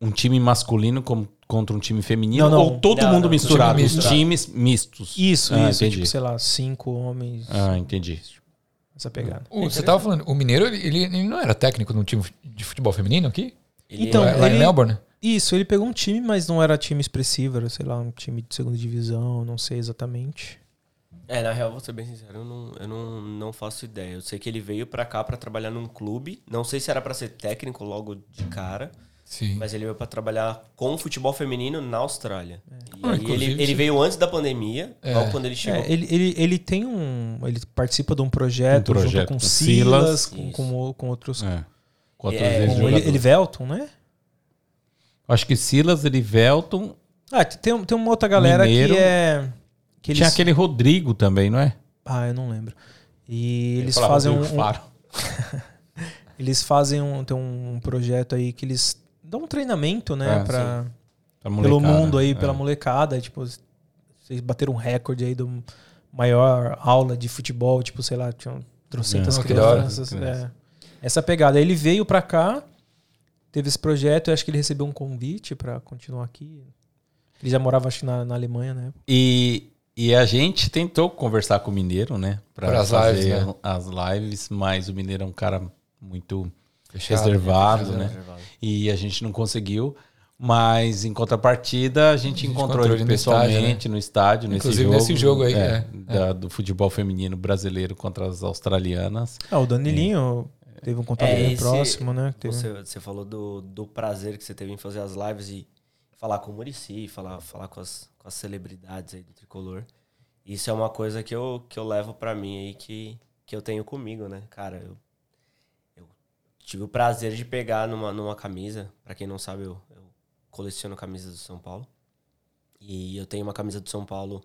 Um time masculino com- contra um time feminino Não, não. ou todo Não, mundo não, misturado? time Os misto. times mistos. Isso, Ah, isso. entendi. Tipo, sei lá, cinco homens. Ah, entendi. Essa pegada. O- você tava falando, o Mineiro, ele, ele- ele não era técnico no time de futebol feminino aqui? Ele Então, lá, é- lá em ele- Melbourne? Isso, ele pegou um time, mas não era time expressivo, era, sei lá, um time de segunda divisão, não sei exatamente. É, na real, vou ser bem sincero, eu não, eu não, não faço ideia. Eu sei que ele veio pra cá pra trabalhar num clube. Não sei se era pra ser técnico logo de cara, Sim. mas ele veio pra trabalhar com futebol feminino na Austrália. E Ah, ele, ele veio antes da pandemia, É. logo quando ele chegou. É, ele, ele, ele tem um. Ele participa de um projeto, Um projeto junto com com Silas, Silas. com, com, com outros. É. Com outros É, com ex-jogadores. ele, Elivelton, né? Acho que Silas, Elivelton. Ah, tem, tem uma outra galera Mineiro. que é. Que eles, Tinha aquele Rodrigo também, não é? Ah, eu não lembro. E eles fazem um, Rodrigo um- Faro. <laughs> Eles fazem um. Tem um projeto aí que eles dão um treinamento, né? Ah, pra, Pra pelo mundo aí, É. pela molecada. Tipo, vocês bateram um recorde aí do maior aula de futebol, tipo, sei lá, tinham trocentas É. Hora. crianças. Criança. é. Essa pegada. Ele veio pra cá, teve esse projeto, eu acho que ele recebeu um convite pra continuar aqui. Ele já morava, acho que na, na Alemanha, né? E, e a gente tentou conversar com o Mineiro, né? Pra Para as fazer lives, né? as lives, mas o Mineiro é um cara muito Fechado, reservado, né? né? Reservado. E a gente não conseguiu. Mas em contrapartida, a gente, gente encontrou encontrou ele ele no estádio, pessoalmente no estádio, nesse Inclusive jogo. nesse jogo aí, é, é. da- do futebol feminino brasileiro contra as australianas. Ah, o Danilinho teve um contato É, bem próximo, né? Teve- Você, você falou do, do prazer que você teve em fazer as lives e falar com o Murici, falar, falar com, as, com as celebridades aí do tricolor. Isso é uma coisa que eu, que eu levo pra mim aí que, que eu tenho comigo, né? Cara, eu tive o prazer de pegar numa, numa camisa. Pra quem não sabe, eu, eu coleciono camisas do São Paulo. E eu tenho uma camisa do São Paulo,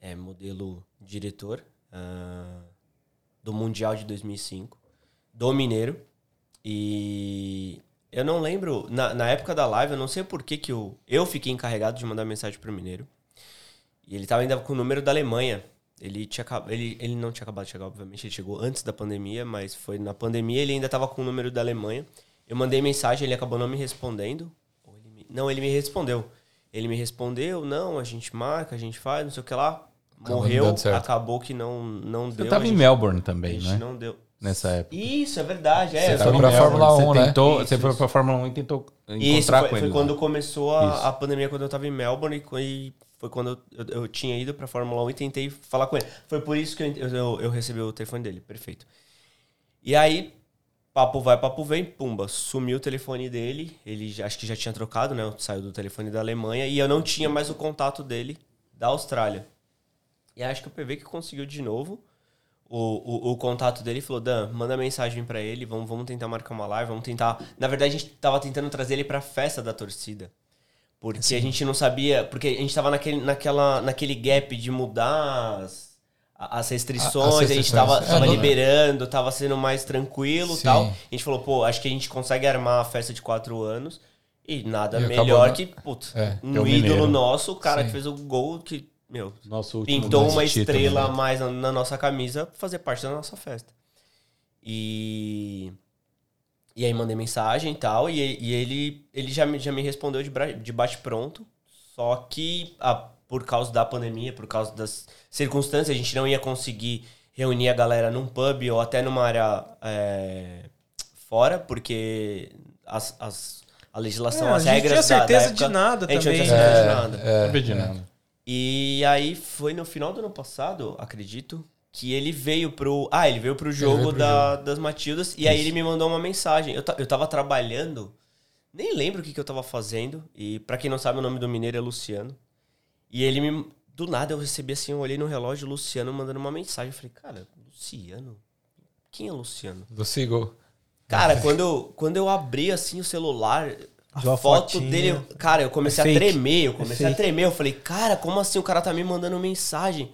é, modelo diretor, ah, do Mundial de 2005, do Mineiro. E eu não lembro, na, na época da live, eu não sei por que, que eu, eu fiquei encarregado de mandar mensagem pro Mineiro. E ele tava ainda com o número da Alemanha. Ele, tinha, acab- ele, ele não tinha acabado de chegar, obviamente, ele chegou antes da pandemia, mas foi na pandemia, ele ainda tava com o número da Alemanha. Eu mandei mensagem, ele acabou não me respondendo. Ou ele me- não, ele me respondeu. Ele me respondeu, não, a gente marca, a gente faz, não sei o que lá. Morreu, acabou que não, não deu. Eu tava a em gente- Melbourne a também, gente né? não deu. Nessa época. Isso, é verdade. É, Você foi pra em Fórmula Melbourne. 1, você né? tentou, Isso, Você foi isso. pra Fórmula 1 e tentou Isso, encontrar foi, com foi ele. quando lá. começou a, Isso. a pandemia, quando eu tava em Melbourne, e e foi quando eu, eu, eu tinha ido pra Fórmula 1 e tentei falar com ele. Foi por isso que eu, eu, eu recebi o telefone dele, perfeito. E aí, papo vai, papo vem, pumba, sumiu o telefone dele, ele já- acho que já tinha trocado, né, saiu do telefone da Alemanha, e eu não tinha mais o contato dele da Austrália. E acho que o PV que conseguiu de novo o, o, o contato dele falou: Dan, manda mensagem pra ele, vamos, vamos tentar marcar uma live, vamos tentar. Na verdade, a gente tava tentando trazer ele pra festa da torcida. Porque a gente não sabia. Porque a gente tava naquele, naquela, naquele gap de mudar as, as restrições, A- as a gente tava, restrições. tava É, não- liberando, tava sendo mais tranquilo e Sim. tal. A gente falou, pô, acho que a gente consegue armar a festa de quatro anos. E nada E acabou, melhor né? que, putz, É, é um o ídolo Mineiro. nosso, o cara Sim. que fez o gol que, meu, Nosso pintou uma estrela a né? mais na, na nossa camisa pra fazer parte da nossa festa. E E aí mandei mensagem e tal, e, e ele, ele já, me, já me respondeu de, de bate-pronto. Só que ah, por causa da pandemia, por causa das circunstâncias, a gente não ia conseguir reunir a galera num pub ou até numa área é, fora, porque as, as- a legislação, É, as a gente regras tinha da- da certeza época- de nada a gente não também. tinha certeza de nada. É, Não pedi nada. E aí foi no final do ano passado, acredito, que ele veio pro. Ah, ele veio pro jogo pro da- das Matildas. E aí ele me mandou uma mensagem. Eu, eu tava trabalhando, nem lembro o que, que eu tava fazendo. E pra quem não sabe, o nome do mineiro é Luciano. E ele me. Do nada eu recebi assim, eu olhei no relógio, Luciano mandando uma mensagem. Eu falei, cara, Luciano? Quem é Luciano? do Sigo. Cara, quando eu, quando eu abri assim o celular, a a foto fotinha. dele, cara, eu comecei É a tremer, eu comecei a fake. tremer. Eu falei, cara, como assim o cara tá me mandando mensagem?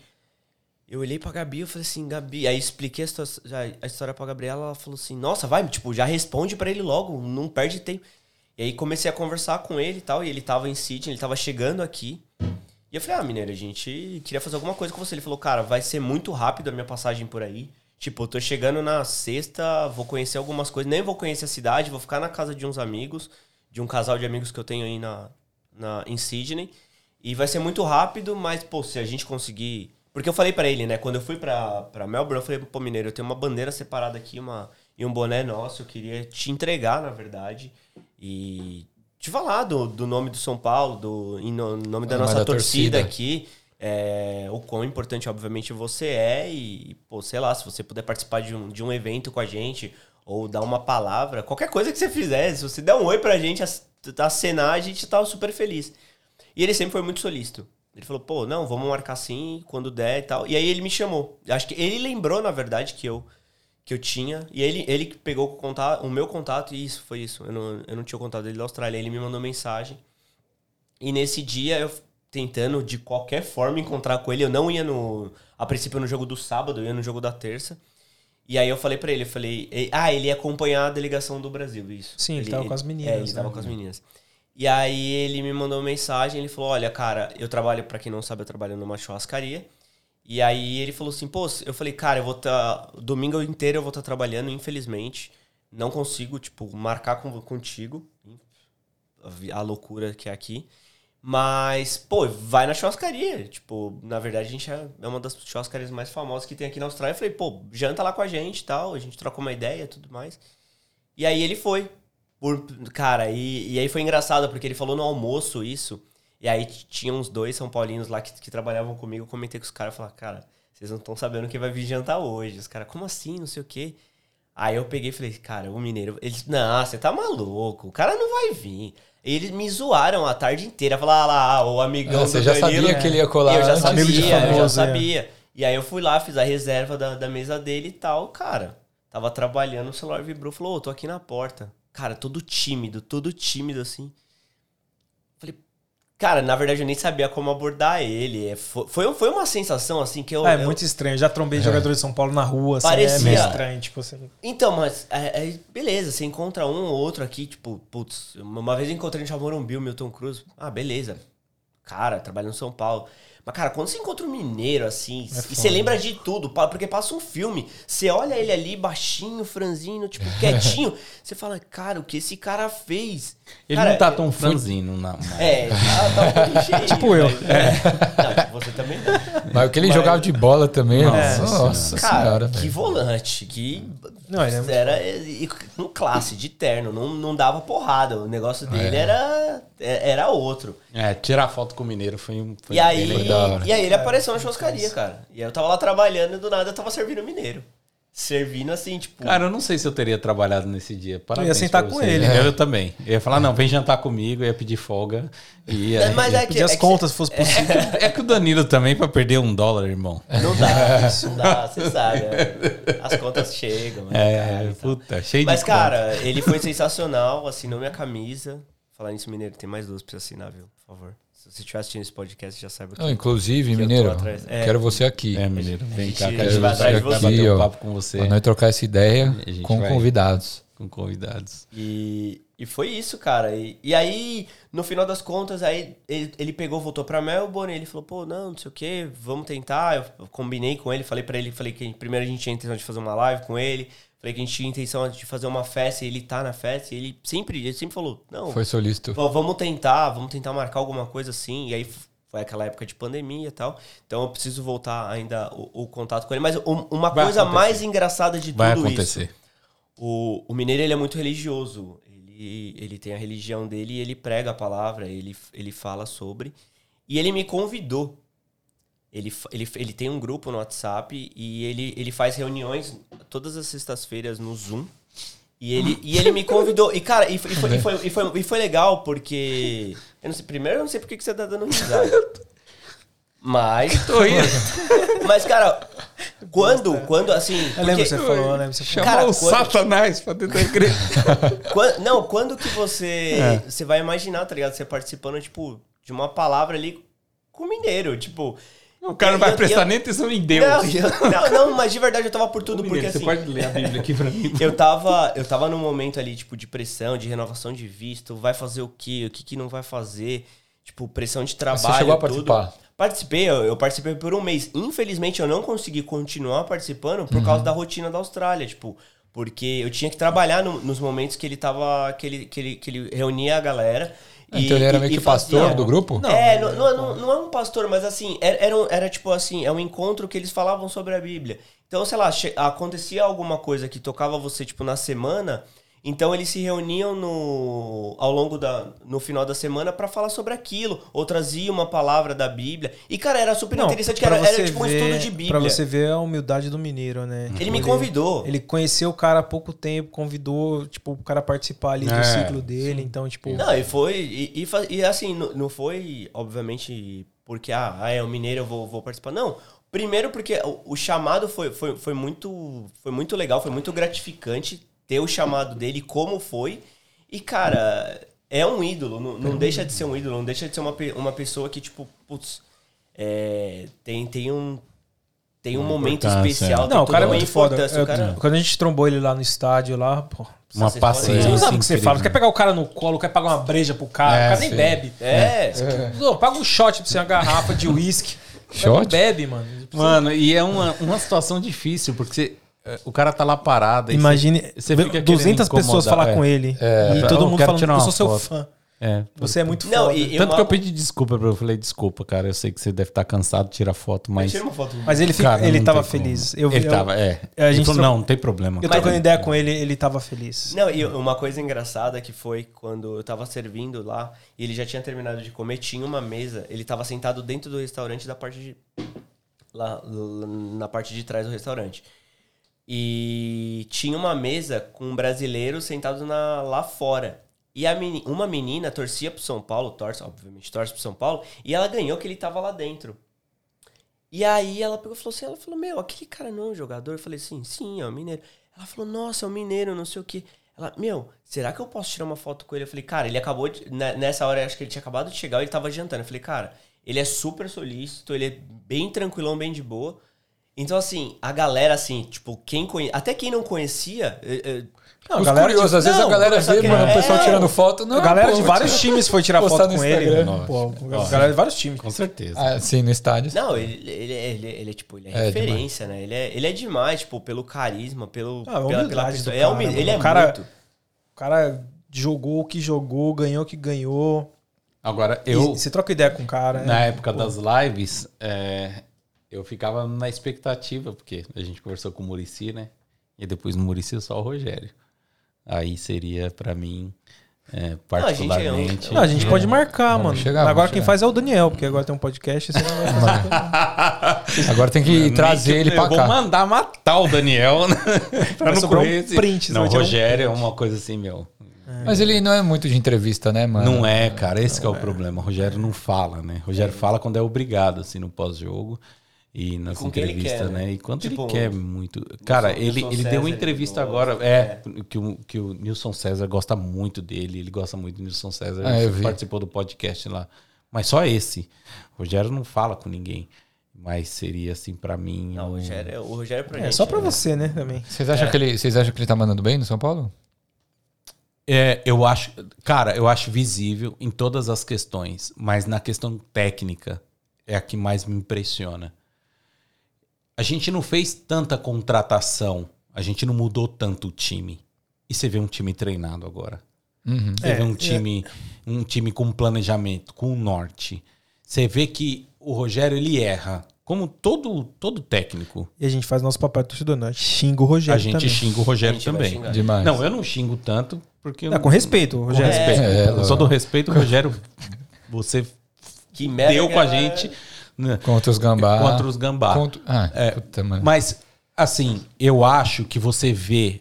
Eu olhei pra Gabi, eu falei assim, Gabi, aí expliquei a, situa- já- a história pra Gabriela, ela falou assim, nossa, vai, tipo, já responde pra ele logo, não perde tempo. E aí comecei a conversar com ele e tal, e ele tava em Sydney, ele tava chegando aqui. E eu falei, ah, Mineiro, a gente queria fazer alguma coisa com você. Ele falou, cara, vai ser muito rápido a minha passagem por aí. Tipo, eu tô chegando na sexta, vou conhecer algumas coisas, nem vou conhecer a cidade, vou ficar na casa de uns amigos, de um casal de amigos que eu tenho aí na, na, em Sydney. E vai ser muito rápido, mas, pô, se a gente conseguir. Porque eu falei pra ele, né? Quando eu fui pra, pra Melbourne, eu falei, pô, Mineiro, eu tenho uma bandeira separada aqui uma, e um boné nosso, eu queria te entregar, na verdade. E te falar do, do nome do São Paulo, do em no- nome da nossa da torcida, torcida. aqui. É, o quão importante, obviamente, você é. E, pô, sei lá, se você puder participar de um, de um evento com a gente, ou dar uma palavra, qualquer coisa que você fizer, se você der um oi pra gente, ac- acenar, a gente tá super feliz. E ele sempre foi muito solícito. Ele falou, pô, não, vamos marcar sim, quando der e tal. E aí ele me chamou. Acho que ele lembrou, na verdade, que eu que eu tinha. E ele, ele pegou o, contato, o meu contato e isso, foi isso. Eu não, eu não tinha o contato dele da Austrália. Ele me mandou mensagem. E nesse dia, eu tentando de qualquer forma encontrar com ele, eu não ia no. A princípio no jogo do sábado, eu ia no jogo da terça. E aí eu falei pra ele, eu falei, ah, ele ia acompanhar a delegação do Brasil, isso. Sim, ele tava com as meninas, É, ele né? tava com as meninas. E aí ele me mandou uma mensagem, ele falou, olha, cara, eu trabalho, pra quem não sabe, eu trabalho numa churrascaria. E aí ele falou assim, pô, eu falei, cara, eu vou estar. domingo inteiro eu vou estar trabalhando, infelizmente. Não consigo, tipo, marcar com, contigo. A loucura que é aqui. Mas, pô, vai na churrascaria. Tipo, na verdade, a gente é é uma das churrascarias mais famosas que tem aqui na Austrália. Eu falei, pô, janta lá com a gente e tal. A gente trocou uma ideia e tudo mais. E aí ele foi. Por, cara, e, e aí foi engraçado, porque ele falou no almoço isso. E aí tinha uns dois São Paulinos lá que, que trabalhavam comigo. Eu comentei com os caras e falei, cara, vocês não estão sabendo que vai vir jantar hoje. Os caras, como assim? Não sei o quê. Aí eu peguei e falei, cara, o mineiro. Eles, não, você tá maluco, o cara não vai vir. Eles me zoaram a tarde inteira. Falaram, ah lá, o amigão Ah, você já Danilo. sabia que ele ia colar Eu já sabia, Amigo de eu já famoso, é. sabia. E aí eu fui lá, fiz a reserva da, da mesa dele e tal, cara. Tava trabalhando, o celular vibrou, falou, ô, tô aqui na porta. Cara, todo tímido, todo tímido assim. Falei, cara, na verdade eu nem sabia como abordar ele. É, Foi, foi, uma sensação assim que eu. Ah, é eu- muito estranho. Eu já trombei jogadores de São Paulo na rua, assim, é Parecia- meio estranho. Tipo, você... Então, mas é, é, beleza, você encontra um ou outro aqui, tipo, putz, uma vez eu encontrei no Morumbi o Milton Cruz. Ah, beleza. Cara, trabalha no São Paulo. Mas, cara, quando você encontra um mineiro assim, e você lembra de tudo, porque passa um filme, você olha ele ali, baixinho, franzino, tipo, quietinho, <laughs> você fala, cara, o que esse cara fez? Ele Cara, não tá tão franzino, não. É, tá, tá um pouco <laughs> cheio, Tipo eu. mas- Não, tipo, você também não. Mas o que ele Mas- jogava de bola também, Nossa nossa, nossa Cara, senhora. que velho. volante, que Não, ele é era um classe de terno, não, não dava porrada. O negócio dele É. era era outro. É, tirar foto com o mineiro foi um. Foi E aí, bem Foi da hora. e aí ele apareceu na churrascaria, cara. E aí eu tava lá trabalhando e do nada eu tava servindo mineiro. Servindo assim, tipo. Cara, eu não sei se eu teria trabalhado nesse dia. Parabéns Eu ia sentar com ele. Eu, também. Eu ia falar, não, vem jantar comigo, eu ia pedir folga. E ia, Mas ia- é que- pedir as que contas se fosse possível. <laughs> É que o Danilo também, pra perder um dólar, irmão. Não dá, <laughs> não dá, você sabe. né? As contas chegam. né, É, cara, e tal. puta, cheio Mas, de cara, ele foi sensacional, assinou minha camisa. Falar nisso, Mineiro, tem mais duas pra você assinar, viu? Por favor. Se você estiver assistindo esse podcast, já saiba que. Não, inclusive, que Mineiro. É. quero você aqui. É, mineiro, vem cá, gente- que a a gente gente vai atrás de vai você. bater um ó. papo com você, Pra nós trocar essa ideia com vai- convidados. com convidados. E, e foi isso, cara. E, e aí, no final das contas, aí ele, ele pegou, voltou pra Melbourne, ele falou, pô, não, não sei o que, vamos tentar. Eu, eu combinei com ele, falei pra ele, falei que primeiro a gente tinha a intenção de fazer uma live com ele. Falei que a gente tinha intenção de fazer uma festa e ele tá na festa. E ele sempre, ele sempre falou: Não, Foi solícito. vamos tentar, vamos tentar marcar alguma coisa assim. E aí foi aquela época de pandemia e tal. Então eu preciso voltar ainda o, o contato com ele. Mas um- uma Vai coisa acontecer. mais engraçada de tudo Vai isso. acontecer. O, o mineiro ele é muito religioso. Ele, ele tem a religião dele e ele prega a palavra, ele, ele fala sobre. E ele me convidou. Ele, ele, ele tem um grupo no WhatsApp e ele, ele faz reuniões todas as sextas-feiras no Zoom. E ele, e ele me convidou. E, cara, e, foi- e foi, e, foi, e, foi, e foi legal porque. Eu não sei, primeiro, eu não sei por que você tá dando risada. Mas. <laughs> Mas, cara, quando, quando assim. Eu lembro porque- que você falou, eu lembro que você falou. Cara, o quando- Satanás pra dentro da igreja. <laughs> Quan- não, quando que você. É. Você vai imaginar, tá ligado? Você participando, tipo, de uma palavra ali com mineiro. Tipo. O cara não vai eu- prestar eu- nem atenção em Deus. Não, eu- <laughs> não, não, mas de verdade eu tava por tudo, Ô, porque assim. Você pode ler a Bíblia aqui pra mim? Eu tava, eu tava num momento ali, tipo, de pressão, de renovação de visto, vai fazer o quê? O que, que não vai fazer? Tipo, pressão de trabalho. Você chegou a tudo. participar? Participei, eu, eu participei por um mês. Infelizmente, eu não consegui continuar participando por causa da rotina da Austrália, tipo, porque eu tinha que trabalhar no- nos momentos que ele tava. que ele, que ele, que ele reunia a galera. E- então ele era meio que pastor do grupo? Não, é, não, não, não, não é um pastor, mas assim, era, era, era tipo assim, é um encontro que eles falavam sobre a Bíblia. Então, sei lá, acontecia alguma coisa que tocava você, tipo, na semana, então eles se reuniam no, ao longo da, no final da semana pra falar sobre aquilo, ou trazia uma palavra da Bíblia. E, cara, era super Não, interessante, que era, era tipo um ver- estudo de Bíblia. Pra você ver a humildade do mineiro, né? Ele me convidou. Ele conheceu o cara há pouco tempo, convidou, tipo, o cara a participar ali do É, ciclo dele. Então, tipo. Não, e foi. E, e e, assim, não, não foi, obviamente, porque, ah, ah, é o mineiro, eu vou, vou participar. Não. Primeiro porque o, o chamado foi, foi, foi, muito, foi muito legal, foi muito gratificante ter o chamado dele, como foi. E, cara, é um ídolo. Não, não deixa de ser um ídolo, não deixa de ser uma, uma pessoa que, tipo, putz, é, tem, tem um. Tem um momento especial. é. Não, o cara é muito foda. Eu- cara- Quando a gente trombou ele lá no estádio, lá, pô. Uma paciência. Você não sabe o que incrível. você fala. Você quer pegar o cara no colo, quer pagar uma breja pro cara, É, o cara nem sim. bebe. É, Não, paga um shot pra você, uma garrafa de <laughs> uísque. Cara não Shot? bebe, mano. Mano, e é uma, uma situação difícil, porque você- é, o cara tá lá parado. Imagine você- você fica querendo 200 pessoas falar é. com ele. É, e eu todo mundo falando, eu sou seu foto. fã. É. Você é muito Não, foda. e- Tanto uma- que eu pedi desculpa pra eu falei, desculpa, cara. Eu sei que você deve estar cansado, tira foto, mas. Tira uma foto. Mas ele, fica, Cara, ele tava feliz. Eu, ele eu, tava, é. a Ele gente falou, não, não tem problema. Eu trocando ideia com ele, ele tava feliz. Não, e uma coisa engraçada que foi quando eu tava servindo lá, e ele já tinha terminado de comer, tinha uma mesa, ele tava sentado dentro do restaurante da parte de. Lá, lá na parte de trás do restaurante. E tinha uma mesa com brasileiros sentados na, lá fora. E a meni- uma menina torcia pro São Paulo, torce, obviamente, torce pro São Paulo, e ela ganhou que ele tava lá dentro. E aí ela pegou falou assim, ela falou, meu, aquele cara não é um jogador? Eu falei assim, sim, é um mineiro. Ela falou, nossa, é um mineiro, não sei o quê. Ela, meu, será que eu posso tirar uma foto com ele? Eu falei, cara, ele acabou de. ne- Nessa hora, acho que ele tinha acabado de chegar, ele tava jantando. Eu falei, cara, ele é super solícito, ele é bem tranquilão, bem de boa. Então, assim, a galera, assim, tipo, quem conhe... Até quem não conhecia. eh, eh, Não, Os galera, curiosos, às vezes não, a galera vê, que- mano, o pessoal é. tirando foto. Não, a galera pô, de vários tirar- times foi tirar foto com ele. Instagram. né? Pô, a galera de vários times. Com certeza. Ah, sim, no estádio. Não, ele, ele, ele, ele é tipo, ele é, É, referência, né? Ele é, ele é demais, tipo, pelo carisma, pelo. Ah, pela, pela pessoa. cara, é humi- mano. ele é O cara- muito. O cara jogou o que jogou, ganhou o que ganhou. Agora, E eu, você troca ideia com o cara. na né? época Pô, das lives, é, eu ficava na expectativa, porque a gente conversou com o Murici, né? E depois no Murici só o Rogério. Aí seria, pra mim, é, a gente é um- particularmente. Não, a gente pode marcar, Vamos mano. chegar, Agora quem chegar. faz é o Daniel, porque agora tem um podcast e você não vai fazer. <laughs> Agora tem que trazer ele pra eu vou cá. mandar matar o Daniel, né? <laughs> pra não sobrar um correr esse- print, Não, vai tirar um Rogério é uma coisa assim, meu. Mas ele não é muito de entrevista, né, mano? Não é, cara, esse que é o problema. O Rogério não fala, né? O Rogério fala quando é obrigado, assim, no pós-jogo. E nas ele entrevistas, quer, né? né? E quando Tipo, ele quer muito. Cara, Nilson- ele, Nilson ele deu uma ele entrevista gosta, agora. É, Que, o, que o Nilson César gosta muito dele. Ele gosta muito do Nilson César. Ah, ele participou do podcast lá. Mas só esse. O Rogério não fala com ninguém. Mas seria, assim, pra mim. Não, o um- Rogério, o Rogério pra É gente. só pra né? você, né, também. Vocês acham, que ele, vocês acham que ele tá mandando bem no São Paulo? É, eu acho, cara, eu acho visível em todas as questões, mas na questão técnica é a que mais me impressiona. A gente não fez tanta contratação A gente não mudou tanto o time. E você vê um time treinado agora. Uhum. Você É, vê um time, um time com planejamento, com norte. Você vê que o Rogério ele erra, como todo todo técnico. E a gente faz nosso papel de torcedor, né? Xinga o Rogério a gente também. xinga o Rogério também. Demais. Não, eu não xingo tanto porque eu Ah, com respeito, com Rogério. respeito. É, eu só dou respeito, Rogério. Você Que merda. deu com a era- gente Contra os gambá. contra os gambá. Contra- Ah, É, puta. Mas, assim, eu acho que você vê.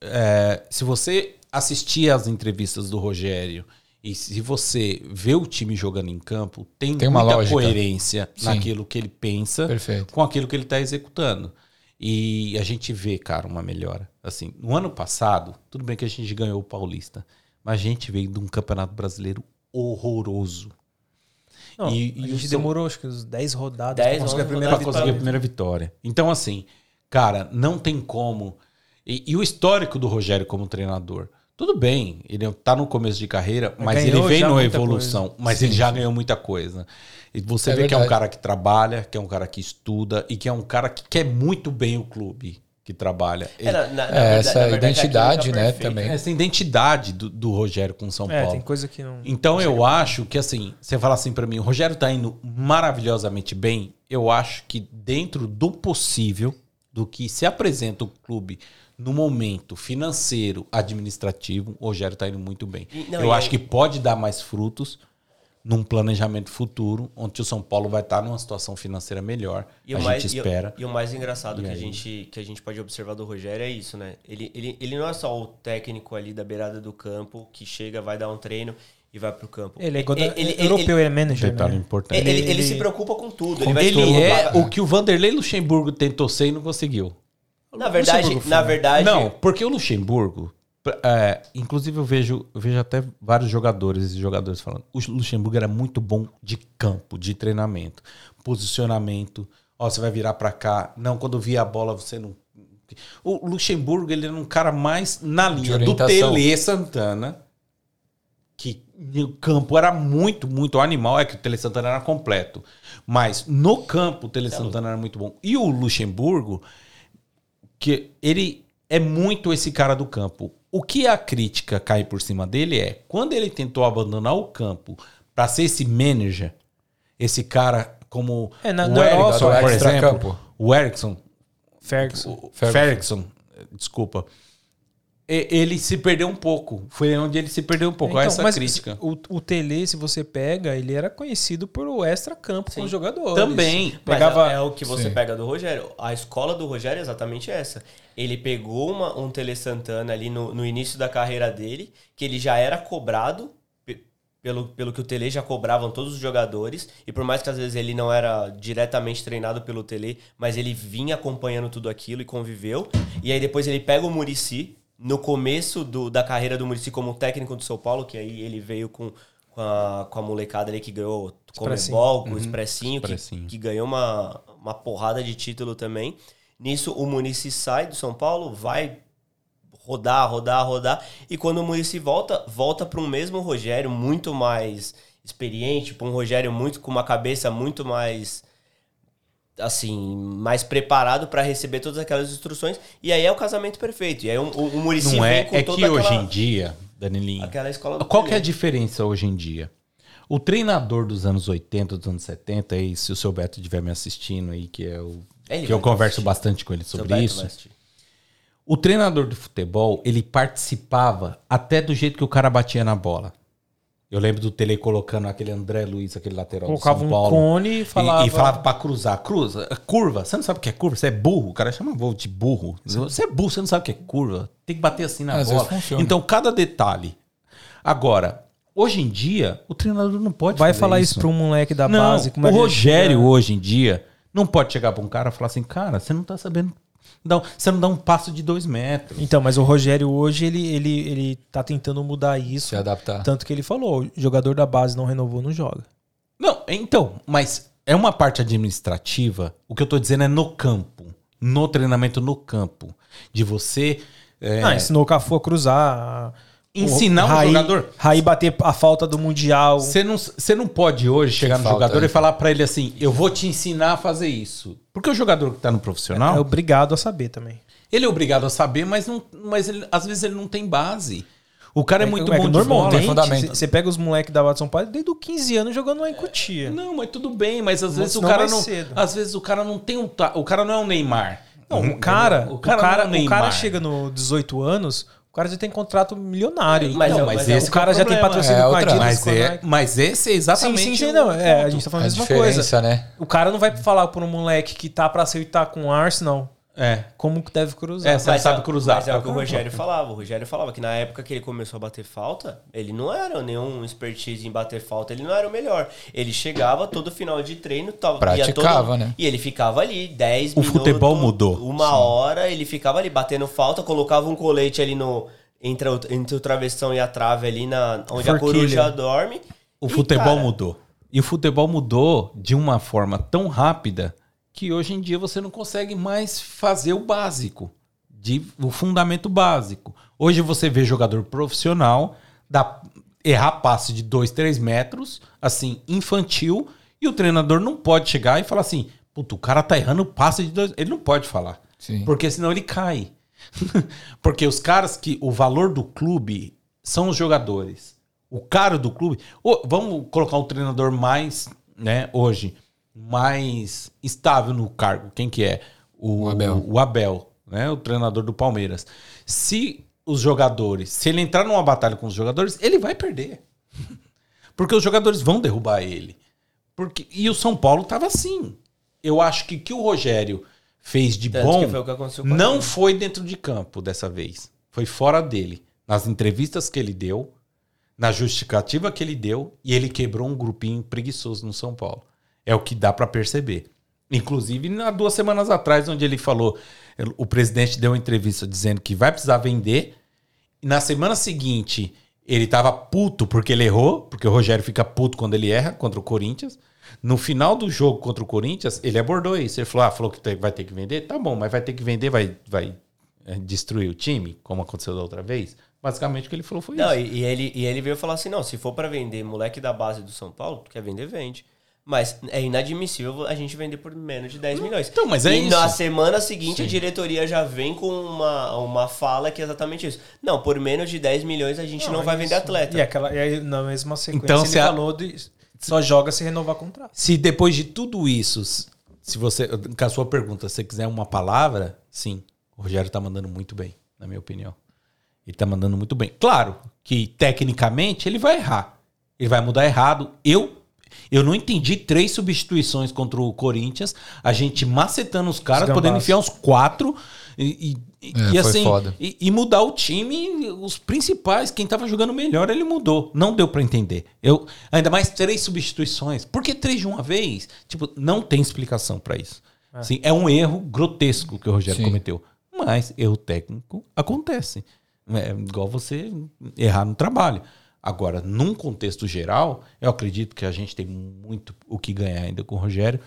é, se você assistir às entrevistas do Rogério e se você vê o time jogando em campo, tem, Tem uma muita lógica. coerência Sim. naquilo que ele pensa Perfeito. com aquilo que ele está executando. E a gente vê, cara, uma melhora. Assim, no ano passado, tudo bem que a gente ganhou o Paulista, mas a gente veio de um campeonato brasileiro horroroso. Não, E- a e gente o- demorou acho que uns 10 rodadas 10, pra conseguir a 11 primeira conseguir a vitória. primeira vitória. Então, assim, cara, não tem como. E, e o histórico do Rogério como treinador. Tudo bem, ele tá no começo de carreira, mas ganhou ele vem numa evolução. Mas ele já ganhou muita coisa. E você É vê que é um verdade. cara que trabalha, que é um cara que estuda e que é um cara que quer muito bem o clube que trabalha. É, na- na- É, essa verdade, identidade, química né, também. Essa identidade do, do Rogério com São É, Paulo. tem coisa que não. Então eu acho que assim, você fala assim pra mim, o Rogério tá indo maravilhosamente bem. Eu acho que dentro do possível, do que se apresenta o clube no momento financeiro, administrativo, o Rogério tá indo muito bem. Não, eu acho aí- que pode dar mais frutos num planejamento futuro, onde o São Paulo vai estar numa situação financeira melhor. E a o, mais, gente e o- espera. E, o mais engraçado E que a, gente, que a gente pode observar do Rogério é isso, né? Ele, ele, ele não é só o técnico ali da beirada do campo que chega, vai dar um treino e vai pro campo. Ele é ele, ele, europeu, ele é manager. detalhe Né? importante. ele, ele, Ele- ele se preocupa com tudo. Ele, vai Ele estudar. é o que o Vanderlei Luxemburgo tentou ser e não conseguiu. Na verdade, na verdade, Não, porque o Luxemburgo, é, inclusive eu vejo, eu vejo até vários jogadores e jogadores falando, o Luxemburgo era muito bom de campo, de treinamento, posicionamento. Ó, você vai virar pra cá. Não, quando via a bola você não. O Luxemburgo ele era um cara mais na linha do. Tele Santana, que o campo era muito, muito animal. É que o Tele Santana era completo, mas no campo o Tele Santana era muito bom. E o Luxemburgo que ele é muito esse cara do campo. O que a crítica cai por cima dele é quando ele tentou abandonar o campo para ser esse manager, esse cara como É, na- o na Erickson, por exemplo, o Erickson, Ferguson. Ferguson, desculpa. Ele se perdeu um pouco. Foi onde ele se perdeu um pouco. Então, essa mas crítica. O, o Tele, se você pega, ele era conhecido por o extra-campo com os jogadores. Também. Mas Pegava. é, é o que você Sim. pega do Rogério. A escola do Rogério é exatamente essa. Ele pegou uma, um Tele Santana ali no, no início da carreira dele, que ele já era cobrado pe- pelo, pelo que o Tele já cobravam todos os jogadores. E por mais que às vezes ele não era diretamente treinado pelo Tele, mas ele vinha acompanhando tudo aquilo e conviveu. E aí depois ele pega o Murici no começo do, da carreira do Murici como técnico do São Paulo, que aí ele veio com, com, a, com a molecada ali que ganhou. Comebol, com o Expressinho, que, Expressinho. que ganhou uma, uma porrada de título também. Nisso, o Munici sai do São Paulo, vai rodar, rodar, rodar. E quando o Munici volta, volta para um mesmo Rogério, muito mais experiente, para um Rogério muito com uma cabeça muito mais assim, mais preparado para receber todas aquelas instruções. E aí é o casamento perfeito. E aí o, o, o Muricy Não é, vem com é toda que hoje aquela, em dia, Danilinho, aquela escola Qual que é a diferença hoje em dia? O treinador dos anos 80, dos anos 70, e se o seu Beto estiver me assistindo aí, que é o Ele que eu converso assistir. bastante com ele sobre isso. O treinador de futebol, ele participava até do jeito que o cara batia na bola. Eu lembro do Tele colocando aquele André Luiz, aquele lateral Colocava do São um Paulo. cone e E- falava. E, falava pra cruzar. Cruza, curva. Você não sabe o que é curva? Você é burro. O cara chama voo de burro. Você é burro, você não sabe o que é curva. Tem que bater assim na Às bola. Então, cada detalhe. Agora, hoje em dia, o treinador não pode Vai falar isso pra um moleque da não, base. como é o Rogério chega- hoje em dia não pode chegar pra um cara e falar assim, cara, você não tá sabendo. Não, você não dá um passo de dois metros. Então, mas o Rogério hoje, ele, ele, ele tá tentando mudar isso. Se adaptar. Tanto que ele falou, o jogador da base não renovou, não joga. Não, então, mas é uma parte administrativa. O que eu tô dizendo é no campo. No treinamento no campo. De você. é, Ah, ensinou o Cafu a cruzar. Ensinar o Raí- jogador? Raí bater a falta do Mundial. Você não, você não pode hoje chegar no falta, jogador né? e falar pra ele assim: eu vou te ensinar a fazer isso. Porque o jogador que tá no profissional, É obrigado a saber também. Ele é obrigado a saber, mas, não, mas ele, às vezes ele não tem base. O cara é, muito é, bom de normalmente, fundamento. Você pega os moleques da Watson Park desde os 15 anos jogando lá em Cotia. Não, mas tudo bem, mas às Não, vezes o cara não. cedo. Às vezes o cara não tem um. O cara não é um Neymar. Não, o cara, o cara, não é o cara, chega no 18 anos, o cara já tem contrato milionário. Mas não, é- mas mas é esse o cara é já tem patrocínio É com a Adidas, Mas, é, mas esse é Sim, exatamente. sim, sim, o não. É, a gente tá falando A a mesma coisa. né? O cara não vai falar pra um moleque que tá pra aceitar com o Arsenal É. como que deve cruzar. É, você não sabe é- cruzar. Mas é o que o Tá Rogério falava. O Rogério falava que na época que ele começou a bater falta, ele não era nenhum expertise em bater falta, ele não era o melhor. Ele chegava todo final de treino, tava, ia Praticava, todo- né? E ele ficava ali 10 O minutos. futebol mudou. Uma hora, ele ficava ali batendo falta, colocava um colete ali no. Entre o, entre o travessão e a trave ali, na, onde a Forquilha. coruja dorme. O E, futebol cara, mudou. E o futebol mudou de uma forma tão rápida que hoje em dia você não consegue mais fazer o básico, de, o fundamento básico. Hoje você vê jogador profissional dá, errar passe de 2, 3 metros, assim, infantil, e o treinador não pode chegar e falar assim: Puta, o cara tá errando passe de dois. Ele não pode falar. Sim. Porque senão ele cai. <laughs> Porque os caras que. O valor do clube são os jogadores. O caro do clube. Ô, vamos colocar um treinador mais, né, hoje, mais estável no cargo. Quem que é? O, O Abel. O Abel, né? O treinador do Palmeiras. Se os jogadores, se ele entrar numa batalha com os jogadores, ele vai perder. <laughs> Porque os jogadores vão derrubar ele. Porque, e o São Paulo tava assim. Eu acho que o que o Rogério fez de Tanto bom foi não gente. foi dentro de campo dessa vez. Foi fora dele. Nas entrevistas que ele deu, na justificativa que ele deu, e ele quebrou um grupinho preguiçoso no São Paulo. É o que dá pra perceber. Inclusive, há duas semanas atrás, onde ele falou, o presidente deu uma entrevista dizendo que vai precisar vender. Na semana seguinte, ele tava puto porque ele errou, porque o Rogério fica puto quando ele erra contra o Corinthians. No final do jogo contra o Corinthians, ele abordou isso. Ele falou: ah, falou que vai ter que vender? Tá bom, mas vai ter que vender, vai, vai é, destruir o time, como aconteceu da outra vez. Basicamente o que ele falou foi Não, isso. e, e ele, e ele veio falar assim: não, se for pra vender moleque da base do São Paulo, tu quer vender, vende. Mas é inadmissível a gente vender por menos de 10 milhões. então, mas é e isso. na semana seguinte Sim. a diretoria já vem com uma, uma fala que é exatamente isso. Não, por menos de 10 milhões a gente não, vai vender atleta. E, aquela, e aí, na mesma sequência, Então, ele se a- falou de só joga se renovar contrato. Se depois de tudo isso, se você, com a sua pergunta, você quiser uma palavra, sim, o Rogério tá mandando muito bem, na minha opinião. Ele tá mandando muito bem. Claro que tecnicamente ele vai errar. Ele vai mudar errado. Eu eu não entendi três substituições contra o Corinthians, a gente macetando os caras, podendo enfiar uns quatro e, e, É, e assim e, e mudar o time, os principais, quem tava jogando melhor, ele mudou. Não deu pra entender. Eu ainda mais três substituições. Por que três de uma vez? Tipo, não tem explicação pra isso. Assim, é um erro grotesco que o Rogério Sim. cometeu. Mas erro técnico acontece. É igual você errar no trabalho. Agora, num contexto geral, eu acredito que a gente tem muito o que ganhar ainda com o Rogério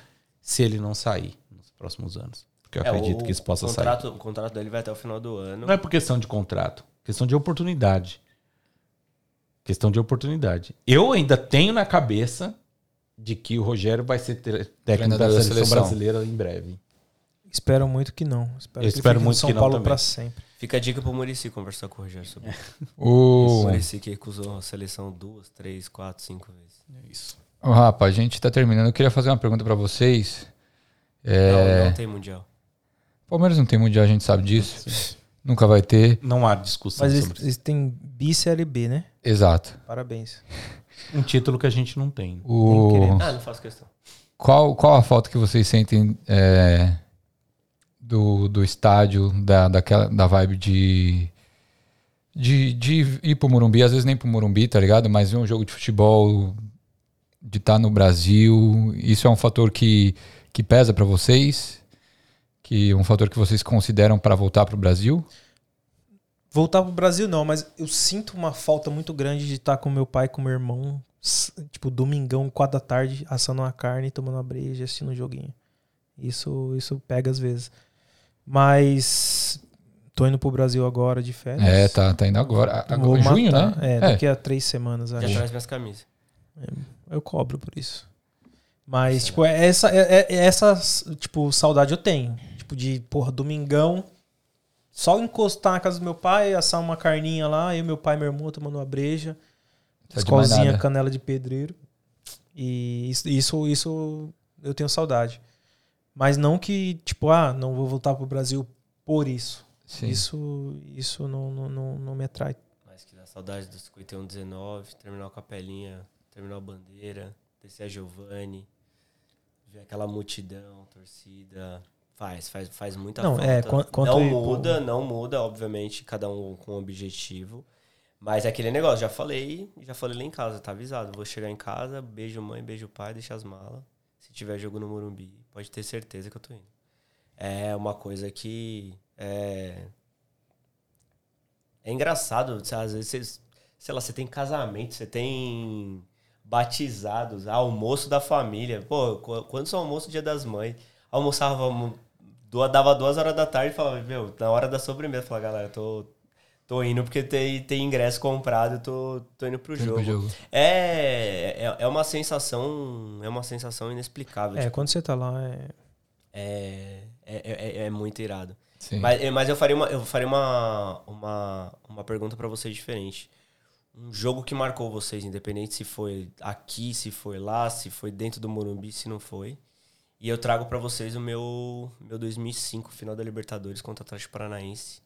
se ele não sair nos próximos anos. Porque eu É, acredito o- que isso possa o sair. contrato, O contrato dele vai até o final do ano. Não é por questão de contrato, questão de oportunidade. Questão de oportunidade. Eu ainda tenho na cabeça de que o Rogério vai ser técnico da da seleção, seleção. brasileira em breve. Espero muito que não. Espero Eu que ele espero muito São que não Paulo pra sempre. Fica a dica pro Murici conversar com o Rogério sobre isso. <laughs> O, Murici que recusou a seleção duas, três, quatro, cinco vezes. É isso. o Rafa, a gente tá terminando. Eu queria fazer uma pergunta pra vocês. É, Não, não tem mundial. Palmeiras não tem mundial, a gente sabe disso. Nunca vai ter. Não há discussão Mas eles, sobre isso. eles têm bi Série B, né? Exato. Parabéns. <laughs> Um título que a gente não tem. O. Ah, não faço questão. qual, qual a falta que vocês sentem é, do, do estádio, da, daquela, da vibe de, de, de ir pro Morumbi? Às vezes nem pro Morumbi, tá ligado? Mas ver um jogo de futebol, de estar no Brasil. Isso é um fator que, que pesa pra vocês? Que um fator que vocês consideram para voltar pro Brasil? Voltar pro Brasil não, mas eu sinto uma falta muito grande de estar com meu pai com meu irmão, tipo, domingão, quatro da tarde, assando uma carne, tomando uma breja, assistindo um joguinho. Isso, isso pega às vezes. Mas tô indo pro Brasil agora de férias. É, tá, tá indo agora. Agora- em junho, matar. né? É, daqui a três semanas, Já acho. traz minhas camisas. Eu cobro por isso. Mas, tipo, é essa, é, é- é essa, tipo, saudade eu tenho. Tipo, de, porra, domingão, só encostar na casa do meu pai, assar uma carninha lá, eu, meu pai e meu irmão tomando uma breja, nada. canela de pedreiro. E isso, isso, isso eu tenho saudade. Mas não que, tipo, ah, não vou voltar pro Brasil por isso. Sim. Isso, isso não, não, não, não me atrai. Mas que dá saudade do 5119, terminar o Capelinha, terminar o Bandeira, descer a Giovanni, ver aquela multidão, torcida. Faz, faz, faz muita Não, falta. é, quan- quanto não aí, pô. muda, não muda, obviamente, cada um com um objetivo. Mas é aquele negócio, já falei, já falei lá em casa, tá avisado. Vou chegar em casa, beijo mãe, beijo pai, deixa as malas. Se tiver jogo no Morumbi, pode ter certeza que eu tô indo. É uma coisa que é, é engraçado, às vezes, você, sei lá, você tem casamento, você tem batizados, almoço da família. Pô, qu- quando são almoço dia das mães, almoçava, dava duas horas da tarde e falava, meu, na hora da sobremesa, falava, galera, tô, tô indo porque tem, tem ingresso comprado, tô, tô indo pro Indo jogo. pro jogo. É, é, é uma sensação, é uma sensação inexplicável. É, tipo, quando você tá lá, é... é, é, é, é muito irado. Sim. Mas, eh, mas eu faria uma, eu faria uma, uma, uma pergunta pra vocês diferente. Um jogo que marcou vocês, independente se foi aqui, se foi lá, se foi dentro do Morumbi, se não foi. E eu trago pra vocês o meu, meu 2005, final da Libertadores contra o Atlético Paranaense.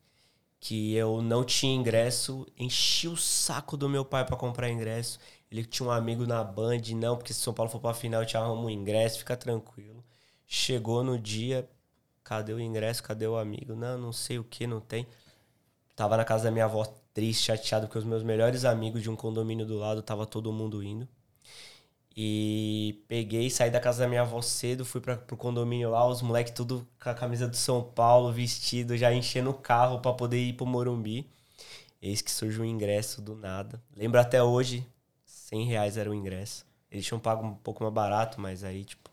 Que eu não tinha ingresso, enchi o saco do meu pai pra comprar ingresso. Ele tinha um amigo na Band, não, porque se São Paulo for pra final eu te arrumo um ingresso, fica tranquilo. Chegou no dia, cadê o ingresso, cadê o amigo? Não, não sei o que, não tem. Tava na casa da minha avó triste, chateado, porque os meus melhores amigos de um condomínio do lado, tava todo mundo indo. E peguei, saí da casa da minha avó cedo, fui pra, pro condomínio lá, os moleques tudo com a camisa do São Paulo, vestido, já enchendo o carro pra poder ir pro Morumbi. Eis que surge um ingresso do nada. Lembro até hoje, 100 reais era o ingresso. Eles tinham pago um pouco mais barato, mas aí, tipo...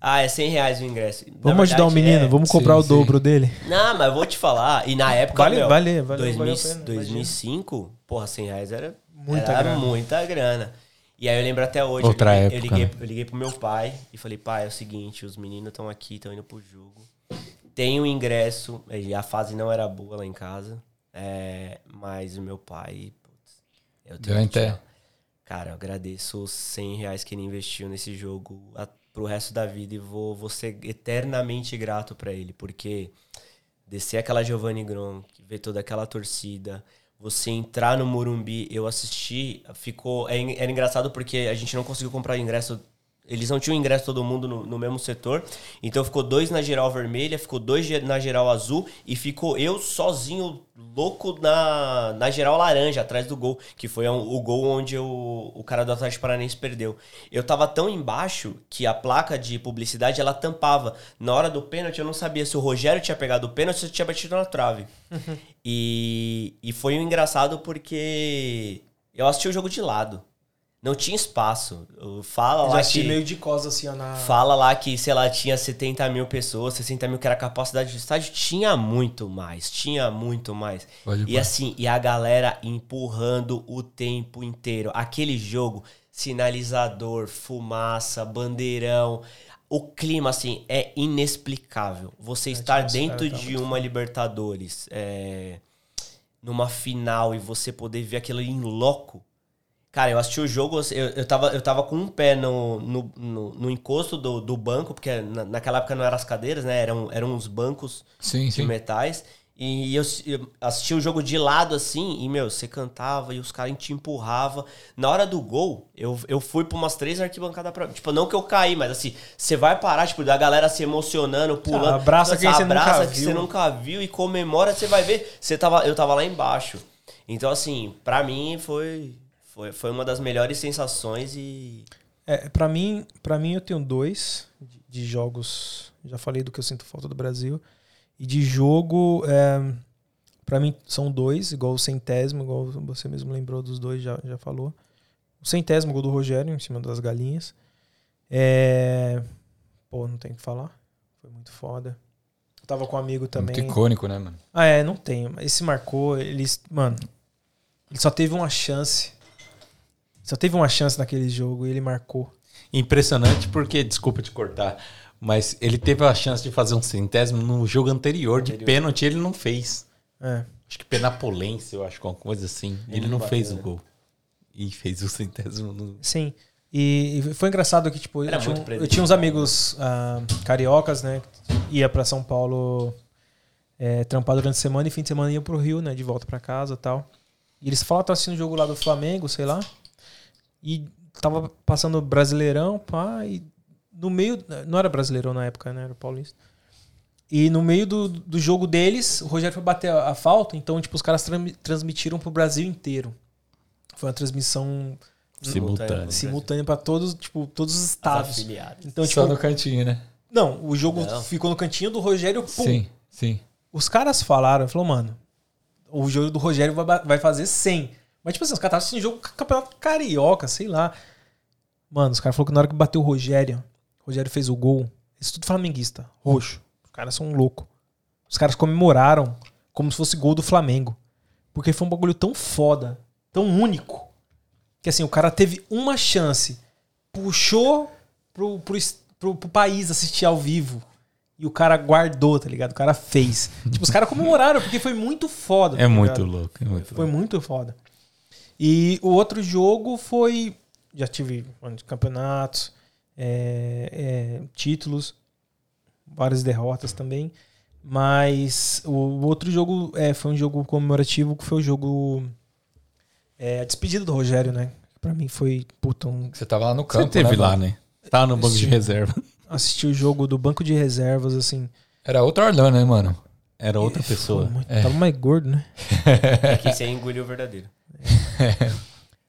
Ah, é 100 reais o ingresso. Na Vamos ajudar o verdade, menino, é- vamos Sim, comprar o sim. dobro dele. Não, mas eu vou te falar. E na época, Vale, meu, vale, vale, 2000 valeu pena, 2005, porra, 100 reais era Muita era grana. muita grana. E aí eu lembro até hoje. Outra eu liguei, época, eu liguei, né? eu liguei pro meu pai e falei, pai, é o seguinte, os meninos estão aqui, estão indo pro jogo. Tem o ingresso, e a fase não era boa lá em casa. é, mas o meu pai, putz, eu tenho que. Cara, eu agradeço os 100 reais que ele investiu nesse jogo a, pro resto da vida e vou, vou ser eternamente grato pra ele, porque descer aquela Giovanni Gronk, ver toda aquela torcida, você entrar no Morumbi, eu assisti, ficou é era engraçado porque a gente não conseguiu comprar ingresso eles não tinham ingresso todo mundo no, no mesmo setor. Então ficou dois na geral vermelha, ficou dois na geral azul e ficou eu sozinho, louco, na, na geral laranja, atrás do gol. Que foi um- o gol onde o, o cara do Atlético Paranaense perdeu. Eu tava tão embaixo que a placa de publicidade ela tampava. Na hora do pênalti eu não sabia se o Rogério tinha pegado o pênalti ou se tinha batido na trave. E, e foi um engraçado porque eu assisti o jogo de lado. Não tinha espaço. Fala já lá assisti que... meio de cosa assim, ó, na... Fala lá que, sei lá, tinha 70 mil pessoas, 60 mil que era a capacidade do estádio. Tinha muito mais, tinha muito mais. Pode e assim, e a galera empurrando o tempo inteiro. Aquele jogo, sinalizador, fumaça, bandeirão. O clima, assim, é inexplicável. Você estar atmosfera dentro tá de muito uma Libertadores, é, numa final, e você poder ver aquilo em loco. Cara, eu assisti o jogo, eu, eu, tava, eu tava com um pé no, no, no, no encosto do, do banco, porque na, naquela época não eram as cadeiras, né? Eram, eram uns bancos Sim, de sim. metais. E eu, eu assisti o jogo de lado assim, e, meu, você cantava e os caras te empurravam. Na hora do gol, eu, eu fui pra umas três arquibancadas pra. Tipo, não que eu caí, mas assim, você vai parar, tipo, da galera se emocionando, pulando. Ah, abraça quem você abraça nunca que viu. você nunca viu e comemora, você vai ver. Você tava, eu tava lá embaixo. Então, assim, pra mim foi, foi, foi uma das melhores sensações e. É, pra mim, para mim eu tenho dois de, de jogos. Já falei do que eu sinto falta do Brasil. E de jogo, é, para mim são dois, igual o centésimo, igual você mesmo lembrou dos dois, já, já falou. O centésimo gol do Rogério em cima das galinhas. É, pô, não tem o que falar. Foi muito foda. Eu tava com um amigo também. Muito icônico, né, mano? Ah, é, não tem. Esse marcou, eles. Mano, ele só teve uma chance. Só teve uma chance naquele jogo e ele marcou. Impressionante porque, desculpa te cortar, mas ele teve a chance de fazer um centésimo no jogo anterior, de Anterior. pênalti, ele não fez. É. Acho que Penapolense, eu acho, alguma coisa assim. Ele, não bateu, fez o né? gol. E fez o <laughs> centésimo no. Sim. E e foi engraçado que, tipo, eu tinha, eu tinha uns amigos ah, cariocas, né? Ia pra São Paulo é, trampar durante a semana e fim de semana ia pro Rio, né? De volta pra casa e tal. E eles falaram que tava assistindo o jogo lá do Flamengo, sei lá. E tava passando Brasileirão, pá, e no meio. Não era Brasileirão na época, né? Era Paulista. E no meio do, do jogo deles, o Rogério foi bater a, a falta, então, tipo, os caras tram- transmitiram pro Brasil inteiro. Foi uma transmissão Simultâneo. simultânea pra todos, tipo, todos os estados. afiliadas. Então, Só tipo, no cantinho, né? não, o jogo Não. ficou no cantinho do Rogério, pum. Sim, sim. Os caras falaram, falou, mano, o jogo do Rogério vai, vai fazer 100. Mas, tipo assim, os caras estavam assistindo jogo campeonato carioca, sei lá. Mano, os caras falaram que na hora que bateu o Rogério, o Rogério fez o gol. Isso tudo flamenguista, roxo. Os caras são loucos. Os caras comemoraram como se fosse gol do Flamengo. Porque foi um bagulho tão foda, tão único, que assim, o cara teve uma chance, puxou pro, pro, pro, pro país assistir ao vivo. E o cara guardou, tá ligado? O cara fez. <laughs> tipo, os caras comemoraram, porque foi muito foda. tá É muito louco, é muito Foi louco. muito foda. E o outro jogo foi. Já tive campeonatos, é, é, títulos, várias derrotas também. Mas o, o outro jogo é, foi um jogo comemorativo que foi o jogo. É, a despedida do Rogério, né? Pra mim foi. Puta, um, Você tava lá no Você campo, teve né, lá, né? Tava no banco de Sim. reserva. <laughs> assistir o jogo do banco de reservas, assim. Era outro Orlando, né, mano? Era outra pessoa. Foi É. Tava mais gordo, né? <laughs> É que você engoliu o verdadeiro. <laughs>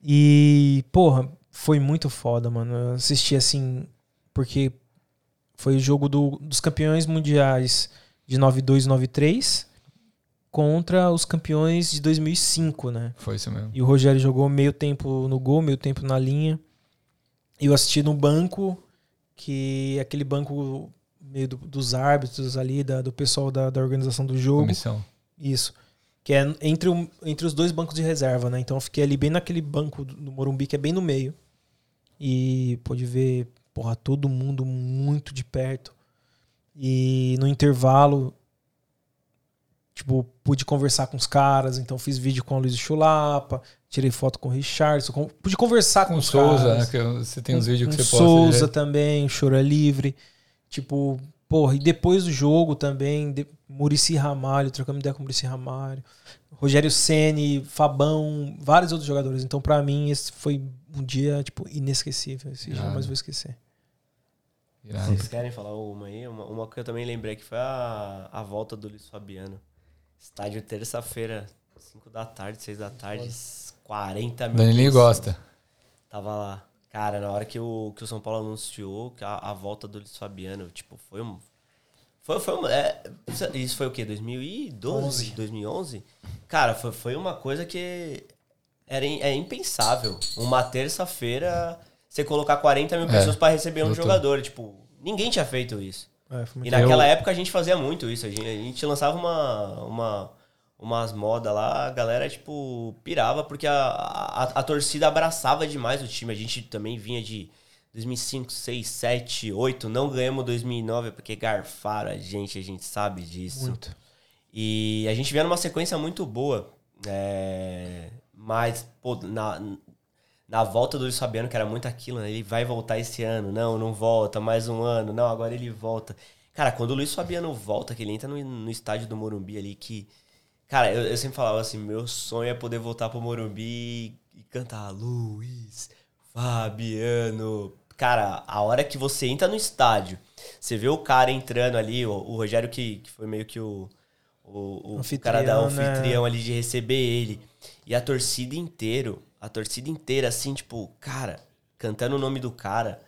E, porra, foi muito foda, mano. Eu assisti assim, porque foi o jogo do- dos campeões mundiais de 92 e 93 contra os campeões de 2005, né? Foi isso mesmo. E o Rogério jogou meio tempo no gol, meio tempo na linha. E eu assisti no banco, que é aquele banco meio do- dos árbitros ali, da- do pessoal da, da organização do jogo. Comissão. Isso. Que é entre, o- entre os dois bancos de reserva, né? Então eu fiquei ali bem naquele banco do do Morumbi, que é bem no meio. E pôde ver, porra, todo mundo muito de perto. E no intervalo, tipo, pude conversar com os caras. Então fiz vídeo com a Luiz Chulapa, tirei foto com o Richardson. com- pude conversar com, Com o os Souza, caras. né? Que eu- você tem uns vídeos que Com você posta. Souza direto. também, o Choro é Livre. Tipo, porra, e depois do jogo também, de, Murici Ramalho, trocamos ideia com Murici Ramalho. Rogério Ceni, Fabão, vários outros jogadores. Então, pra mim, esse foi um dia, tipo, inesquecível. Esse Irado. jamais vou esquecer. Irado. Vocês querem falar uma aí? Uma, uma que eu também lembrei que foi a, a volta do Luiz Fabiano. Estádio terça-feira, 5 da tarde, 6 da tarde, 40 mil. Danilinho gosta. Tava lá. Cara, na hora que o, que o São Paulo anunciou a, a volta do Luiz Fabiano, tipo, foi um. Foi, foi uma, é, isso foi o quê? 2012? 11. 2011? Cara, foi, foi uma coisa que era, im- é impensável. Uma terça-feira você colocar 40 mil É, pessoas pra receber um jogador. Tipo, ninguém tinha feito isso. É, E naquela época a gente fazia muito isso. A gente, a gente lançava uma, uma, umas modas lá, a galera, tipo, pirava, porque a, a, a torcida abraçava demais o time. A gente também vinha de 2005, 6, 7, 8. Não ganhamos 2009 porque garfaram a gente, a gente sabe disso. muito. E a gente vinha numa sequência muito boa. é, mas, pô, na, na volta do Luiz Fabiano, que era muito aquilo, né? Ele vai voltar esse ano. Não, não volta. Mais um ano. Não, agora ele volta. Cara, quando o Luiz Fabiano volta, que ele entra no, no estádio do Morumbi ali, que... Cara, eu, eu sempre falava assim, meu sonho é poder voltar pro Morumbi e cantar Luiz Fabiano. Cara, a hora que você entra no estádio, você vê o cara entrando ali, o, o Rogério que, que foi meio que o, o, o cara da né? anfitrião ali de receber ele. E a torcida inteiro, a torcida inteira, assim, tipo, cara, cantando o nome do cara.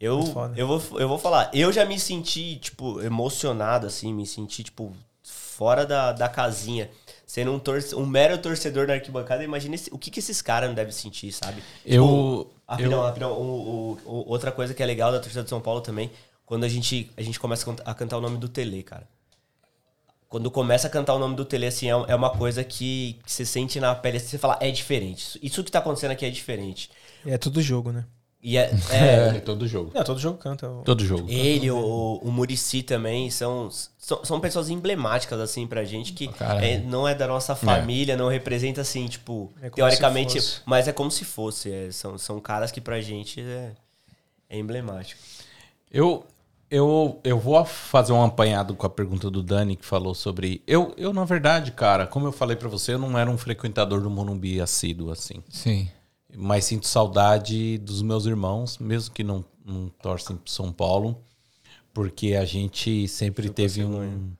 Eu, eu, vou, eu vou falar, eu já me senti, tipo, emocionado, assim, me senti, tipo, fora da, da casinha. Sendo um, torce, um mero torcedor da arquibancada, imagina esse- o que, que esses caras não devem sentir, sabe? Eu- Tipo, rapidão, eu- rapidão, o- o- o- outra coisa que é legal da torcida de São Paulo também, quando a gente, a gente começa a canta- a cantar o nome do Tele, cara. Quando começa a cantar o nome do Tele, assim, é, é uma coisa que, que você sente na pele, assim, você fala, é diferente. Isso, isso que tá acontecendo aqui é diferente. É todo jogo, né? E é, <laughs> é, É, todo jogo. Não, todo jogo canta. o- Todo jogo. ele, o, o Murici também são, são, são pessoas emblemáticas, assim, pra gente, que é, não é da nossa família, não representa, assim, tipo, É teoricamente, mas é como se fosse. é, são, são caras que pra gente é, é emblemático. Eu, eu, eu vou fazer um apanhado com a pergunta do Dani, que falou sobre. Eu, eu, na verdade, cara, como eu falei pra você, eu não era um frequentador do Morumbi assíduo, assim. Sim. Mas sinto saudade dos meus irmãos, mesmo que não, não torcem pro São Paulo, porque a gente sempre teve um.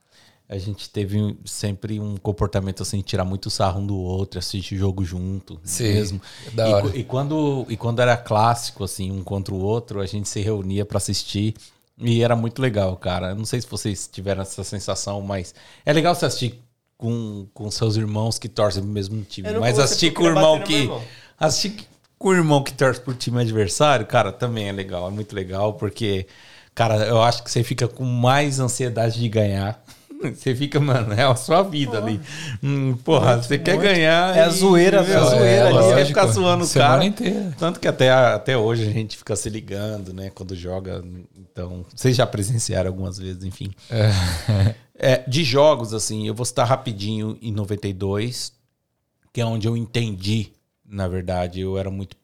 A gente teve sempre um comportamento assim, tirar muito sarro um do outro, assistir jogo junto Sim, mesmo. da e, e quando, e quando era clássico, assim, um contra o outro, a gente se reunia pra assistir. E era muito legal, cara. Eu Não sei se vocês tiveram essa sensação, mas é legal você assistir com, com seus irmãos que torcem pro mesmo time. Mas assistir com o queria irmão que. irmão. Assistir com o irmão que torce pro time adversário, cara, também é legal. É muito legal, porque, cara, eu acho que você fica com mais ansiedade de ganhar. <laughs> Você fica, mano, é a sua vida ali. Hum, porra, você quer ganhar. É a e- zoeira, meu, é a zoeira ali, Você quer ficar zoando o cara. inteira. Tanto que até, até hoje a gente fica se ligando, né? Quando joga. Então, vocês já presenciaram algumas vezes, enfim. É, de jogos, assim, eu vou citar rapidinho em 92, que é onde eu entendi, na verdade, eu era muito,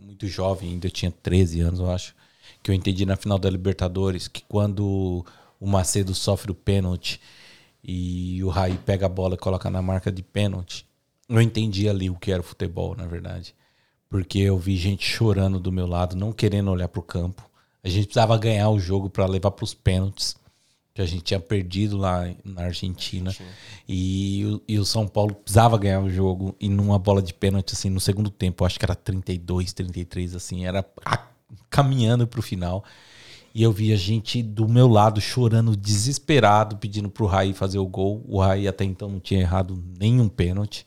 muito jovem, ainda tinha 13 anos, eu acho, que eu entendi na final da Libertadores que quando o Macedo sofre o pênalti e o Raí pega a bola e coloca na marca de pênalti, eu entendi ali o que era o futebol, na verdade. Porque eu vi gente chorando do meu lado, não querendo olhar pro campo. A gente precisava ganhar o jogo para levar para os pênaltis que a gente tinha perdido lá na Argentina. E, o- e o São Paulo precisava ganhar o jogo. E numa bola de pênalti, assim, no segundo tempo, acho que era 32, 33, assim, era a- caminhando pro final. E eu vi a gente do meu lado chorando, desesperado, pedindo pro Raí fazer o gol. O Raí até então não tinha errado nenhum pênalti.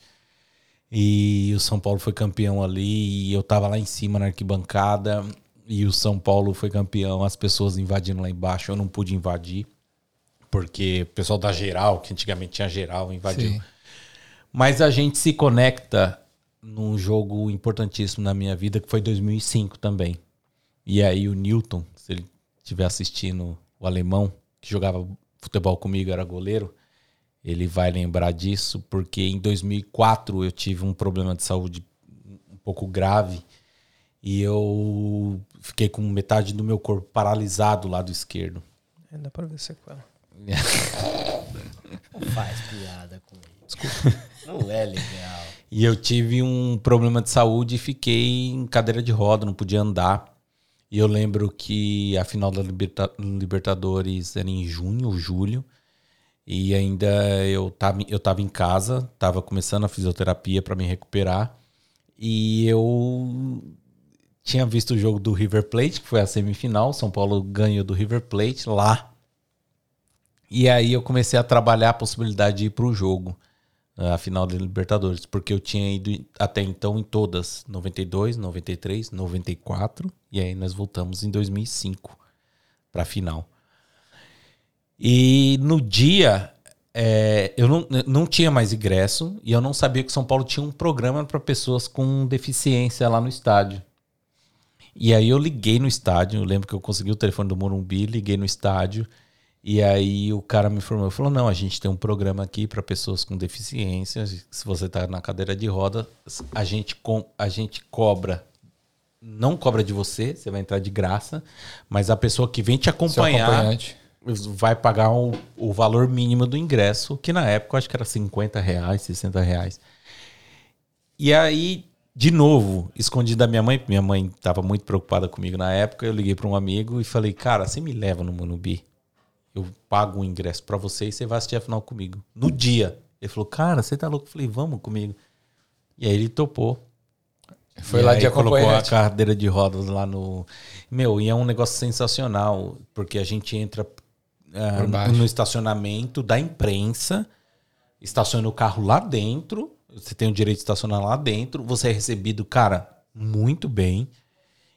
E o São Paulo foi campeão ali, e eu tava lá em cima na arquibancada, e o São Paulo foi campeão, as pessoas invadindo lá embaixo, eu não pude invadir, porque o pessoal da geral, que antigamente tinha geral, invadiu. Sim. Mas a gente se conecta num jogo importantíssimo na minha vida, que foi 2005 também. E aí o Newton, se ele estiver assistindo, o alemão, que jogava futebol comigo, era goleiro, ele vai lembrar disso, porque em 2004 eu tive um problema de saúde um pouco grave e eu fiquei com metade do meu corpo paralisado do lado esquerdo. É, dá pra ver sequela. Não faz piada com isso. Não é legal. E eu tive um problema de saúde e fiquei em cadeira de roda, não podia andar. E eu lembro que a final da Liberta- Libertadores era em junho ou julho. E ainda eu tava, eu tava em casa, tava começando a fisioterapia para me recuperar. E eu tinha visto o jogo do River Plate, que foi a semifinal. São Paulo ganhou do River Plate lá. E aí eu comecei a trabalhar a possibilidade de ir pro jogo a final da Libertadores, porque eu tinha ido até então em todas, 92, 93, 94, e aí nós voltamos em 2005 para a final. E no dia é, eu não, não tinha mais ingresso e eu não sabia que São Paulo tinha um programa para pessoas com deficiência lá no estádio. E aí eu liguei no estádio, eu lembro que eu consegui o telefone do Morumbi, liguei no estádio e aí o cara me informou, falou: "Não, a gente tem um programa aqui para pessoas com deficiência. Se você tá na cadeira de roda, a gente com a gente cobra não cobra de você, você vai entrar de graça, mas a pessoa que vem te acompanhar vai pagar o, o valor mínimo do ingresso, que na época eu acho que era 50 reais, 60 reais. E aí, de novo, escondi da minha mãe, minha mãe estava muito preocupada comigo na época, eu liguei para um amigo e falei, cara, você me leva no Monubi? Eu pago o ingresso para você e você vai assistir a final comigo. No dia. Ele falou, cara, você tá louco? Eu falei, vamos comigo. E aí ele topou. Foi E lá de colocou a cadeira de rodas lá no. Meu, e é um negócio sensacional, porque a gente entra baixo. no estacionamento da imprensa, estaciona o carro lá dentro, você tem o direito de estacionar lá dentro, você é recebido, cara, muito bem.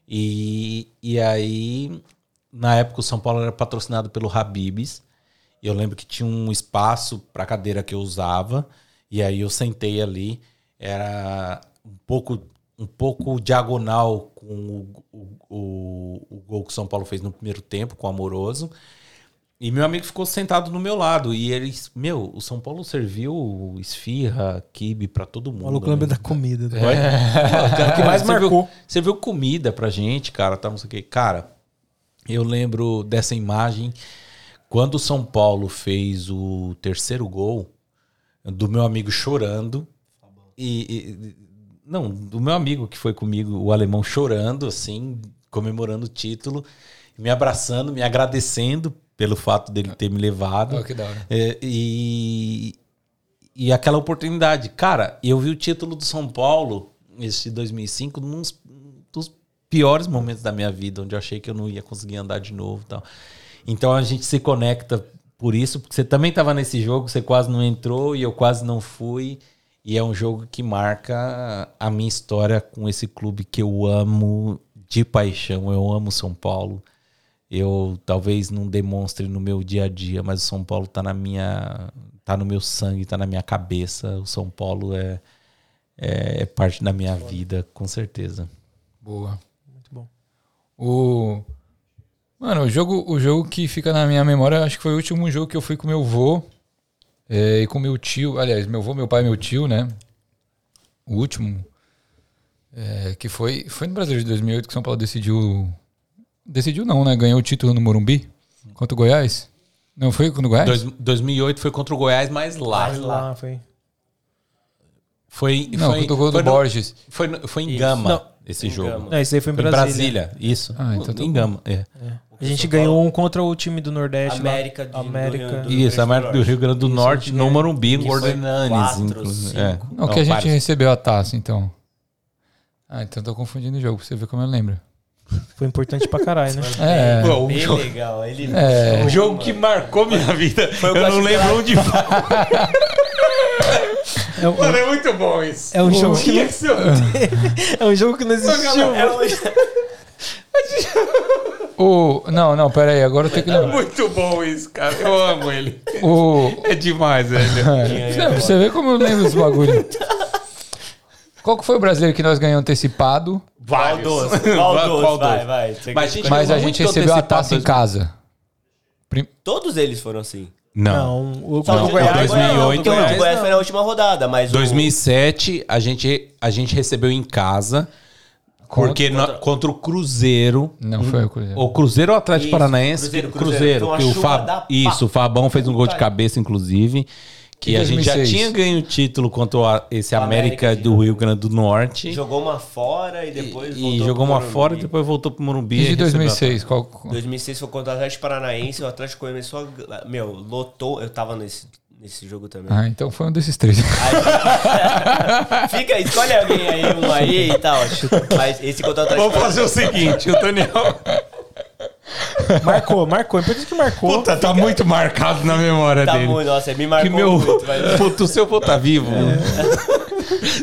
E, e aí, na época, o São Paulo era patrocinado pelo Habibs. E eu lembro que tinha um espaço para cadeira que eu usava. E aí eu sentei ali. Era um pouco um pouco diagonal com o, o, o, o gol que o São Paulo fez no primeiro tempo, com o Amoroso. E meu amigo ficou sentado no meu lado. E ele, meu, o São Paulo serviu esfirra, kibe pra todo mundo. O maluco lembra né? da comida. né? Oi? O que mais Serviu- marcou. Serviu comida pra gente, cara, tá, não sei o quê. Cara, eu lembro dessa imagem quando o São Paulo fez o terceiro gol, do meu amigo chorando. E, e- não, do meu amigo que foi comigo, o alemão chorando, assim, comemorando o título, me abraçando, me agradecendo pelo fato dele ter me levado. Ó, que da hora. É, e, e aquela oportunidade. Cara, eu vi o título do São Paulo, esse de 2005, num piores momentos da minha vida, onde eu achei que eu não ia conseguir andar de novo tal. Então a gente se conecta por isso, porque você também estava nesse jogo, você quase não entrou e eu quase não fui. E é um jogo que marca a minha história com esse clube que eu amo de paixão. Eu amo São Paulo. Eu talvez não demonstre no meu dia a dia, mas o São Paulo tá na minha, tá no meu sangue, tá na minha cabeça. O São Paulo é, é, é parte da minha vida, com certeza. Boa. O. Mano, o jogo, o jogo que fica na minha memória, acho que foi o último jogo que eu fui com meu vô é, e com meu tio. Aliás, meu vô, meu pai e meu tio, né? O último. é, que foi, foi no Brasil de 2008 que o São Paulo decidiu. Decidiu não, né? Ganhou o título no Morumbi contra o Goiás. Não foi contra o Goiás? Dois, 2008 foi contra o Goiás, mas lá. Aí lá foi. Foi, não, foi, contra o gol do foi, no- Borges. foi, foi em Isso. Gama Não. Esse Em jogo. Gama. Não, esse aí foi em Foi em Brasília. Brasília, isso. Ah, então tá em. Gama, é. A gente ganhou um contra o time do Nordeste. lá. América de- América. do- do- Isso, a América do Rio Grande do Isso, Norte, no ganhou. Morumbi, em inclusive. É. Não, que a gente recebeu a taça, então. Ah, então tô confundindo o jogo, pra você ver como eu lembro. Foi importante pra caralho, né? <laughs> É. Pô, Bem jogo- legal. Ele É. O jogo que marcou minha vida. Eu não lembro onde <laughs> foi. É um, Mano, é muito bom isso. é um jogo que não, <laughs> é um jogo que não existiu. É um- <laughs> O... Não, não, pera aí, agora eu tenho que É muito bom isso, cara. Eu amo ele. O... É demais, velho. <laughs> É, pra você ver como eu lembro dos bagulho. Qual que foi o brasileiro que nós ganhamos antecipado, dos? Vai, vai. Mas, quer- gente, mas a gente recebeu a taça em casa? Prim- Todos eles foram assim. Não. Não, o Só Não, o o Goiás, o 2008 porque o Goiás, do Goiás não. foi na última rodada, mas o- 2007, a gente, a gente recebeu em casa. Porque Contra- contra, contra o Cruzeiro. Não foi o Cruzeiro. O Cruzeiro ou Atlético Isso, Paranaense? Cruzeiro, Cruzeiro. Cruzeiro. Uma que o Fab-. Isso, o Fabão fez um gol de cabeça, inclusive. Que E a gente já 2006? tinha ganho o título contra esse América, América do Rio Grande do Norte. jogou uma fora e depois e voltou jogou pro uma Morumbi. fora e depois voltou pro Morumbi. E de recebeu a 2006? Qual... 2006 foi contra o Atlético Paranaense, o Atlético começou a... Meu, lotou, eu tava nesse, nesse jogo também. Ah, então foi um desses três. Aí- <laughs> Fica, escolhe alguém aí, um aí e tal. Mas esse contra o Atlético Vamos fazer o seguinte, o Daniel. Marcou, marcou. É importante que marcou. Puta, tá muito marcado na memória Tá dele. muito, nossa, me Que marcou meu. muito. Mas... <laughs> Puta, o seu vô tá vivo.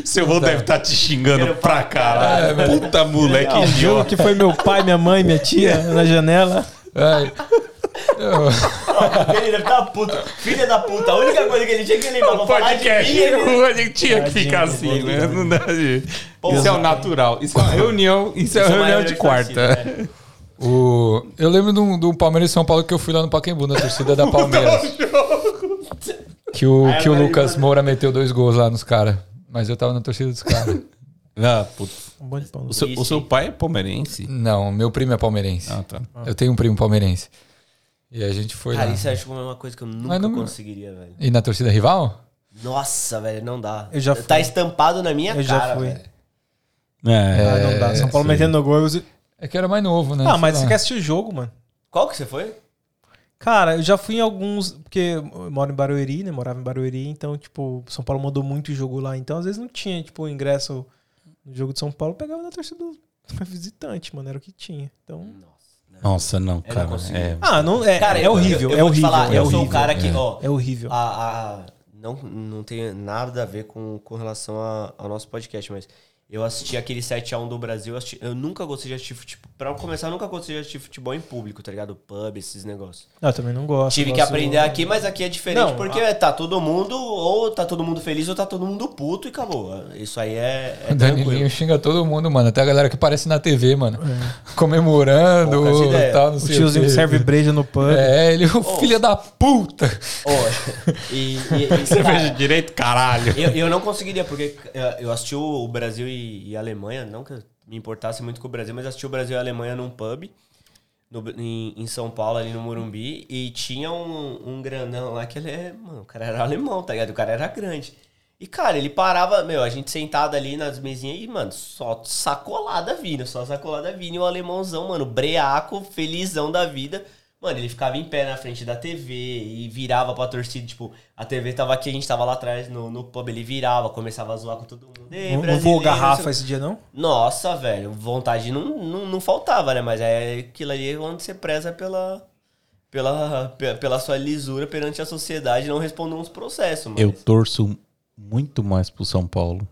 Seu vô deve estar te xingando Quero pra caralho. Puta moleque jogo idiota. que foi meu pai, minha mãe, minha tia na janela. Ai. Eu- Ele deve estar puto. Filha da puta, a única coisa que ele tinha que lembrar pra falar de Podcast, mim, ele... <laughs> a gente tinha que ficar assim, né? Não dá de... Porra. Isso é o natural. Isso é uma reunião. Isso é uma Isso é uma reunião de reunião de quarta. O... Eu lembro do, do Palmeiras e São Paulo que eu fui lá no Pacaembu, na torcida da <laughs> Palmeiras. <laughs> Que o, que o Lucas Moura meteu dois gols lá nos caras. Mas eu tava na torcida dos caras. <laughs> Ah, putz. Um de. O seu, o seu pai é palmeirense? Não, meu primo é palmeirense. Ah, tá. Eu tenho um primo palmeirense. E a gente foi Cara, lá. isso eu acho que é uma coisa que eu nunca não- conseguiria, velho. E na torcida rival? Nossa, velho, não dá. Eu já Tá fui. estampado na minha Eu já cara, fui. velho. É. Ah, não dá. São Paulo sim. metendo no gol. eu É que eu era mais novo, né? Ah, mas lá. você quer assistir o jogo, mano? Qual que você foi? Cara, eu já fui em alguns. Porque eu moro em Barueri, né? Morava em Barueri, então, tipo, São Paulo mandou muito jogo lá. Então, às vezes não tinha, tipo, ingresso no jogo de São Paulo, pegava na torcida do <laughs> visitante, mano. Era o que tinha. Então. Nossa, não, Eu não cara. consigo. é. Ah, não. É, Cara, é eu- horrível. eu, eu é vou te horrível. falar, é eu sou horrível. o cara que, é. ó, É horrível. a, a- não, não tem nada a ver com, com relação a- ao nosso podcast, mas Eu assisti aquele 7x1 do Brasil, eu, assisti- eu nunca gostei de assistir futebol. Pra começar, eu nunca gostei de assistir futebol em público, tá ligado? Pub, esses negócios. Não, eu também não gosto. Tive que gosto- aprender aqui, mas aqui é diferente Não, porque tá todo mundo, ou tá todo mundo feliz, ou tá todo mundo puto e acabou. Isso aí é, é O Danilinho tranquilo. xinga todo mundo, mano. Até a galera que aparece na TV, mano. Comemorando e ideias. tal, não O sei tiozinho quê. que serve breja no pub. É, ele, o filho da puta. Ó, e, e, e, <laughs> Cerveja direito, caralho. Eu, eu não conseguiria, porque eh, eu assisti o Brasil e, e Alemanha, não que eu me importasse muito com o Brasil, mas assisti o Brasil e a Alemanha num pub no- em, em São Paulo, ali no Morumbi, e tinha um, um grandão lá que ele é. Mano, o cara era alemão, tá ligado? O cara era grande. E, cara, ele parava, meu, a gente sentado ali nas mesinhas e, mano, só sacolada vindo, só sacolada vindo, e o alemãozão, mano, breaco, felizão da vida. Mano, ele ficava em pé na frente da TV e virava pra torcida, tipo, a TV tava aqui, a gente tava lá atrás no, no pub, ele virava, começava a zoar com todo mundo. Ei, Não, brasileiro, garrafa esse dia, não? Nossa, velho, vontade não, não, não faltava, né? Mas é aquilo ali onde você preza pela, pela, pe- pela sua lisura perante a sociedade e não responder uns processos, mano. Eu torço muito mais pro São Paulo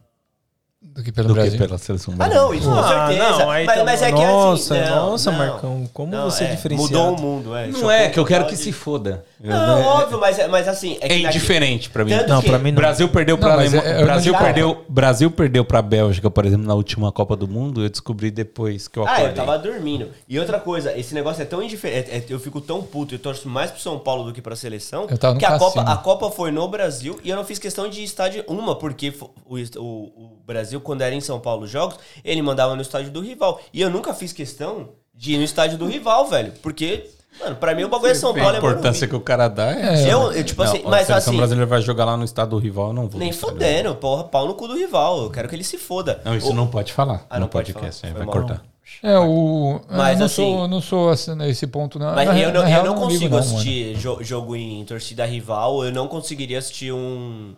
Do que pelo do Brasil. que pela seleção Ah, brasileira. não, isso com Ah, certeza. não, aí mas, mas é que nossa, assim. não, nossa, não, Marcão, como não, você é é. Mudou o mundo, é. Não Chocou é que eu quero que de- se foda. Não, é, óbvio, mas, mas assim. é que na- indiferente pra mim. Tanto Não, que- pra mim não. Brasil perdeu mas Alemanha. é- Brasil perdeu, Brasil perdeu para Bélgica, por exemplo, na última Copa do Mundo. Eu descobri depois que eu Ah, acordei. eu tava dormindo. E outra coisa, esse negócio é tão indiferente. é- eu fico tão puto, eu torço mais pro São Paulo do que pra seleção. Eu tava no que a Copa, a Copa foi no Brasil e eu não fiz questão de estádio uma, porque o, o- o Brasil, quando era em São Paulo os jogos, ele mandava no estádio do rival. E eu nunca fiz questão de ir no estádio do rival, velho. Porque, mano, pra mim o bagulho é São Paulo. a é importância que o cara dá é. É. Eu, eu, tipo assim, Não, a mas seleção assim, brasileira vai jogar lá no estado do rival, eu não vou. nem estádio. fudendo, porra, pau no cu do rival. Eu quero que ele se foda. Não, isso O- não pode falar Ah, no não pode podcast. falar. é, vai mal. cortar. É, o. Mas, eu não assim- sou, não sou assim, nesse ponto, não. Mas Na eu não, na eu real, não consigo não, assistir jo- jogo em torcida rival, eu não conseguiria assistir um,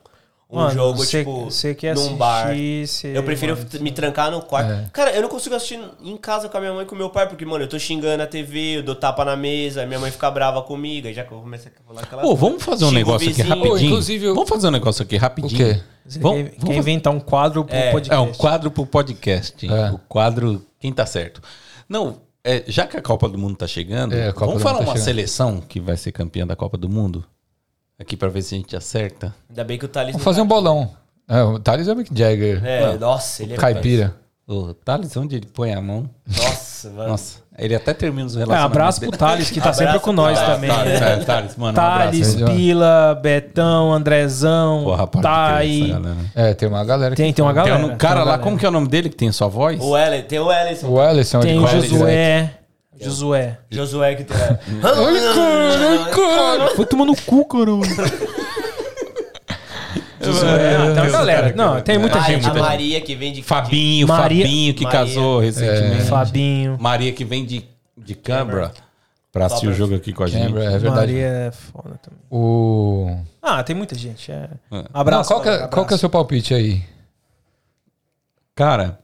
um Mano, jogo, você- tipo, você quer num bar. você- Eu prefiro mano, me trancar no quarto. É. Cara, eu não consigo assistir em casa com a minha mãe e com o meu pai, porque, mano, eu tô xingando a TV, eu dou tapa na mesa, minha mãe fica brava comigo, aí já que eu começo a falar aquela Pô, vamos fazer um Xingo o negócio aqui vizinho. rapidinho. Pô, inclusive, eu- Vamos fazer um negócio aqui O rapidinho. quê? Você Vamos- quer, vamos quer inventar um quadro pro É, podcast. É um quadro pro podcast. É. O quadro Quem Tá Certo. Não, é, já que a Copa do Mundo tá chegando, É, vamos falar tá uma chegando. seleção que vai ser campeã da Copa do Mundo? Aqui pra ver se a gente acerta. Ainda bem que o Thales Vamos não fazer um tá bolão. É, o Thales é o Mick Jagger. É, nossa, ele é Caipira. O Thales, onde ele põe a mão? Nossa, mano. Nossa, ele até termina os É, relacionamentos. abraço pro. Thales, que tá Abraço sempre com nós Thales, também. Thales, né? é, Thales, mano, um Thales, abraço. Pila, Betão, Andrezão, Porra, galera. É, tem uma galera que. Tem, tem uma Tem galera. um cara tem lá, galera. como que é o nome dele que tem sua voz? O Ellen, tem o Ellison. O Ellison Tem ele o Josué. Josué. Josué que tem. direto. Ai, caralho. Foi tomando cu, caramba. <laughs> Josué. Ah, tem uma galera. Não, tem muita Mari- gente. A né? Maria que vem de. Fabinho, Maria- Fabinho que Maria. casou recentemente. Fabinho. Maria que vem de, de Cambra pra assistir o jogo aqui com a gente. É verdade. Maria é foda também. O. Ah, tem muita gente. É. É. Abraço. Não, qual, que é, galera, qual que é o seu palpite aí? Cara,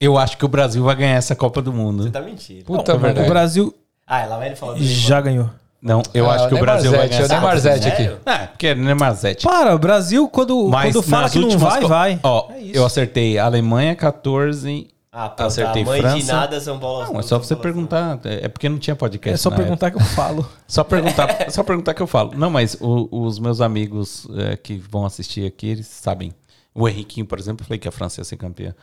eu acho que o Brasil vai ganhar essa Copa do Mundo. Você tá mentindo. Puta Não, verdade. o Brasil Ah, lá vai ele falando. já ganhou. Não, eu Ah, acho que o Brasil vai Zete, ganhar é o Neymar. Zete aqui. Ah, porque é Neymar Zete. Para, o Brasil, quando, Mas quando fala que não vai, co- vai. Ó, É eu acertei Alemanha 14. Ah, pronto, Acertei a mãe de França. nada, São Paulo. Não, é só você perguntar. É porque não tinha podcast. É só perguntar que eu falo. época. <laughs> Só perguntar, só perguntar que eu falo. Não, mas o- os meus amigos é, que vão assistir aqui, eles sabem. O Henriquinho, por exemplo, eu falei que a França ia ser campeã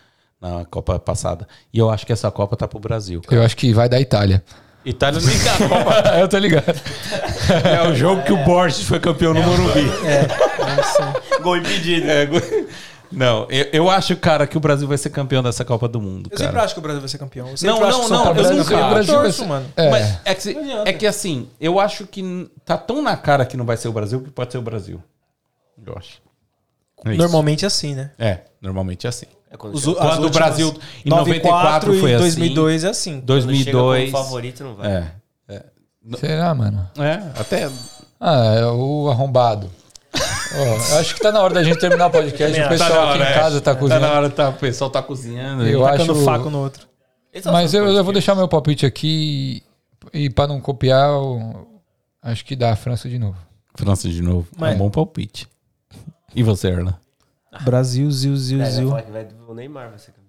na Copa passada. E eu acho que essa Copa tá pro Brasil. cara. Eu acho que vai da Itália. Itália nem tá a Copa. <laughs> eu tô ligado. É o jogo que o Borges foi campeão no Morumbi. Gol impedido. É, go- Não, eu, eu acho, cara, que o Brasil vai ser campeão dessa Copa do Mundo, Eu cara. sempre acho que o Brasil vai ser campeão. Eu Não, acho não, que o São não, Paulo eu ser nunca- o Brasil vai torço, ser- mano. É. Mas é que, é que assim, eu acho que tá tão na cara que não vai ser o Brasil que pode ser o Brasil. Eu acho. É. Normalmente é assim, né? É, normalmente é assim. É quando, Os, Quando o Brasil em 94 94 foi e assim. 2002 é assim. quando chega 2002. como favorito, não vai. É. Será, mano? É, até. Ah, é o arrombado. <laughs> Ó, eu acho que tá na hora da gente terminar o podcast. O Tá pessoal na aqui hora, em é. casa tá Tá cozinhando. na hora, tá, o pessoal tá cozinhando. Eu aí. acho- Tacando faco no outro. É Mas eu, eu vou deixar meu palpite aqui e pra não copiar, eu acho que dá a França de novo. França de novo. É Mas- um bom palpite. E você, Erla? Brasil, Zil, Zil, É, vai Zil. que vai, o Neymar vai ser campeão.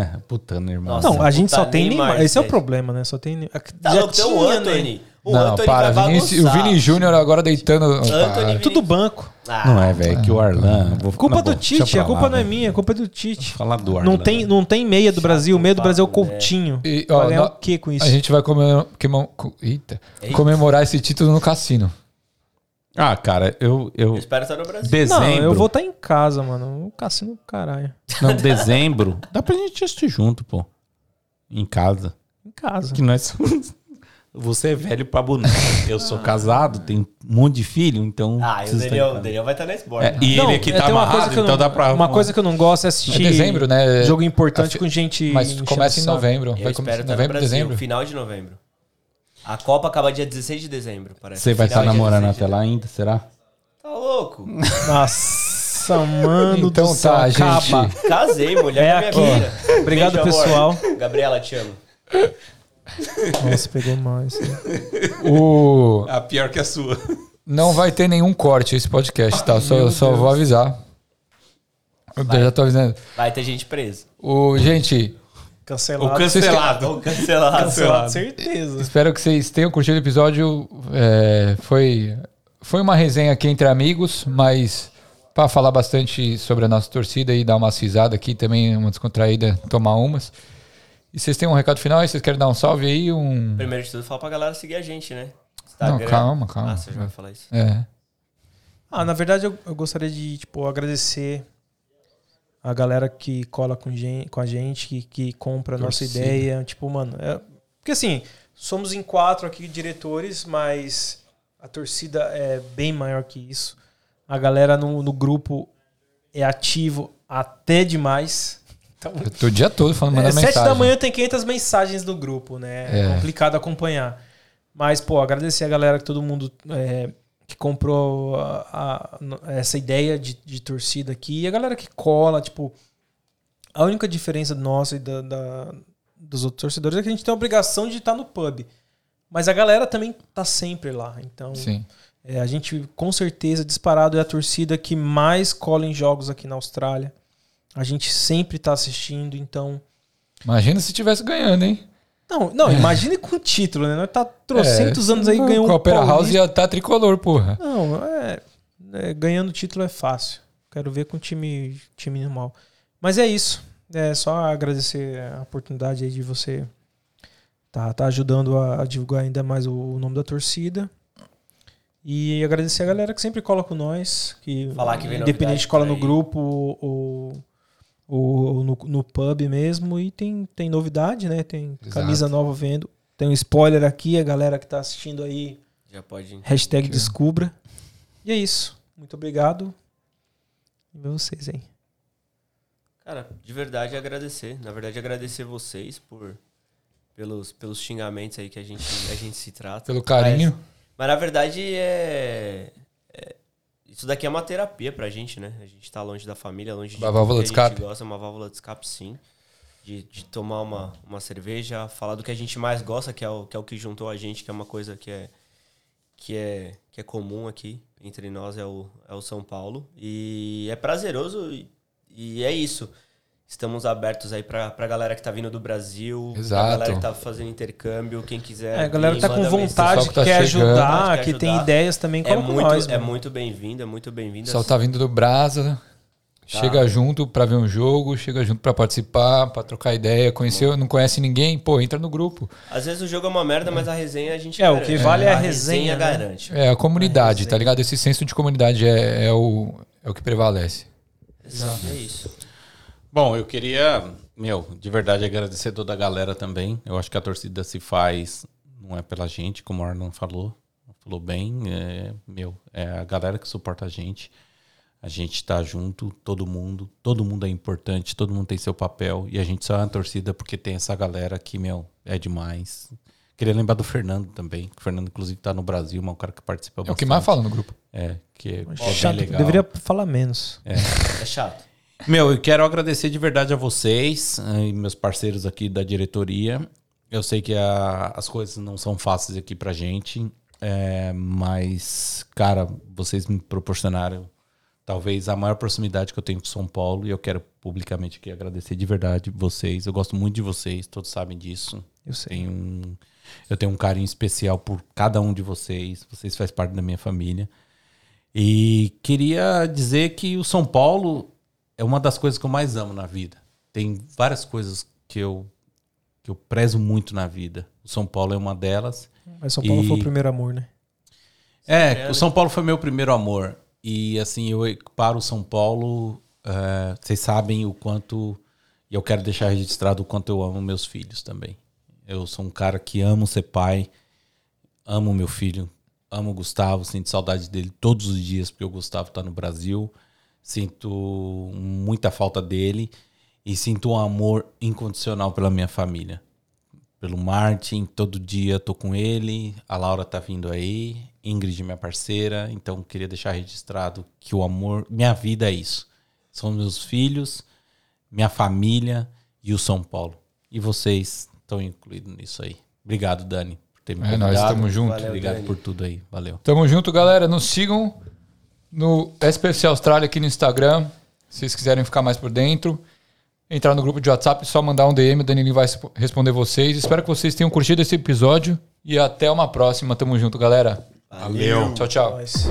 É, putano, irmão. Nossa, Não, a gente só puta, tem Neymar, Neymar. Esse é o problema, né? Só tem Neymar. Tá Já louco, tem o tinha, né? Anthony. O não, Anthony para. vai Vinícius, o. Vini Júnior agora deitando. Anthony. Tudo banco. Ah, Não é, velho, que o Arlan. Vou, Culpa na do Tite, a culpa lá, não é minha, a culpa é do Tite. Falar do Arlan. Não tem, não tem meia do Brasil, o meia do Brasil é o né? Coutinho. E, ó, Vai ganhar o que com isso? A gente vai comemorar, eita, Eita. comemorar esse título no cassino. Ah, cara, eu. eu Eu espero estar no Brasil. dezembro. Não, eu vou estar em casa, mano. O cassino, caralho. Não, dezembro. Dá pra gente assistir junto, pô. Em casa. Em casa. Que nós somos- Você é velho pra boneco. Eu sou casado, tenho um monte de filho, então. Ah, e o Daniel, Daniel vai estar na Sport. É, e Não, ele aqui é, tá uma coisa amarrado, que eu então não- dá pra. Uma coisa que eu não gosto é É assistir. dezembro, né? Jogo importante com gente. Mas começa em novembro. Eu Vai espero começar em estar no novembro, Brasil, dezembro. final de novembro. A Copa acaba dia 16 de dezembro, parece. Você vai estar dia namorando 16 de até lá ainda, será? Tá louco? Nossa, <laughs> mano. Então do céu, tá, gente. acaba. Casei, mulher É aqui. vida. <laughs> Obrigado, Beijo, amor. pessoal. Gabriela, te amo. Nossa, pegou mal isso. O... A pior que a sua. Não vai ter nenhum corte esse podcast, tá? Só, só vou avisar. Eu já tô avisando. Vai ter gente presa. O, gente, Cancelado. O cancelado. Ou cancelado. Cancelado, certeza. espero que vocês tenham curtido o episódio. É, foi, foi uma resenha aqui entre amigos, mas para falar bastante sobre a nossa torcida e dar uma cisada aqui, também uma descontraída, tomar umas. E vocês têm um recado final aí? Vocês querem dar um salve aí? Um... Primeiro de tudo, fala pra galera seguir a gente, né? Não, calma, calma. Ah, você já vai falar isso. É. Ah, na verdade, eu, eu gostaria de tipo, agradecer a galera que cola com, gen- com a gente, que, que compra a nossa ideia. Tipo, mano, é- porque assim, somos em quatro aqui diretores, mas a torcida é bem maior que isso. A galera no, no grupo é ativo até demais. Então, Eu tô o dia todo falando, é, mandando sete mensagem. da manhã tem 500 mensagens do grupo, né? É, É. complicado acompanhar. Mas, pô, agradecer a galera que todo mundo é, que comprou a- a- essa ideia de, de torcida aqui. E a galera que cola, tipo. A única diferença nossa e da, da- dos outros torcedores é que a gente tem a obrigação de estar no pub. Mas a galera também tá sempre lá. Então, Sim. é, a gente, com certeza, disparado, é a torcida que mais cola em jogos aqui na Austrália. A gente sempre tá assistindo, então. Imagina se tivesse ganhando, hein? Não, não, imagine com o título, né? Nós tá trocentos anos aí ganhando Com a um Opera House ia estar tricolor, porra. Não, é, é, Ganhando título é fácil. Quero ver com time, time normal. Mas é isso. É só agradecer a oportunidade aí de você tá, tá ajudando a, a divulgar ainda mais o, o nome da torcida. E agradecer a galera que sempre cola com nós. Que Falar que vem independente cola no grupo ou, ou, no, no pub mesmo. E tem, tem novidade, né? Tem Exato. camisa nova vendo. Tem um spoiler aqui, a galera que tá assistindo aí Já pode. Hashtag Que- descubra. E é isso. Muito obrigado. E ver vocês aí. Cara, de verdade agradecer. Na verdade, agradecer vocês por pelos, pelos xingamentos aí que a gente, a gente se trata. Pelo carinho. Mas, mas na verdade é- Isso daqui é uma terapia pra gente, né? A gente tá longe da família, longe de Uma válvula de a gente escape. gosta, uma válvula de escape, sim. De, de tomar uma, uma cerveja, falar do que a gente mais gosta, que é, o, que é o que juntou a gente, que é uma coisa que é, que é, que é comum aqui entre nós, é o, é o São Paulo. E é prazeroso e, e é isso. Estamos abertos aí pra, pra galera que tá vindo do Brasil, Exato. pra galera que tá fazendo intercâmbio, quem quiser. É, a galera vir, que tá com vontade, que tá quer chegando. ajudar, Quer que tem ajudar. ideias também, É muito, nós. é mano. muito bem-vindo, é muito O bem-vindo. pessoal tá vindo do Brasa. Tá. Chega junto pra ver um jogo, chega junto pra participar, pra trocar ideia. Conheceu, não conhece ninguém? Pô, entra no grupo. Às vezes o jogo é uma merda, mas a resenha a gente É, o garante. que vale é a resenha, né? garante. É a comunidade, resenha. tá ligado? Esse senso de comunidade é, é, o, é o que prevalece. Exato, é isso. Bom, eu queria, meu, de verdade agradecer toda a galera também. Eu acho que a torcida se faz, não é pela gente, como o Arnon falou. Falou bem, é, meu, é a galera que suporta a gente. A gente tá junto, todo mundo, todo mundo é importante, todo mundo tem seu papel. E a gente só é uma torcida porque tem essa galera que, meu, é demais. Queria lembrar do Fernando também. O Fernando, inclusive, tá no Brasil, mas é um cara que participa É o que mais fala no grupo. É, que é, é Chato, bem legal. deveria falar menos. É chato. Meu, eu quero agradecer de verdade a vocês eh, e meus parceiros aqui da diretoria. Eu sei que a- as coisas não são fáceis aqui pra gente, eh, mas, cara, vocês me proporcionaram talvez a maior proximidade que eu tenho com São Paulo e eu quero publicamente aqui agradecer de verdade vocês. Eu gosto muito de vocês, todos sabem disso. Eu sei. Tenho um, eu tenho um carinho especial por cada um de vocês. Vocês fazem parte da minha família. E queria dizer que o São Paulo é uma das coisas que eu mais amo na vida. Tem várias coisas que eu que eu prezo muito na vida. O São Paulo é uma delas. Mas São Paulo E- foi o primeiro amor, né? É, o São Paulo foi meu primeiro amor. E assim, eu para o São Paulo, é, vocês sabem o quanto. E eu quero deixar registrado o quanto eu amo meus filhos também. Eu sou um cara que amo ser pai, amo meu filho, amo o Gustavo, sinto saudade dele todos os dias, porque o Gustavo está no Brasil. Sinto muita falta dele e sinto um amor incondicional pela minha família pelo Martin, todo dia tô com ele, a Laura tá vindo aí, Ingrid minha parceira, então queria deixar registrado que o amor, minha vida é isso. São meus filhos, minha família e o São Paulo. E vocês estão incluídos nisso aí. Obrigado, Dani, por ter me É, convidado. nós estamos juntos. Obrigado Dani. por tudo aí. Valeu. Tamo junto, galera. Nos sigam no SPFC Austrália aqui no Instagram. Se vocês quiserem ficar mais por dentro. Entrar no grupo de WhatsApp, só mandar um DM, o Danilinho vai responder vocês. Espero que vocês tenham curtido esse episódio e até uma próxima. Tamo junto, galera. Valeu. Tchau, tchau. Nós.